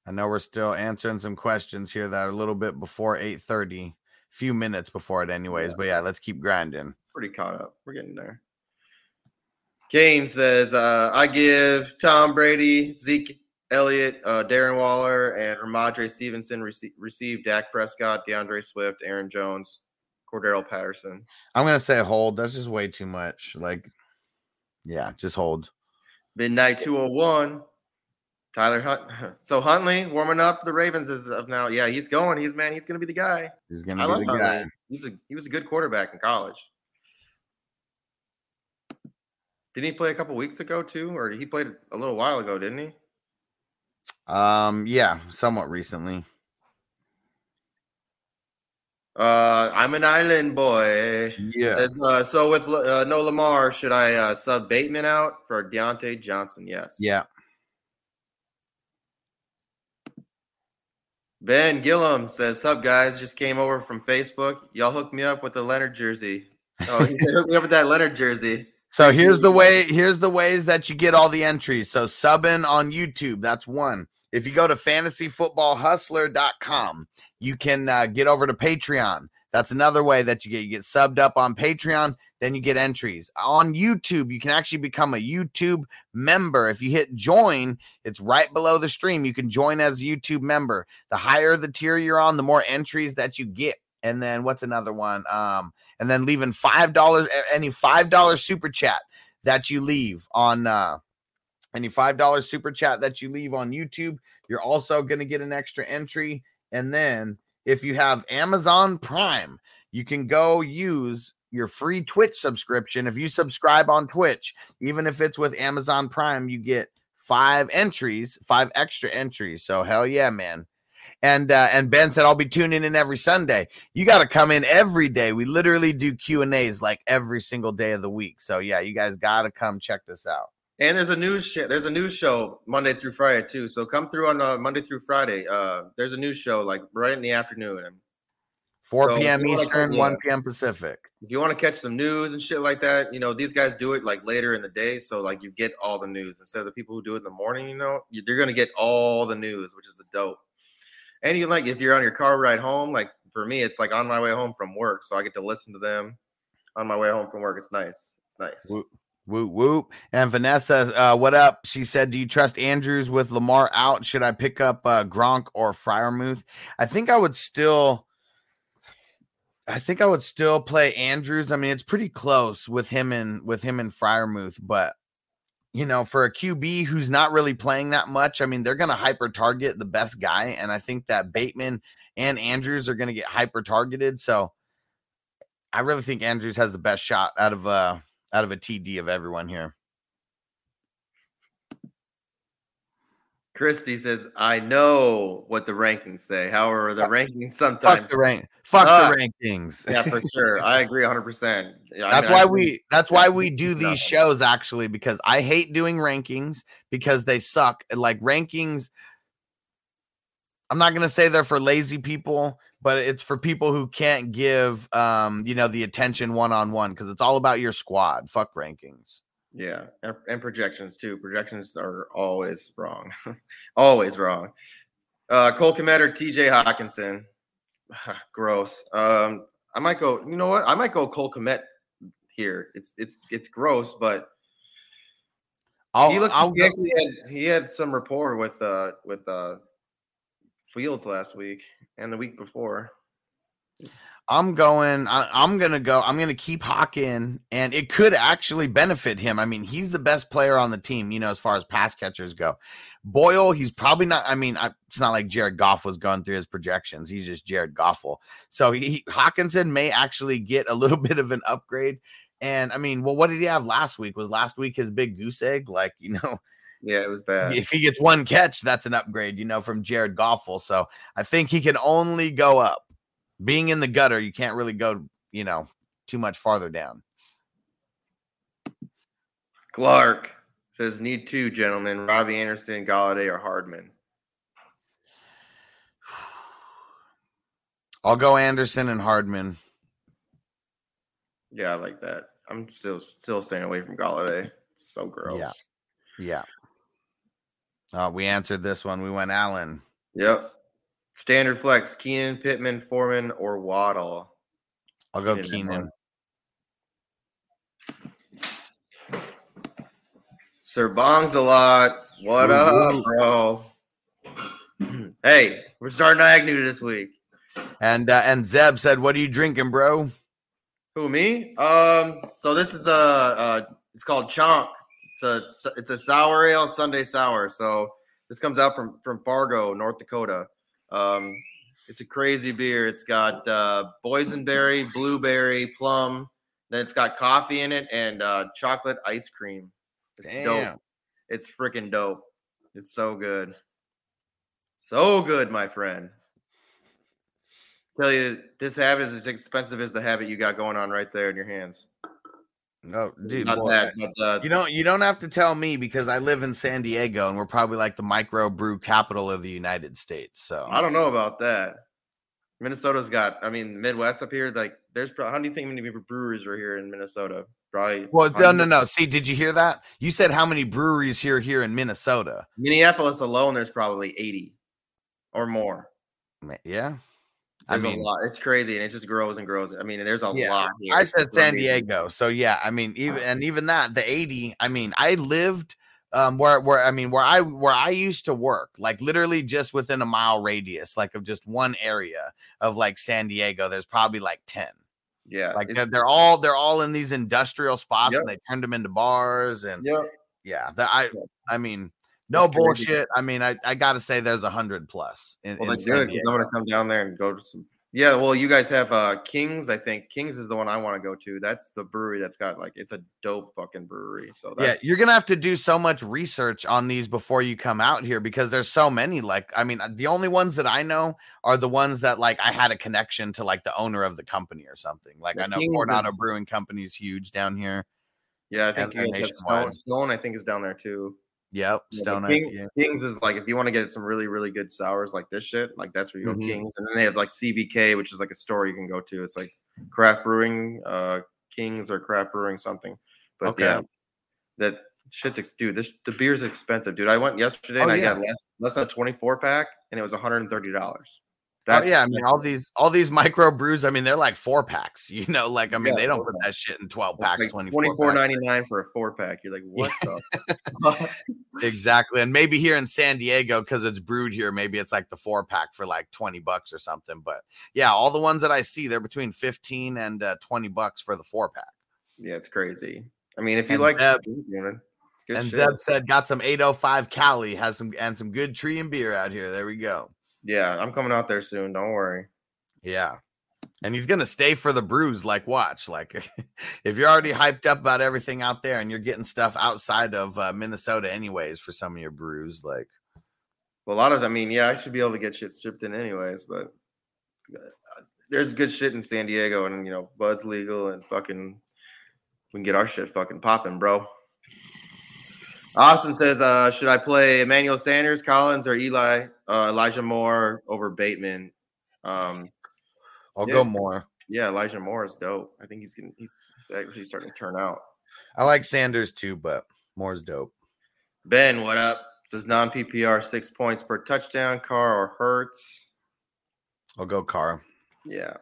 I know we're still answering some questions here that are a little bit before 8:30, few minutes before it, anyways. But yeah, let's keep grinding. Pretty caught up. We're getting there. Kane says, uh, I give Tom Brady, Zeke Elliott, uh, Darren Waller, and Rhamondre Stevenson rece- receive Dak Prescott, DeAndre Swift, Aaron Jones, Cordarrelle Patterson. I'm gonna say hold. That's just way too much. Like, yeah, just hold. Midnight 201. Tyler Hunt. So Huntley warming up the Ravens as of now. Yeah, he's going. He's man, he's gonna be the guy. He's gonna I be love the Huntley. guy. He's a he was a good quarterback in college. Didn't he play a couple weeks ago too? Or he played a little while ago, didn't he? Um, yeah, somewhat recently. Uh, I'm an island boy. Yeah. Says, uh, so with uh, no Lamar, should I uh, sub Bateman out for Diontae Johnson? Yes. Yeah. Ben Gillum says, "Sup guys? Just came over from Facebook. Y'all hooked me up with the Leonard jersey. Oh, he said, hook me up with that Leonard jersey. So here's the way. Here's the ways that you get all the entries. So subbing on YouTube, that's one. if you go to fantasyfootballhustler.com, you can uh, get over to Patreon. That's another way that you get you get subbed up on Patreon, then you get entries. On YouTube, you can actually become a YouTube member. If you hit join, it's right below the stream. You can join as a YouTube member. The higher the tier you're on, the more entries that you get. And then what's another one? Um, and then leaving five dollars any five dollar super chat that you leave on uh any five dollar super chat that you leave on YouTube, you're also gonna get an extra entry. And then if you have Amazon Prime, you can go use your free Twitch subscription. If you subscribe on Twitch, even if it's with Amazon Prime, you get five entries, five extra entries. So hell yeah, man. And uh, and Ben said I'll be tuning in every Sunday. You got to come in every day. We literally do Q and A's like every single day of the week. So yeah, you guys got to come check this out. And there's a news sh- there's a news show Monday through Friday too. So come through on uh, Monday through Friday. Uh, there's a news show like right in the afternoon. And 4 So, p.m. if you wanna Eastern, 1 p.m. Pacific. if you want to catch some news and shit like that, you know these guys do it like later in the day, so like you get all the news instead of the people who do it in the morning. You know, you- you're gonna get all the news, which is the dope. And you like if you're on your car ride home, like for me, it's like on my way home from work, so I get to listen to them on my way home from work. It's nice. It's nice. Whoop, whoop, whoop. And Vanessa, uh, what up? She said, Do you trust Andrews with Lamar out? Should I pick up uh, Gronk or Freiermuth? I think I would still. I think I would still play Andrews. I mean, it's pretty close with him and with him and Freiermuth, but you know, for a QB who's not really playing that much, I mean, they're going to hyper target the best guy, and I think that Bateman and Andrews are going to get hyper targeted. So, I really think Andrews has the best shot out of uh out of a TD of everyone here. Christy says, "I know what the rankings say. However, the rankings sometimes Fuck the rank. Fuck suck." the rankings. Yeah, for sure. I agree 100. percent That's why we that's why we do these shows actually because I hate doing rankings because they suck. Like rankings I'm not going to say they're for lazy people, but it's for people who can't give um you know the attention one on one because it's all about your squad. Fuck rankings. Yeah, and, and projections too. Projections are always wrong, always wrong. Uh, Cole Kmet or T.J. Hockenson, gross. Um, I might go. You know what? I might go Cole Kmet here. It's it's it's gross, but I'll, he looked. I'll he actually had he had some rapport with uh with uh Fields last week and the week before. I'm going. I, I'm gonna go. I'm gonna keep Hawkin, and it could actually benefit him. I mean, he's the best player on the team, you know, as far as pass catchers go. Boyle, he's probably not. I mean, I, it's not like Jared Goff was going through his projections. He's just Jared Goffel. So he Hockenson may actually get a little bit of an upgrade. And I mean, well, what did he have last week? Was last week his big goose egg? Like, you know, Yeah, it was bad. if he gets one catch, that's an upgrade, you know, from Jared Goffel. So I think he can only go up. Being in the gutter, you can't really go, you know, too much farther down. Clark says, "Need two gentlemen: Robbie Anderson, Golladay, or Hardman." I'll go Anderson and Hardman. Yeah, I like that. I'm still still staying away from Golladay. It's so gross. Yeah. Yeah. Uh, we answered this one. We went Allen. Yep. Standard flex: Keenan, Pittman, Foreman, or Waddle. I'll go Keenan. Sir Bongs a lot. What Woo, up, bro? hey, we're starting Agnew this week. And uh, and Zeb said, "What are you drinking, bro?" Who me? Um. So this is a. Uh, it's called Chonk. It's a it's a sour ale Sunday sour. So this comes out from from Fargo, North Dakota. Um. It's a crazy beer. It's got uh, boysenberry, blueberry, plum. Then it's got coffee in it and uh, chocolate ice cream. It's dope. Damn. It's freaking dope. It's so good. So good, my friend. Tell you, this habit is as expensive as the habit you got going on right there in your hands. No, dude. Not that, but uh, you don't you don't have to tell me because I live in San Diego and we're probably like the micro brew capital of the United States. So I don't know about that. Minnesota's got. I mean, Midwest up here. Like, there's. How do you think many breweries are here in Minnesota? Probably. Well, no, no, no. See, did you hear that? You said how many breweries here here in Minnesota? Minneapolis alone, there's probably 80 or more. Ma- Yeah. I There's mean, a lot. It's crazy, and it just grows and grows. I mean, there's a yeah. lot. Here. I said San. Diego. So yeah, I mean, even and even that, the 80, I mean, I lived um where where I mean where I where I used to work, like literally just within a mile radius, like of just one area of like San Diego, there's probably like 10. Yeah, Like they're, they're all they're all in these industrial spots Yep. and they turned them into bars and Yep. yeah, that I I mean no crazy. bullshit. I mean, I, I gotta say there's a hundred plus in, Well, in that's good because I'm gonna come down there and go to some. Yeah, well, you guys have uh Kings. I think Kings is the one I want to go to. That's the brewery that's got like it's a dope fucking brewery. So Yeah, you're gonna have to do so much research on these before you come out here because there's so many. Like, I mean, the only ones that I know are the ones that like I had a connection to like the owner of the company or something. Like, I know King's Coronado is- Brewing Company is huge down here. yeah. I think and you they're guys have Stone. Stone. I think is down there too. Yep, Yeah, Stone King- IPA. Kings is like if you want to get some really really good sours like this shit, like that's where you go Mhm. Kings, and then they have like CBK, which is like a store you can go to. It's like craft brewing, uh, Kings or craft brewing something. But Okay. yeah, that shit's ex- dude. This the beer's expensive, dude. I went yesterday Oh, and I got less less than a twenty four pack, and it was one hundred and thirty dollars. Oh yeah, I mean all these all these micro brews. I mean they're like four packs. You know, like I mean Yeah, they don't put that shit in twelve packs, like twenty twenty four ninety nine for a four pack. You're like, what the? Exactly, and maybe here in San Diego because it's brewed here, maybe it's like the four pack for like twenty bucks or something. But yeah, all the ones that I see, they're between fifteen and uh, twenty bucks for the four pack. yeah, it's crazy. I mean, if you And like, Zeb- it's good and shit. Zeb said got some eight oh five Cali, has some and some good tree and beer out here. There we go. Yeah, I'm coming out there soon. Don't worry. Yeah. And he's gonna stay for the brews. Like, watch. Like, if you're already hyped up about everything out there, and you're getting stuff outside of uh, Minnesota, anyways, for some of your brews, like, Well, a lot of, I mean, yeah, I should be able to get shit shipped in anyways, but uh, there's good shit in San Diego, and you know, Bud's legal, and fucking, we can get our shit fucking popping, bro. Austin says, uh, should I play Emmanuel Sanders, Collins, or Eli, uh, Elijah Moore over Bateman? Um, I'll yeah. go Moore. Yeah, Elijah Moore is dope. I think he's getting, he's, he's actually starting to turn out. I like Sanders too, but more's dope. Ben, what up? Says non PPR six points per touchdown, Carr or Hurts. I'll go Carr. Yeah.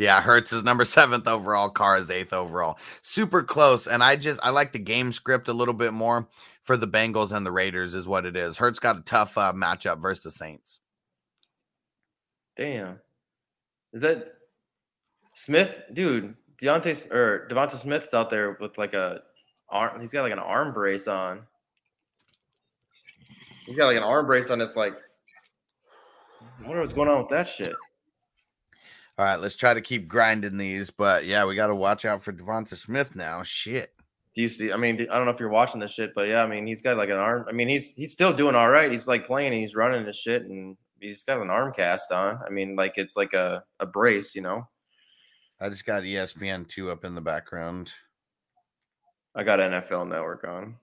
Yeah, Hurts is number seventh overall. Carr is eighth overall. Super close. And I just I like the game script a little bit more for the Bengals and the Raiders, is what it is. Hurts got a tough uh, matchup versus the Saints. Damn. Is that Smith? Dude, Deontay or Devonta Smith's out there with like a arm. He's got like an arm brace on. He's got like an arm brace on. It's like, I wonder what's going on with that shit. All right, let's try to keep grinding these, but yeah, we got to watch out for Devonta Smith now. Shit. Do you see? I mean, I don't know if you're watching this shit, but yeah, I mean, he's got like an arm. I mean, he's he's still doing all right. He's like playing, and he's running and shit, and he's got an arm cast on. I mean, like it's like a a brace, you know. I just got ESPN two up in the background. I got NFL Network on.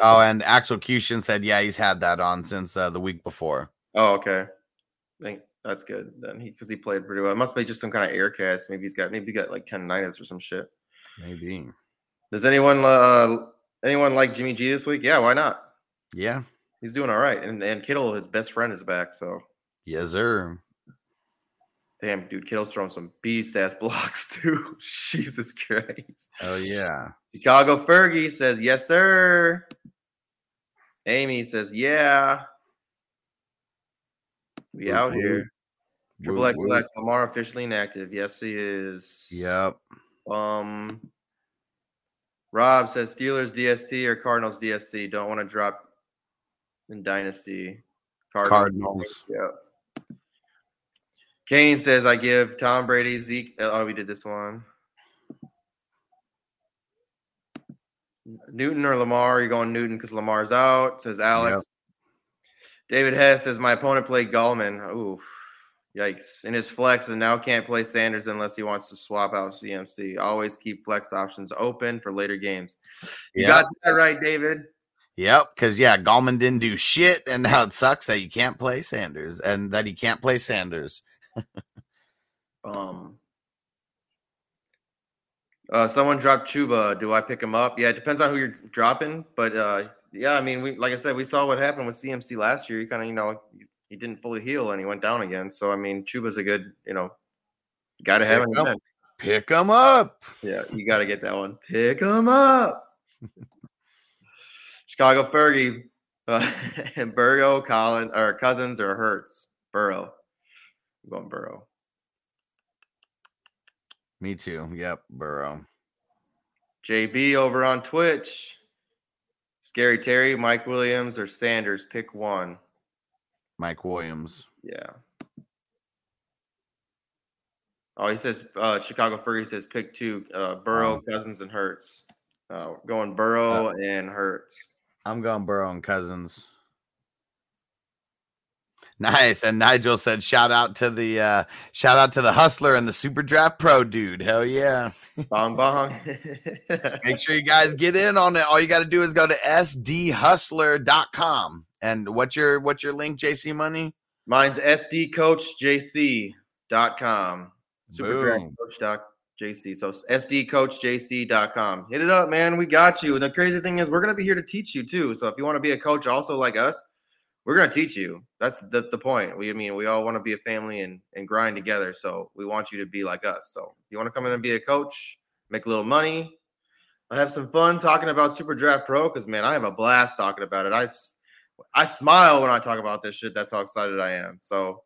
Oh, and Axel Cushin said, yeah, he's had that on since uh, the week before. Oh, okay. I think that's good then. He because he played pretty well. It must be just some kind of air cast. Maybe he's got maybe he got like tendonitis or some shit. Maybe. Does anyone uh anyone like Jimmy G this week? Yeah, why not? Yeah. He's doing all right. And and Kittle, his best friend, is back. So Yes, sir. damn, dude, Kittle's throwing some beast ass blocks too. Jesus Christ. Oh, yeah. Chicago Fergie says yes, sir. Amy says yeah. We Whoop, out here. Triple X. Lex Lamar officially inactive. Yes, he is. Yep. Um, Rob says Steelers DST or Cardinals DST. Don't want to drop in Dynasty. Cardinals. Yeah. Kane says I give Tom Brady Zeke. Oh, we did this one. Newton or Lamar? You're going Newton because Lamar's out. Says Alex. David Hess says my opponent played Gallman. Oof. Yikes. In his flex and now can't play Sanders unless he wants to swap out CMC. Always keep flex options open for later games. You Yeah. got that right, David. Yep, because yeah, Gallman didn't do shit, and now it sucks that you can't play Sanders and that he can't play Sanders. Um, uh, someone dropped Chuba. Do I pick him up? Yeah, it depends on who you're dropping, but uh, yeah, I mean, we like I said, we saw what happened with CMC last year. He kind of, you know, he didn't fully heal and he went down again. So I mean, Chuba's a good, you know, got to have him- Pick him up. Yeah, you got to get that one. Pick him up. Chicago Fergie uh, and Burrow, Collins, or Cousins, or Hurts. Burrow. I'm going Burrow. Me too. Yep, Burrow. JB over on Twitch. Scary Terry, Mike Williams, or Sanders. Pick one. Mike Williams. Yeah. Oh, he says uh, Chicago Fergie says pick two. Uh, Burrow, Cousins, and Hurts. Uh, going Burrow and Hurts. I'm going Burrow and Cousins. Nice. And Nigel said, shout out to the uh shout out to the hustler and the super draft pro dude. Hell yeah. Bong bong. Make sure you guys get in on it. All you got to do is go to sdhustler.com. And what's your what's your link, JC Money? Mine's sdcoachjc.com. Boom. SuperDraftCoach.jc. So sdcoachjc.com. Hit it up, man. We got you. And the crazy thing is, we're going to be here to teach you too. So if you want to be a coach also like us, we're going to teach you. That's the, the point. We I mean, we all want to be a family and, and grind together. So we want you to be like us. So you want to come in and be a coach, make a little money, I have some fun talking about Super Draft Pro because man, I have a blast talking about it. I I smile when I talk about this shit. That's how excited I am. So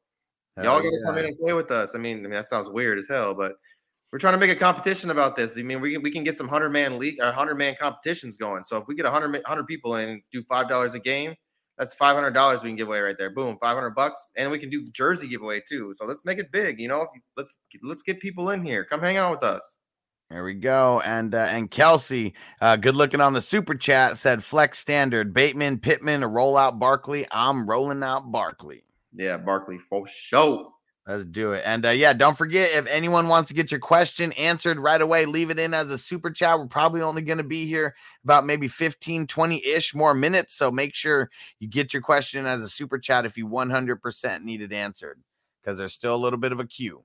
Hell y'all gotta come in and play with us. I mean, I mean that sounds weird as hell, but we're trying to make a competition about this. I mean, we can we can get some hundred man league, hundred man competitions going. So if we get 100, 100 people in and do five dollars a game, that's five hundred dollars we can give away right there. Boom, five hundred bucks, and we can do jersey giveaway too. So let's make it big. You know, let's let's get people in here. Come hang out with us. There we go. And uh, and Kelsey, uh, good looking on the super chat, said flex standard, Bateman, Pittman, a rollout Barkley. I'm rolling out Barkley. Yeah, Barkley for sure. Let's do it. And uh, yeah, don't forget if anyone wants to get your question answered right away, leave it in as a super chat. We're probably only going to be here about maybe 15, 20 ish more minutes. So make sure you get your question as a super chat if you 100% need it answered because there's still a little bit of a queue.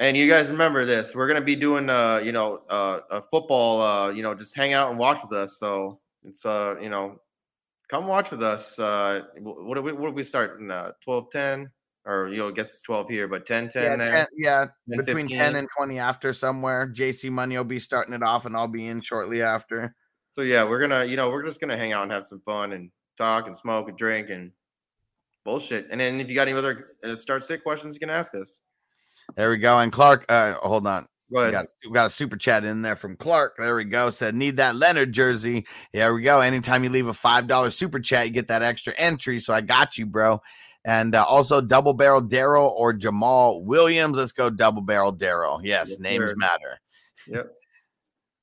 And you guys remember this. We're gonna be doing uh, you know, uh a football, uh, you know, just hang out and watch with us. So it's uh, you know, come watch with us. Uh what do we what do we start in uh 12 10? Or you know, I guess it's 12 here, but 10 10 yeah, there. 10, yeah 10, between 10 and 20 after somewhere. JC Money will be starting it off and I'll be in shortly after. So yeah, we're gonna, you know, we're just gonna hang out and have some fun and talk and smoke and drink and bullshit. And then if you got any other uh, start sit questions, you can ask us. There we go. And Clark, uh, hold on. Go We got, we got a super chat in there from Clark. There we go. Said, need that Leonard jersey. There we go. Anytime you leave a $5 super chat, you get that extra entry. So I got you, bro. And uh, also double barrel Daryl or Jamal Williams. Let's go double barrel Daryl. Yes, Yes, names sir. matter. Yep.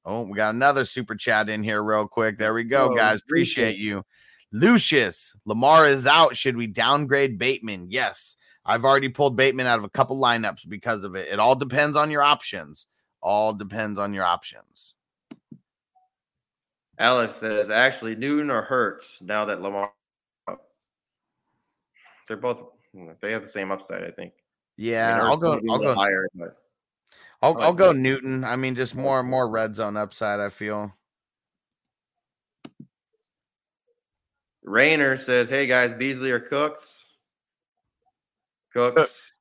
Oh, we got another super chat in here, real quick. There we go, Oh, guys. Appreciate you. Lucius, Lamar is out. Should we downgrade Bateman? Yes. I've already pulled Bateman out of a couple lineups because of it. It all depends on your options. All depends on your options. Alex says actually Newton or Hurts now that Lamar they're both they have the same upside, I think. Yeah, I mean, I'll go. might be a I'll go. higher, but I'll, I I'll like go Newton. Newton. I mean, just more more red zone upside. I feel. Rayner says, "Hey guys, Beasley or Cooks? Uh Cooks.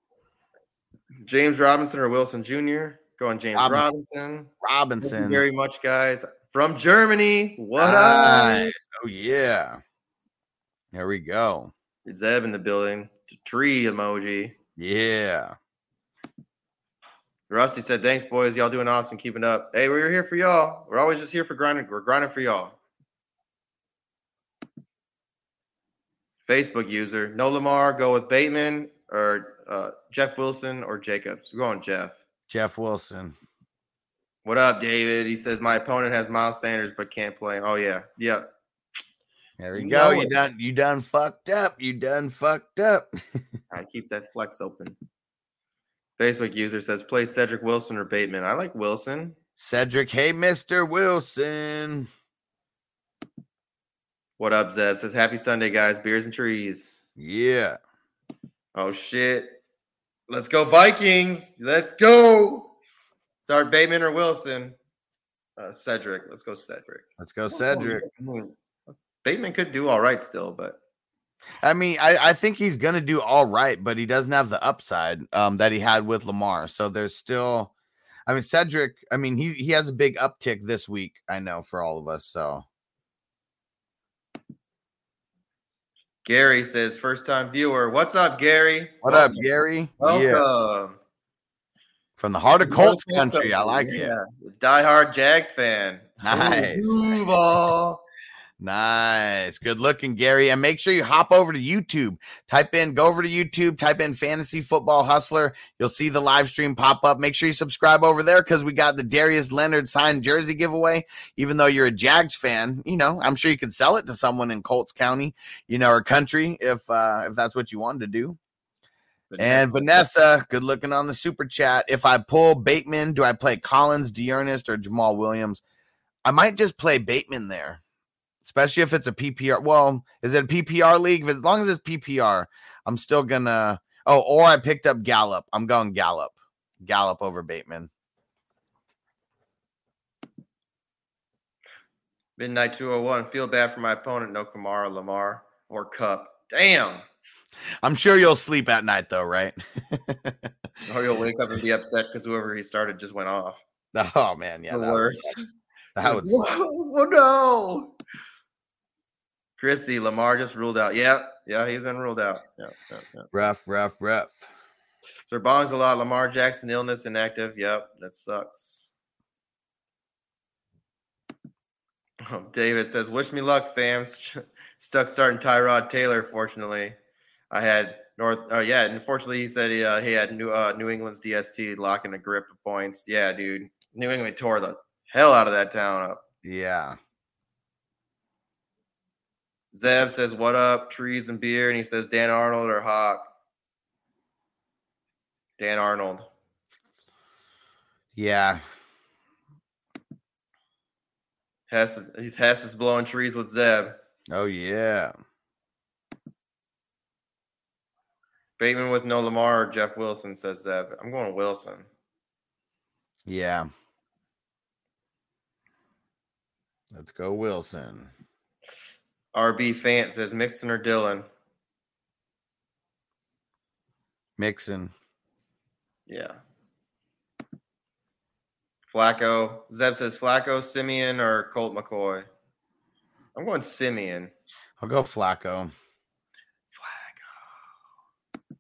James Robinson or Wilson Jr. Going James Robinson. Robinson. Thank you very much, guys. From Germany. What Nice. up? Oh yeah. There we go. Zeb in the building. Tree emoji. Yeah. Rusty said, "Thanks, boys. Y'all doing awesome. Keeping up. Hey, we're here for y'all. We're always just here for grinding. We're grinding for y'all." Facebook user, no Lamar, go with Bateman or uh, Jeff Wilson or Jacobs. We're going Jeff. Jeff Wilson. What up, David? He says my opponent has Miles Sanders but can't play. Oh yeah, yep. There you You go. You it. done. You done fucked up. You done fucked up. I keep that flex open. Facebook user says play Cedric Wilson or Bateman. I like Wilson. Cedric. Hey, Mister Wilson. What up, Zeb? Says happy Sunday, guys. Beers and trees. Yeah. Oh shit. Let's go, Vikings. Let's go. Start Bateman or Wilson. Uh, Cedric. Let's go, Cedric. Let's go, Cedric. Bateman could do all right still, but I mean, I, I think he's gonna do all right, but he doesn't have the upside um, that he had with Lamar. So there's still, I mean, Cedric. I mean, he he has a big uptick this week. I know for all of us. So Gary says first time viewer. What's up, Gary? what up, Gary? Yeah, Welcome. from the heart of Colts country. I like it. Yeah. Die-hard Jags fan. Nice. Ball. Nice. Good looking, Gary. And make sure you hop over to YouTube. Type in, go over to YouTube, type in Fantasy Football Hustler. You'll see the live stream pop up. Make sure you subscribe over there because we got the Darius Leonard signed jersey giveaway. Even though you're a Jags fan, you know, I'm sure you could sell it to someone in Colts County, you know, or country if uh if that's what you wanted to do. And Vanessa, good looking on the super chat. If I pull Bateman, do I play Collins, D'Ernest, or Jamal Williams? I might just play Bateman there, especially if it's a PPR. Well, is it a PPR league? As long as it's PPR, I'm still gonna. Oh, or I picked up Gallup. I'm going Gallup. Gallup over Bateman. Midnight 201. Feel bad for my opponent. No Kamara, Lamar, or Kupp. Damn. I'm sure you'll sleep at night though, right? Or you'll wake up and be upset because whoever he started just went off. oh man, yeah, The that worst. That would suck. Oh no. Chrissy, Lamar just ruled out. Yeah, yeah, he's been ruled out. Yeah, yeah, yeah. rough, rough, rough. Sir Bongs a lot. Lamar Jackson illness inactive. Yep, that sucks. Oh, David says, "Wish me luck, fam. Stuck starting Tyrod Taylor. Fortunately, I had North. Oh yeah, and unfortunately, he said he, uh, he had New uh, New England's DST locking a grip of points. Yeah, dude, New England tore the hell out of that town up. Yeah. Zeb says, "What up, trees and beer?" And he says, "Dan Arnold or Hawk." Dan Arnold. Yeah. Hess is, he's Hess is blowing trees with Zeb. Oh yeah. Bateman with no Lamar or Jeff Wilson says Zeb. I'm going Wilson. Yeah. Let's go, Wilson. RB Fant says Mixon or Dillon. Mixon. Yeah. Flacco. Zeb says Flacco, Siemian, or Colt McCoy. I'm going Siemian. I'll go Flacco. Flacco.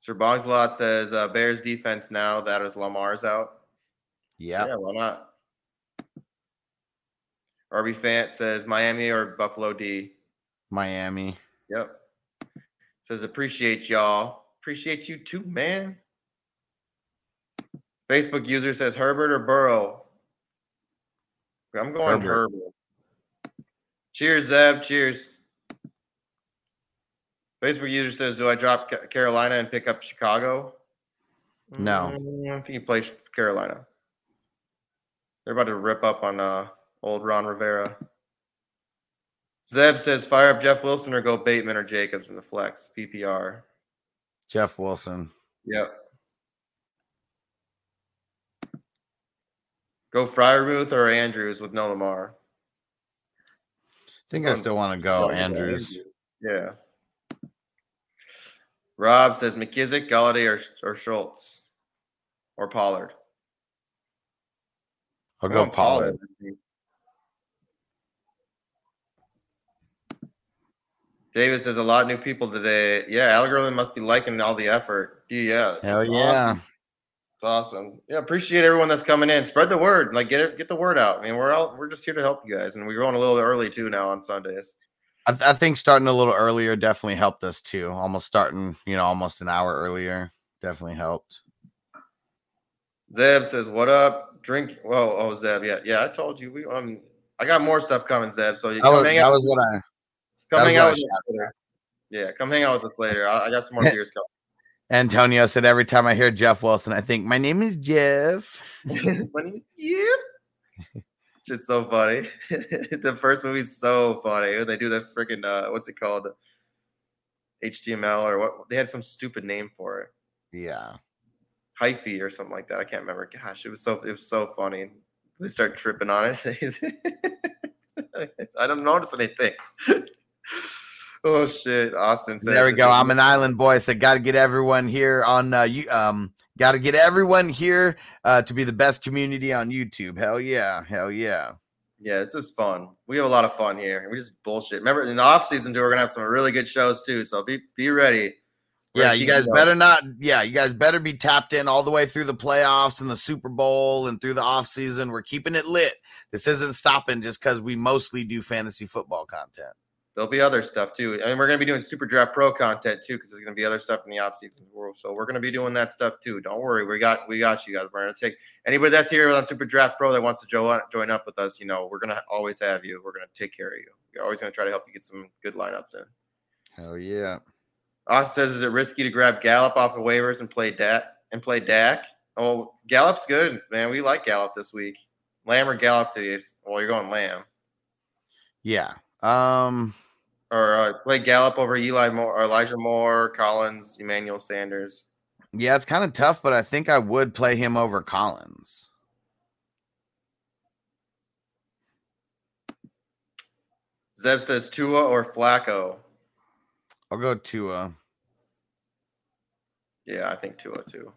Sir Bongslot says uh, Bears defense now that is Lamar's out. Yeah. Yeah, why not? RB Fant says Miami or Buffalo D. Miami. Yep. Says appreciate y'all. Appreciate you too, man. Facebook user says Herbert or Burrow. I'm going Herbert. Herbert. Cheers, Zeb. Cheers. Facebook user says, "Do I drop Carolina and pick up Chicago?" No. Mm, I think you play Carolina. They're about to rip up on uh, old Ron Rivera. Zeb says, "Fire up Jeff Wilson or go Bateman or Jacobs in the flex PPR." Jeff Wilson. Yep. Go Freiermuth or Andrews with no Lamar. I think I still want to go Andrews. Yeah. Rob says McKissic, Golladay, or, or Schultz or Pollard. I'll go going Pollard. David says a lot of new people today. Yeah, algorithm must be liking all the effort. Yeah, Hell it's yeah. awesome. It's awesome. Yeah, appreciate everyone that's coming in. Spread the word. Like get it, get the word out. I mean, we're out. We're just here to help you guys, and we're going a little early too now on Sundays. I, th- I think starting a little earlier definitely helped us too. Almost starting, you know, almost an hour earlier definitely helped. Zeb says, "What up? Drink." Whoa, oh Zeb, yeah, yeah. I told you we. Um, I got more stuff coming, Zeb. So you That was, hang that out. was what I. come hang out with us later. Yeah, come hang out with us later. I, I got some more beers coming. Antonio said every time I hear Jeff Wilson, I think my name is Jeff. My name is Jeff. It's so funny. the first movie's so funny. When they do the freaking uh, what's it called? HTML or what? They had some stupid name for it. Yeah. hyphy or something like that. I can't remember. Gosh, it was so it was so funny. They start tripping on it. I don't notice anything. oh shit! Austin says. There we go. I'm an island boy. so got to get everyone here on uh, you. Um, got to get everyone here uh, to be the best community on YouTube. Hell yeah, hell yeah. Yeah, this is fun. We have a lot of fun here. We just bullshit. Remember, in the off season too, we're gonna have some really good shows too. So be be ready. We're Yeah, you guys better not. Yeah, you guys better be tapped in all the way through the playoffs and the Super Bowl and through the off season. We're keeping it lit. This isn't stopping just because we mostly do fantasy football content. There'll be other stuff too. I mean, we're gonna be doing Super Draft Pro content too, because there's gonna be other stuff in the off season world. So we're gonna be doing that stuff too. Don't worry, we got we got you guys. We're gonna take anybody that's here on Super Draft Pro that wants to join join up with us. You know, we're gonna always have you. We're gonna take care of you. We're always gonna try to help you get some good lineups in. Hell yeah. Austin says, "Is it risky to grab Gallup off of waivers and play Dak and play Dak?" Oh, Gallup's good, man. We like Gallup this week. Lamb or Gallup today? Well, you're going Lamb. Yeah. Um. Or uh, play Gallup over Eli Moore, or Elijah Moore, Collins, Emmanuel Sanders. Yeah, it's kind of tough, but I think I would play him over Collins. Zeb says Tua or Flacco. I'll go Tua. Yeah, I think Tua too.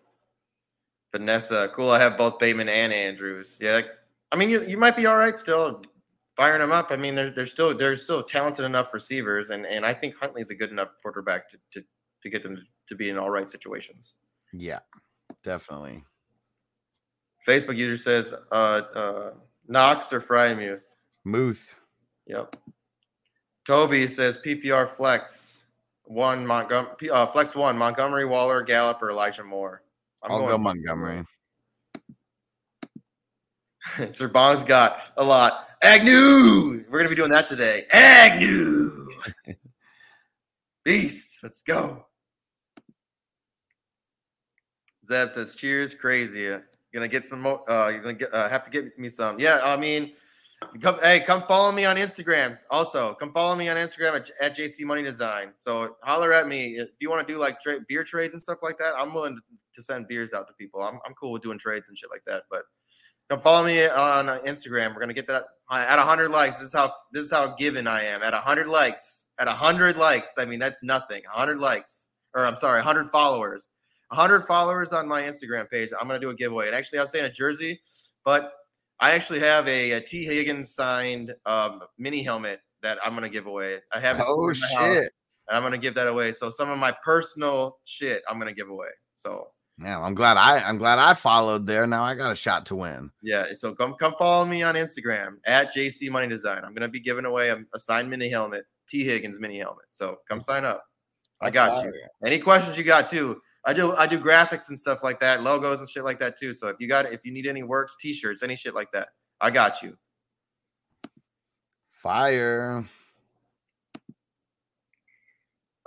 Vanessa, cool. I have both Bateman and Andrews. Yeah, I mean you, you might be all right still firing them up. I mean they're they're still they're still talented enough receivers, and and I think Huntley's a good enough quarterback to to, to get them to be in all right situations. Yeah, definitely. Facebook user says uh uh Knox or Freiermuth. Muth. Yep. Toby says PPR flex one Montgomery uh, flex one Montgomery Waller Gallup or Elijah Moore. I'm I'll go Montgomery. Sir Bong's got a lot. Agnew. We're gonna be doing that today. Agnew. Beast. Let's go. Zeb says, "Cheers, crazy. You're gonna get some more. Uh, you're gonna get, uh, have to get me some. Yeah, I mean, come. Hey, come follow me on Instagram. Also, come follow me on Instagram at, at JC Money Design. So holler at me if you want to do like tra- beer trades and stuff like that. I'm willing to, to send beers out to people. I'm I'm cool with doing trades and shit like that. But come follow me on uh, Instagram. We're gonna get that uh, at 100 likes. This is how this is how given I am. At 100 likes. At 100 likes. I mean, that's nothing. 100 likes, or I'm sorry, 100 followers. 100 followers on my Instagram page. I'm gonna do a giveaway. And actually, I was saying a jersey, but I actually have a, a T Higgins signed um, mini helmet that I'm gonna give away. I have Oh, my house, shit. and I'm gonna give that away. So some of my personal shit, I'm gonna give away. So Yeah, I'm glad I I'm glad I followed there. Now I got a shot to win. yeah, so come come follow me on Instagram at JC Money Design. I'm gonna be giving away a, a signed mini helmet, T Higgins mini helmet. So come sign up. I got you. Any questions you got too? I do I do graphics and stuff like that, logos and shit like that too. So if you got if you need any works, t-shirts, any shit like that, I got you. Fire.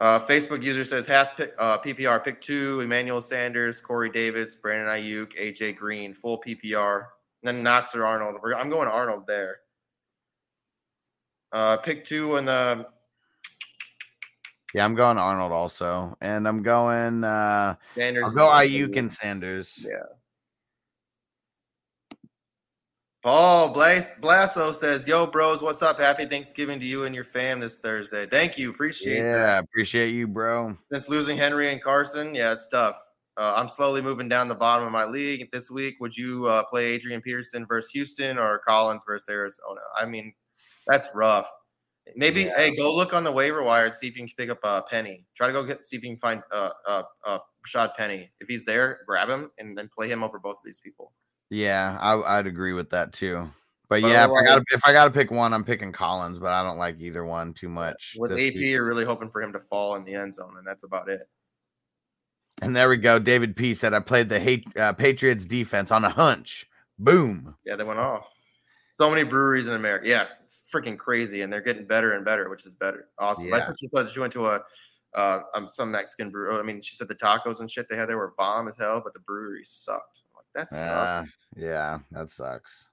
Uh, Facebook user says half pick, uh, PPR pick two, Emmanuel Sanders, Corey Davis, Brandon Aiyuk, AJ Green, full PPR. then Knox or Arnold. I'm going Arnold there. Uh, pick two in the Yeah, I'm going Arnold also, and I'm going. uh Sanders. I'll go Aiyuk and Sanders. Yeah. Paul Blas- Blasso says, "Yo, bros, what's up? Happy Thanksgiving to you and your fam this Thursday. Thank you, appreciate that." Yeah, appreciate you, bro. Since losing Henry and Carson, yeah, it's tough. Uh, I'm slowly moving down the bottom of my league this week. Would you uh, play Adrian Peterson versus Houston or Collins versus Arizona? I mean, that's rough. Maybe Yeah. hey, go look on the waiver wire and see if you can pick up uh, Penny. Try to go get see if you can find uh, uh, uh, Rashaad Penny. If he's there, grab him and then play him over both of these people. Yeah, I, I'd agree with that too. But But yeah, if I got if I got to pick one, I'm picking Collins. But I don't like either one too much. With AP, you're really hoping for him to fall in the end zone, and that's about it. And there we go. David P said I played the hate, uh, Patriots defense on a hunch. Boom. Yeah, they went off. So many breweries in America. Yeah, it's freaking crazy, and they're getting better and better, which is better. Awesome. My sister said she went to a uh, um, some Mexican brew. I mean, she said the tacos and shit they had there were bomb as hell, but the brewery sucked. I'm like that sucks. Uh, yeah, that sucks.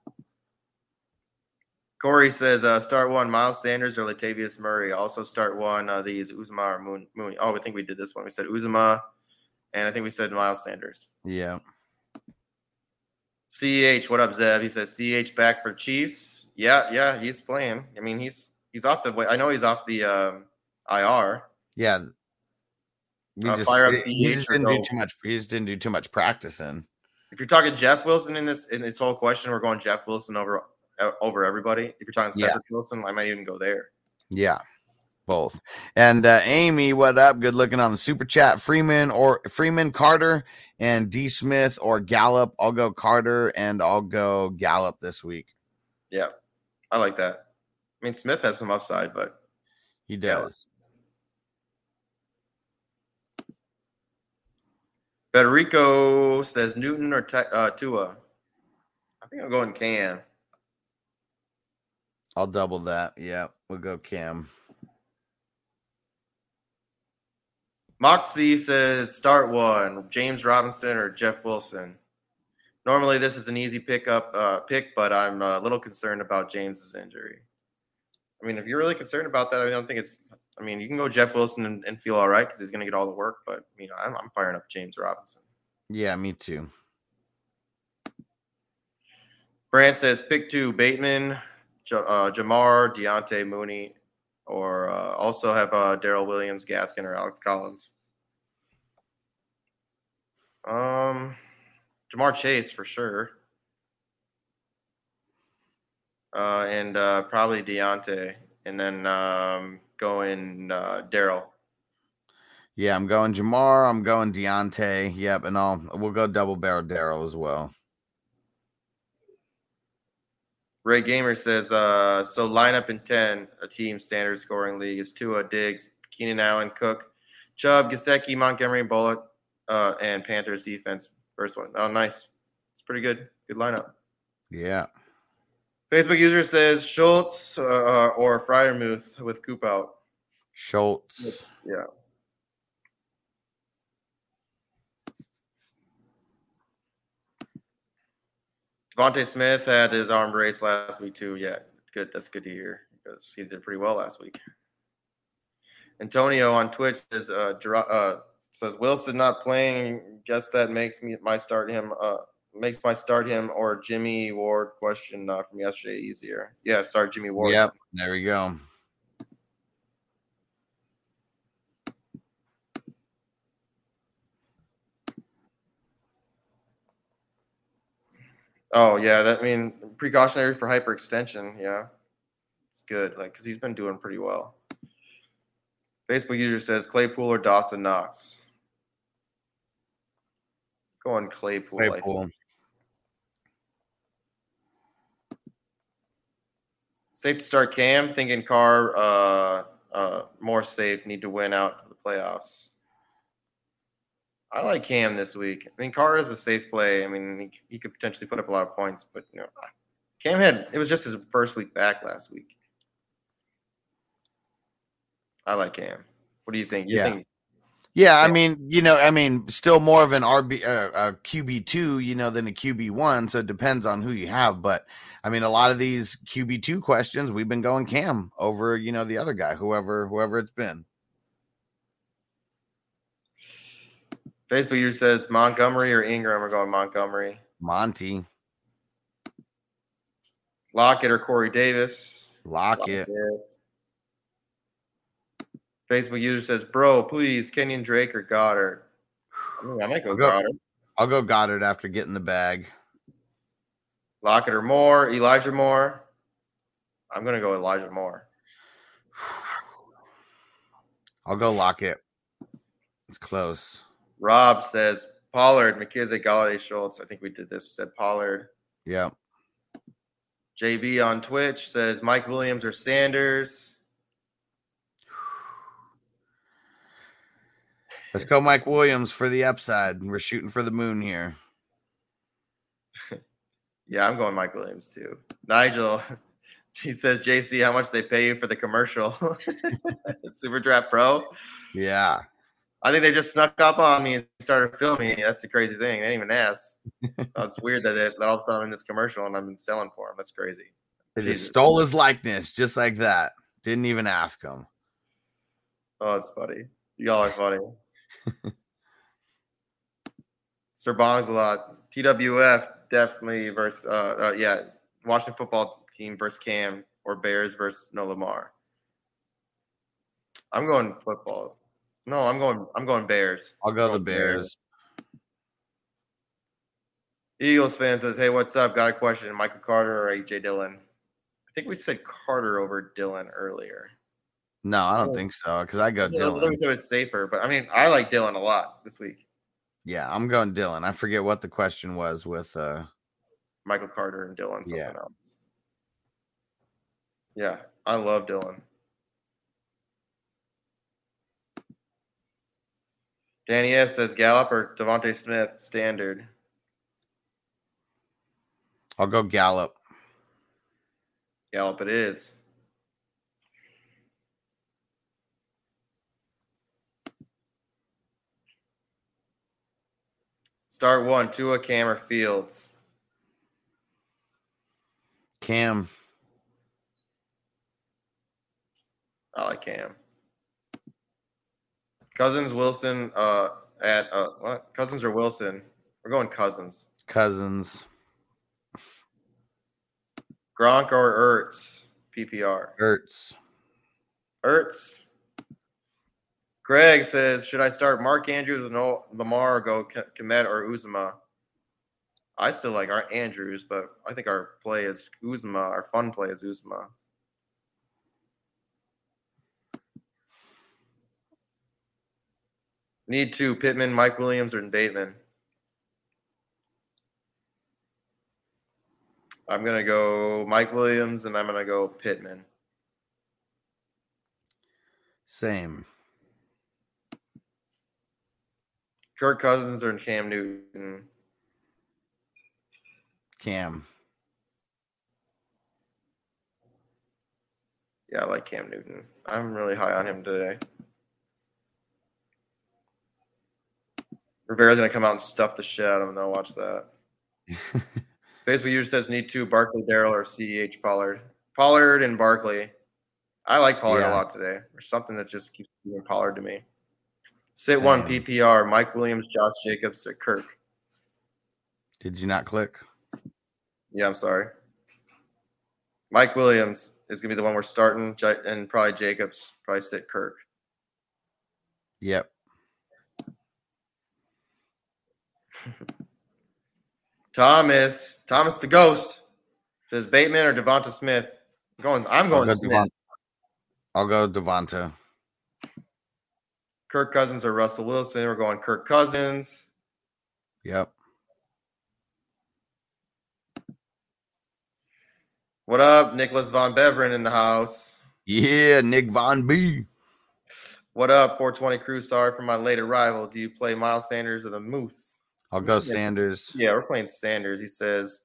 Corey says uh, start one Miles Sanders or Latavius Murray. Also start one uh, these Uzomah or Moon, Mooney. Oh, I think we did this one. We said Uzomah, and I think we said Miles Sanders. Yeah. CH, what up, Zev? He says CH back for Chiefs. Yeah, yeah, he's playing. I mean, he's he's off the way. I know he's off the um, IR. Yeah. We Uh, just, fire up he CH just didn't do too much. He just didn't do too much practicing. If you're talking Jeff Wilson in this in this whole question, we're going Jeff Wilson over uh, over everybody. If you're talking Yeah. Cedric Wilson, I might even go there. Yeah, both. And uh, Amy, what up? Good looking on the super chat. Freeman or Freeman Carter and D Smith or Gallup. I'll go Carter and I'll go Gallup this week. Yeah, I like that. I mean, Smith has some upside, but He does. Federico says Newton or uh, Tua. I think I'm going Cam. I'll double that. Yeah, we'll go Cam. Moxie says start one James Robinson or Jeff Wilson. Normally, this is an easy pickup uh, pick, but I'm a little concerned about James's injury. I mean, if you're really concerned about that, I don't think it's. I mean, you can go Jeff Wilson and, and feel all right because he's going to get all the work. But you know, I'm, I'm firing up James Robinson. Yeah, me too. Brant says pick two Bateman, J- uh, Jamar, Diontae Mooney, or uh, also have uh, Daryl Williams, Gaskin, or Alex Collins. Um, Jamar Chase for sure. Uh, and uh, probably Deontay, and then um, going uh, Daryl. Yeah, I'm going Jamar. I'm going Diontae. Yep, and I'll we'll go double barrel Daryl as well. Ray Gamer says, uh, so lineup in 10, a team standard scoring league is Tua, Diggs, Keenan Allen, Cook, Chubb, Gesicki, Montgomery, Bullock, uh, and Panthers defense. First one. Oh, nice. It's pretty good. Good lineup. Yeah. Facebook user says Schultz uh, or Freiermuth with Coop out. Schultz. Yeah. DeVonta Smith had his arm brace last week too. Yeah, good. That's good to hear because he did pretty well last week. Antonio on Twitch says uh, uh says Wilson not playing. Guess that makes me my start him uh makes my start him or Jimmy Ward question uh, from yesterday easier. Yeah, start Jimmy Ward. Yep. There we go. Oh yeah, that I mean precautionary for hyperextension. Yeah, it's good. Like because he's been doing pretty well. Facebook user says Claypool or Dawson Knox. Going Claypool. I think. Claypool. Safe to start Cam. Thinking Carr uh, uh, more safe. Need to win out to the playoffs. I like Cam this week. I mean, Carr is a safe play. I mean, he, he could potentially put up a lot of points, but you know, Cam had it was just his first week back last week. I like Cam. What do you think? You Yeah. think Yeah, I mean, you know, I mean, still more of an RB, uh, a QB two, you know, than a QB one. So it depends on who you have. But I mean, a lot of these QB two questions, we've been going Cam over, you know, the other guy, whoever, whoever it's been. Facebook user says Montgomery or Ingram are going Montgomery. Monty, Lockett or Corey Davis. Lockett. Facebook user says, "Bro, please, Kenyan Drake or Goddard." I, might go I'll go- Goddard. I'll go Goddard after getting the bag. Lockett or Moore, Elijah Moore. I'm gonna go Elijah Moore. I'll go Lockett. It's close. Rob says Pollard, McKissic, Golladay, Schultz. I think we did this. We said Pollard. Yeah. JB on Twitch says Mike Williams or Sanders. Let's go, Mike Williams, for the upside. We're shooting for the moon here. Yeah, I'm going Mike Williams too. Nigel, he says, JC, how much they pay you for the commercial? Super Draft Pro. Yeah. I think they just snuck up on me and started filming. That's the crazy thing. They didn't even ask. Oh, it's weird that, it, that all of a sudden I'm in this commercial and I'm selling for them. That's crazy. They just stole his likeness just like that. Didn't even ask him. Oh, it's funny. Y'all are funny. Sir Bongs a lot. TWF definitely versus uh, uh yeah, Washington football team versus Cam or Bears versus No Lamar. I'm going football. No, I'm going I'm going Bears. I'll go the Going Bears. Eagles fan says, "Hey, what's up? Got a question? Michael Carter or AJ Dillon?" I think we said Carter over Dillon earlier. No, I don't think so. Because I go Yeah, Dylan. Dillon said it's safer, but I mean, I like Dillon a lot this week. Yeah, I'm going Dillon. I forget what the question was with uh Michael Carter and Dillon. something Yeah. else. Yeah, I love Dillon. Danny S says Gallup or DeVonta Smith standard. I'll go Gallup. Gallup it is. Start one, Tua, Cam, or Fields. Cam. I like Cam. Cousins, Wilson, uh, at uh, what? Cousins or Wilson? We're going Cousins. Cousins. Gronk or Ertz? PPR. Ertz. Ertz. Greg says, should I start Mark Andrews with no Lamar or go Kmet or Uzomah? I still like our Andrews, but I think our play is Uzomah. Our fun play is Uzomah. Need two Pittman, Mike Williams, or Bateman. I'm gonna go Mike Williams, and I'm gonna go Pittman. Same. Kirk Cousins or Cam Newton. Cam. Yeah, I like Cam Newton. I'm really high on him today. Rivera's gonna come out and stuff the shit out of him. though. watch that. Facebook user says need two Barkley, Daryl, or CEH Pollard. Pollard and Barkley. I like Pollard a lot today. There's something that just keeps being Pollard to me. Sit one PPR. Mike Williams, Josh Jacobs, or Kirk. Did you not click? Yeah, I'm sorry. Mike Williams is gonna be the one we're starting, and probably Jacobs. Probably sit Kirk. Yep. Thomas, Thomas the Ghost says Bateman or DeVonta Smith. I'm going. I'm I'll going go, Smith. Devon- I'll go Devonta. Kirk Cousins or Russell Wilson. We're going Kirk Cousins. Yep. What up, Nicholas Von Beveren in the house? Yeah, Nick Von B. What up, 420 crew? Sorry for my late arrival. Do you play Miles Sanders or the Muth? I'll go Yeah. Sanders. Yeah, we're playing Sanders. He says,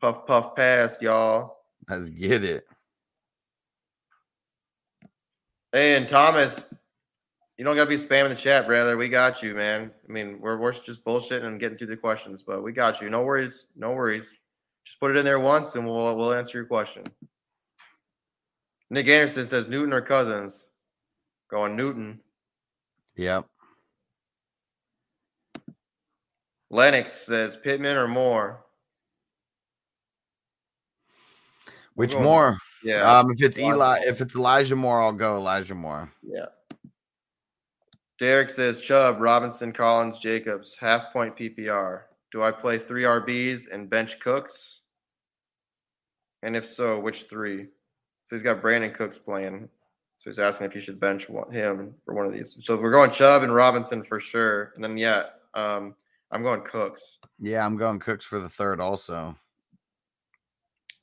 "Puff puff pass, y'all." Let's get it. Hey, and Thomas, you don't gotta be spamming the chat, brother. We got you, man. I mean, we're we're just bullshitting and getting through the questions, but we got you. No worries, no worries. Just put it in there once, and we'll we'll answer your question. Nick Anderson says Newton or Cousins. Going Newton. Yep. Lennox says Pittman or Moore. Which more? Yeah. Um, if it's Eli, if it's Elijah Moore, I'll go Elijah Moore. Yeah. Derek says Chubb, Robinson, Collins, Jacobs, half point PPR. Do I play three RBs and bench Cooks? And if so, which three? So he's got Brandin Cooks playing. So he's asking if you should bench one, him for one of these. So we're going Chubb and Robinson for sure. And then yeah, um, I'm going Cooks. Yeah, I'm going Cooks for the third also.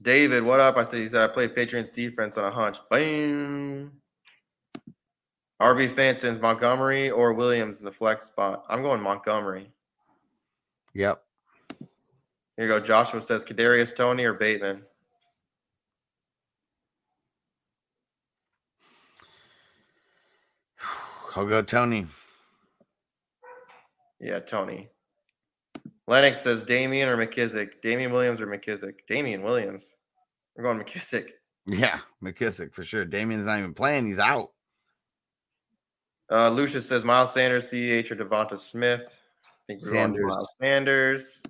David, what up? I said he said I play Patriots defense on a hunch. Bam. RB fan sends Montgomery or Williams in the flex spot. I'm going Montgomery. Yep. Here you go. Joshua says Kadarius Toney or Bateman. I'll go Toney. Yeah, Tony. Lennox says Damien or McKissic. Damien Williams or McKissic. Damien Williams. We're going McKissic. Yeah, McKissic for sure. Damien's not even playing. He's out. Uh, Lucius says Miles Sanders, CH or DeVonta Smith. I think we're Sanders. Miles Sanders.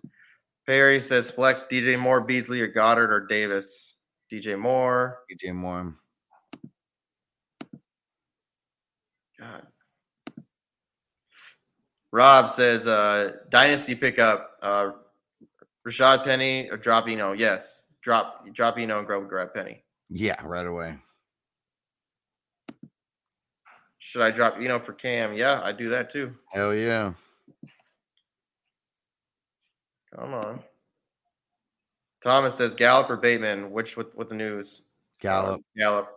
Perry says flex DJ Moore, Beasley, or Goedert or Davis. DJ Moore. DJ Moore. God. Rob says uh dynasty pickup. Uh Rashaad Penny or drop Eno. Yes. Drop drop Eno and grab grab Penny. Yeah, right away. Should I drop Eno for Cam? Yeah, I do that too. Hell yeah. Come on. Thomas says Gallup or Bateman. Which with, with the news? Gallup. Gallup.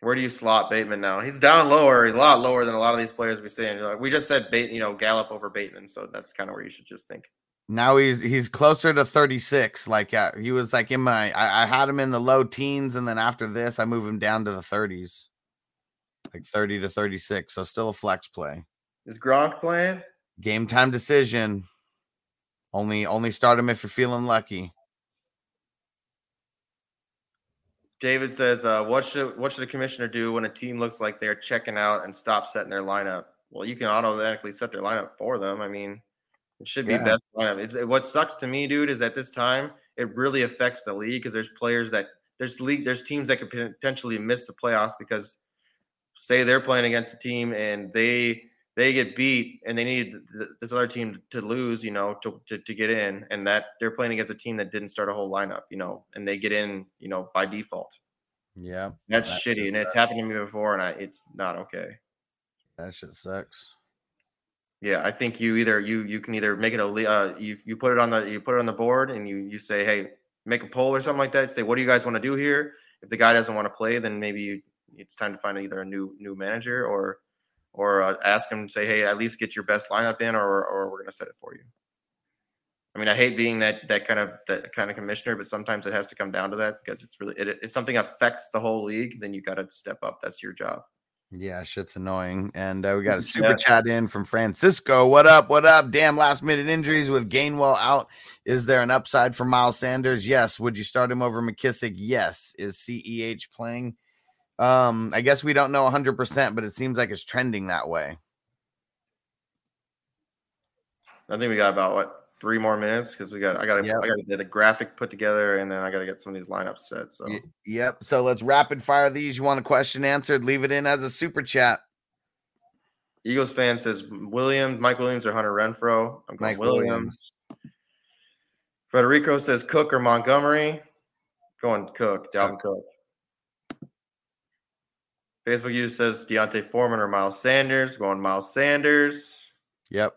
Where do you slot Bateman now? He's down lower. He's a lot lower than a lot of these players we saying. Like we just said, Bate, you know, Gallup over Bateman. So that's kind of where you should just think. Now he's he's closer to 36. Like uh, he was like in my I, I had him in the low teens, and then after this, I move him down to the 30s. Like 30 to 36. So still a flex play. Is Gronk playing? Game time decision. Only only start him if you're feeling lucky. David says, uh, "What should what should the commissioner do when a team looks like they're checking out and stop setting their lineup?" Well, you can automatically set their lineup for them. I mean, it should be Yeah. best lineup. It's, what sucks to me, dude, is at this time it really affects the league because there's players that there's league there's teams that could potentially miss the playoffs because say they're playing against a team and they they get beat and they need this other team to lose, you know, to, to to get in, and that they're playing against a team that didn't start a whole lineup, you know, and they get in, you know, by default. Yeah. That's that shitty, shit and it's happened to me before, and I, it's not okay. That shit sucks. Yeah, I think you either you you can either make it a uh, you you put it on the you put it on the board, and you you say, hey, make a poll or something like that. Say, what do you guys want to do here? If the guy doesn't want to play, then maybe you, it's time to find either a new new manager or or uh, ask him say, hey, at least get your best lineup in, or or we're gonna set it for you. I mean, I hate being that that kind of that kind of commissioner, but sometimes it has to come down to that because it's really it, if something affects the whole league, then you got to step up. That's your job. Yeah, shit's annoying. And uh, we got a super Yeah. chat in from Francisco. What up? What up? Damn last minute injuries with Gainwell out. Is there an upside for Miles Sanders? Yes. Would you start him over McKissic? Yes. Is CEH playing? Um, I guess we don't know 100%, but it seems like it's trending that way. I think we got about what three more minutes because we got I got to Yep. I got to get the graphic put together and then I got to get some of these lineups set. So Y- Yep. So let's rapid fire these. You want a question answered? Leave it in as a super chat. Eagles fan says Williams, Mike Williams or Hunter Renfrow. I'm going Mike Williams. Williams. Federico says Cook or Montgomery. Going Cook, Dalvin Cook. Facebook user says D'Onta Foreman or Miles Sanders. Going Miles Sanders. Yep.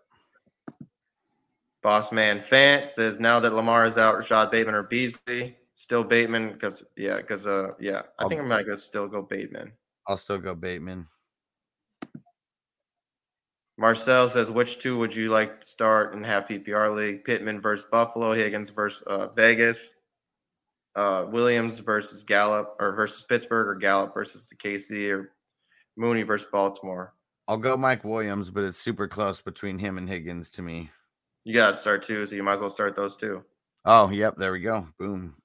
Boss man Fant says now that Lamar is out, Rashod Bateman or Beasley. Still Bateman because yeah, because uh yeah, I think I might go still go Bateman. I'll still go Bateman. Marcel says, which two would you like to start and have PPR league? Pittman versus Buffalo, Higgins versus uh, Vegas, uh, Williams versus Gallup or versus Pittsburgh, or Gallup versus the KC, or Mooney versus Baltimore. I'll go Mike Williams, but it's super close between him and Higgins to me. You got to start two, so you might as well start those two. Oh, yep. There we go. Boom.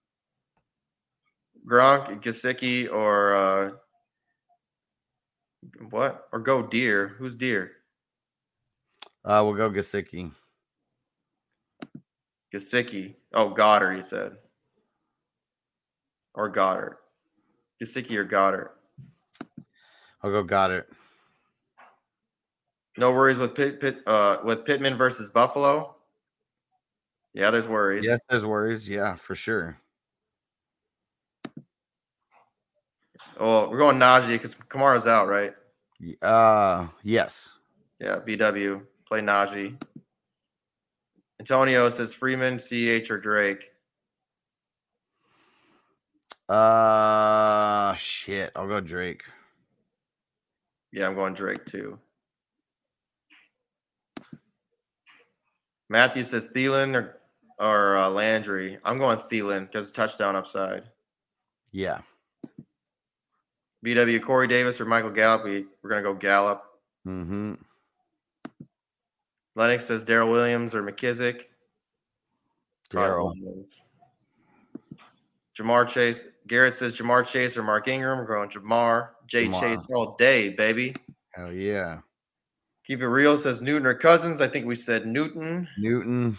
Gronk, Gesicki, or uh, what? Or go Deer. Who's Deer? Uh, we'll go Gesicki. Gesicki. Oh, Goedert, he said. Or Goedert. Gesicki or Goedert. I'll go Goedert. No worries with Pitt, Pitt uh, with Pittman versus Buffalo. Yeah, there's worries. Yes, there's worries. Yeah, for sure. Oh, we're going Najee because Kamara's out, right? Uh, yes. Yeah, BW play Najee. Antonio says Freeman, CH, or Drake. Uh, shit. I'll go Drake. Yeah, I'm going Drake too. Matthew says Thielen or or uh, Landry. I'm going Thielen because touchdown upside. Yeah. BW Corey Davis or Michael Gallup. We, we're gonna go Gallup. Mm-hmm. Lennox says Darrel Williams or McKissic. Daryl. Ja'Marr Chase. Garrett says Ja'Marr Chase or Mark Ingram. We're going Ja'Marr. Jay Ja'Marr. Chase all day, baby. Hell yeah. Keep it real says Newton or Cousins. I think we said Newton. Newton.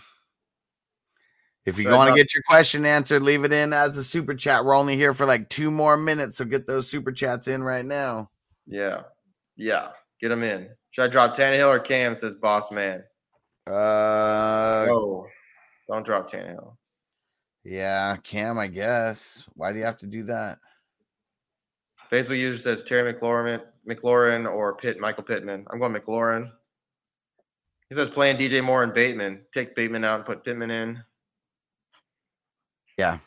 If you want to get your question answered, leave it in as a super chat. We're only here for like two more minutes, so get those super chats in right now. Yeah. Yeah. Get them in. Should I drop Tannehill or Cam? Says Boss Man. Uh, Oh, don't drop Tannehill. yeah, Cam, I guess. Why do you have to do that? Facebook user says Terry McLaurin, McLaurin or Pitt, Michael Pittman. I'm going McLaurin. He says playing DJ Moore and Bateman. Take Bateman out and put Pittman in. Yeah.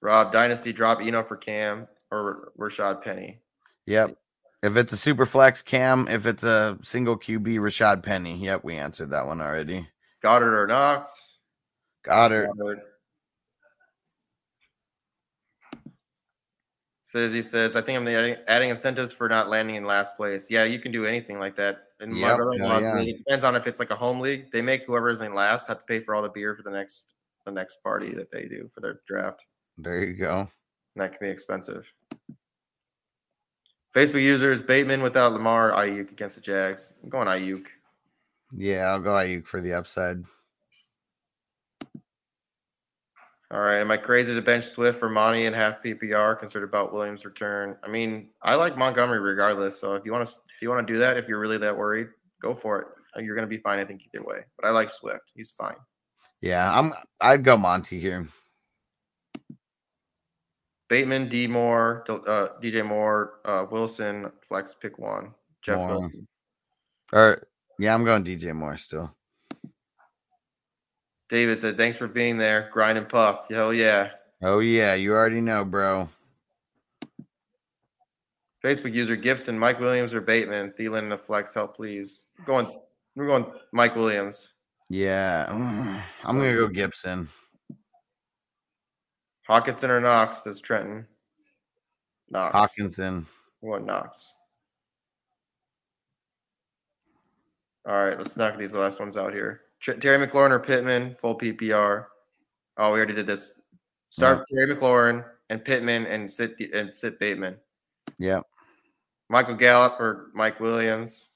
Rob Dynasty drop Eno for Cam or Rashaad Penny. Yep. If it's a super flex, Cam. If it's a single QB, Rashaad Penny. Yep, we answered that one already. Goedert or Knox. Goedert. Goedert. Says he says, I think I'm adding, adding incentives for not landing in last place. Yeah, you can do anything like that. My Yep, yeah. league, it depends on if it's like a home league. They make whoever's in last have to pay for all the beer for the next the next party that they do for their draft. There you go. And that can be expensive. Facebook users Bateman without Lamar, Aiyuk against the Jags. I'm going Aiyuk. Yeah, I'll go Aiyuk for the upside. All right. Am I crazy to bench Swift for Monty and half PPR Concerned about Williams' return? I mean, I like Montgomery regardless. So if you want to, if you want to do that, if you're really that worried, go for it. Uh, You're going to be fine, I think, either way. But I like Swift. He's fine. Yeah, I'm. I'd go Monty here. Bateman, D Moore, uh, DJ Moore, uh, Wilson, flex pick one. Jeff Moore. Wilson. Or yeah, I'm going DJ Moore still. David said, "Thanks for being there. Grind and puff. Hell yeah." Oh yeah, you already know, bro. Facebook user Gibson, Mike Williams or Bateman, Thielen in the flex. Help, please. Going. We're going Mike Williams. Yeah, I'm gonna go Gibson. Hockenson or Knox, says Trenton. Knox. Hockenson. We want Knox. All right, let's knock these last ones out here. Terry McLaurin or Pittman, full PPR. Oh, we already did this. Start Terry McLaurin and Pittman and sit and sit Bateman. Yeah. Michael Gallup or Mike Williams.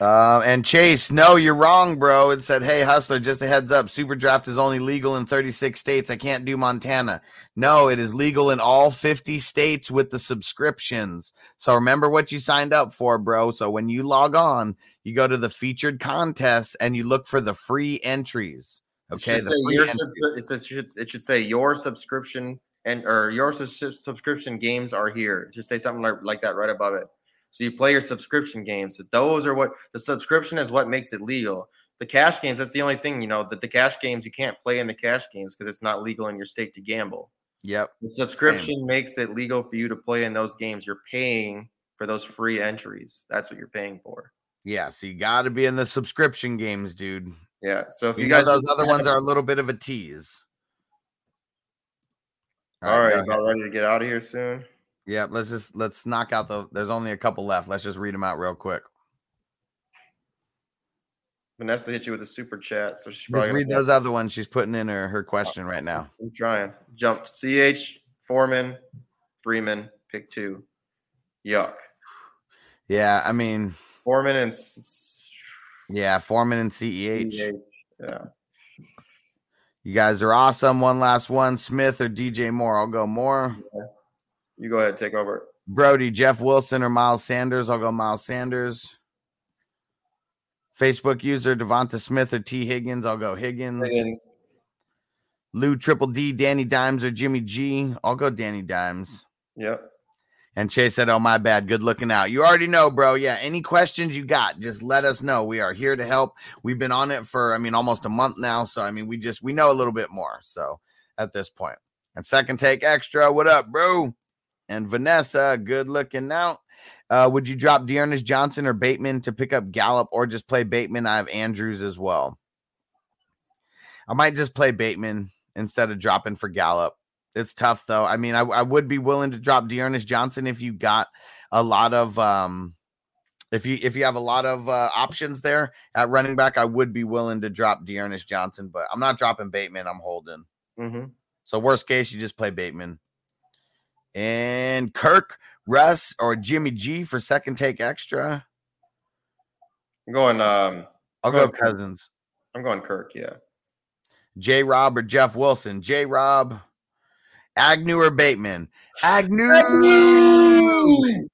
Uh, and Chase, no, you're wrong, bro. It said, "Hey, hustler, just a heads up. Super draft is only legal in 36 states. I can't do Montana. No, it is legal in all 50 states with the subscriptions. So remember what you signed up for, bro. So when you log on, you go to the featured contests and you look for the free entries. It Okay, should the say your it, says, should, it should say your subscription and or your sus- subscription games are here. It should say something like, like that right above it. So you play your subscription games. Those are what the subscription is what makes it legal. The cash games, that's the only thing, you know, that the cash games you can't play in the cash games because it's not legal in your state to gamble. Yep. The subscription makes it legal for you to play in those games. You're paying for those free entries. That's what you're paying for. Yeah, so you got to be in the subscription games, dude. Yeah. So if you, You guys those other ones are a little bit of a tease. all right, go about ready to get out of here soon. Yeah, let's just let's knock out the. There's only a couple left. Let's just read them out real quick. Vanessa hit you with a super chat, so she's Just probably read those other ones. She's putting in her her question right now. I'm trying. Jumped. CH Foreman, Freeman, pick two. Yuck. Yeah, I mean, Foreman and yeah, Foreman and CEH. CH. Yeah. You guys are awesome. One last one, Smith or DJ Moore. I'll go Moore. You go ahead, take over. Brody, Jeff Wilson or Miles Sanders. I'll go Miles Sanders. Facebook user DeVonta Smith or T Higgins. I'll go Higgins. Higgins. Lou Triple D, Danny Dimes or Jimmy G. I'll go Danny Dimes. Yep. And Chase said, Oh, my bad. Good looking out. You already know, bro. Yeah. Any questions you got, just let us know. We are here to help. We've been on it for, I mean, almost a month now. So, I mean, we just, we know a little bit more. So, at this. And second take extra. What up, bro? And Vanessa, good looking out. Uh, would you drop D'Ernest Johnson or Bateman to pick up Gallup or just play Bateman? I have Andrews as well. I might just play Bateman instead of dropping for Gallup. It's tough though. I mean, I, I would be willing to drop D'Ernest Johnson if you got a lot of um If you if you have a lot of uh, options there at running back, I would be willing to drop D'Ernest Johnson, but I'm not dropping Bateman. I'm holding. Mm-hmm. So worst case, you just play Bateman. And Kirk, Russ, or Jimmy G for second take extra. I'm going. Um, I'll go Cousins. I'm going Kirk. Yeah. J Rob or Jeff Wilson. J Rob, Agnew or Bateman. Agnew.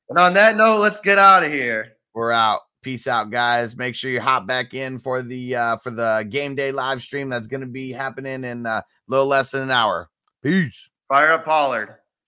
And on that note, let's get out of here. We're out. Peace out, guys. Make sure you hop back in for the uh for the game day live stream that's gonna be happening in uh, a little less than an hour. Peace. Fire up Pollard.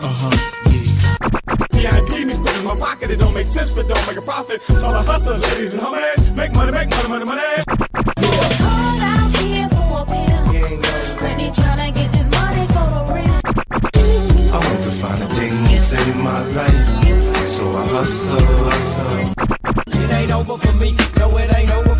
Yeah, I need me put in my pocket, it don't make sense, but don't make a profit. So I hustle, ladies and homies. Make money, make money, money, money. I want to find the things in my life, so I hustle, hustle. It ain't over for me. No, it ain't over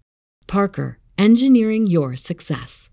Parker, engineering your success.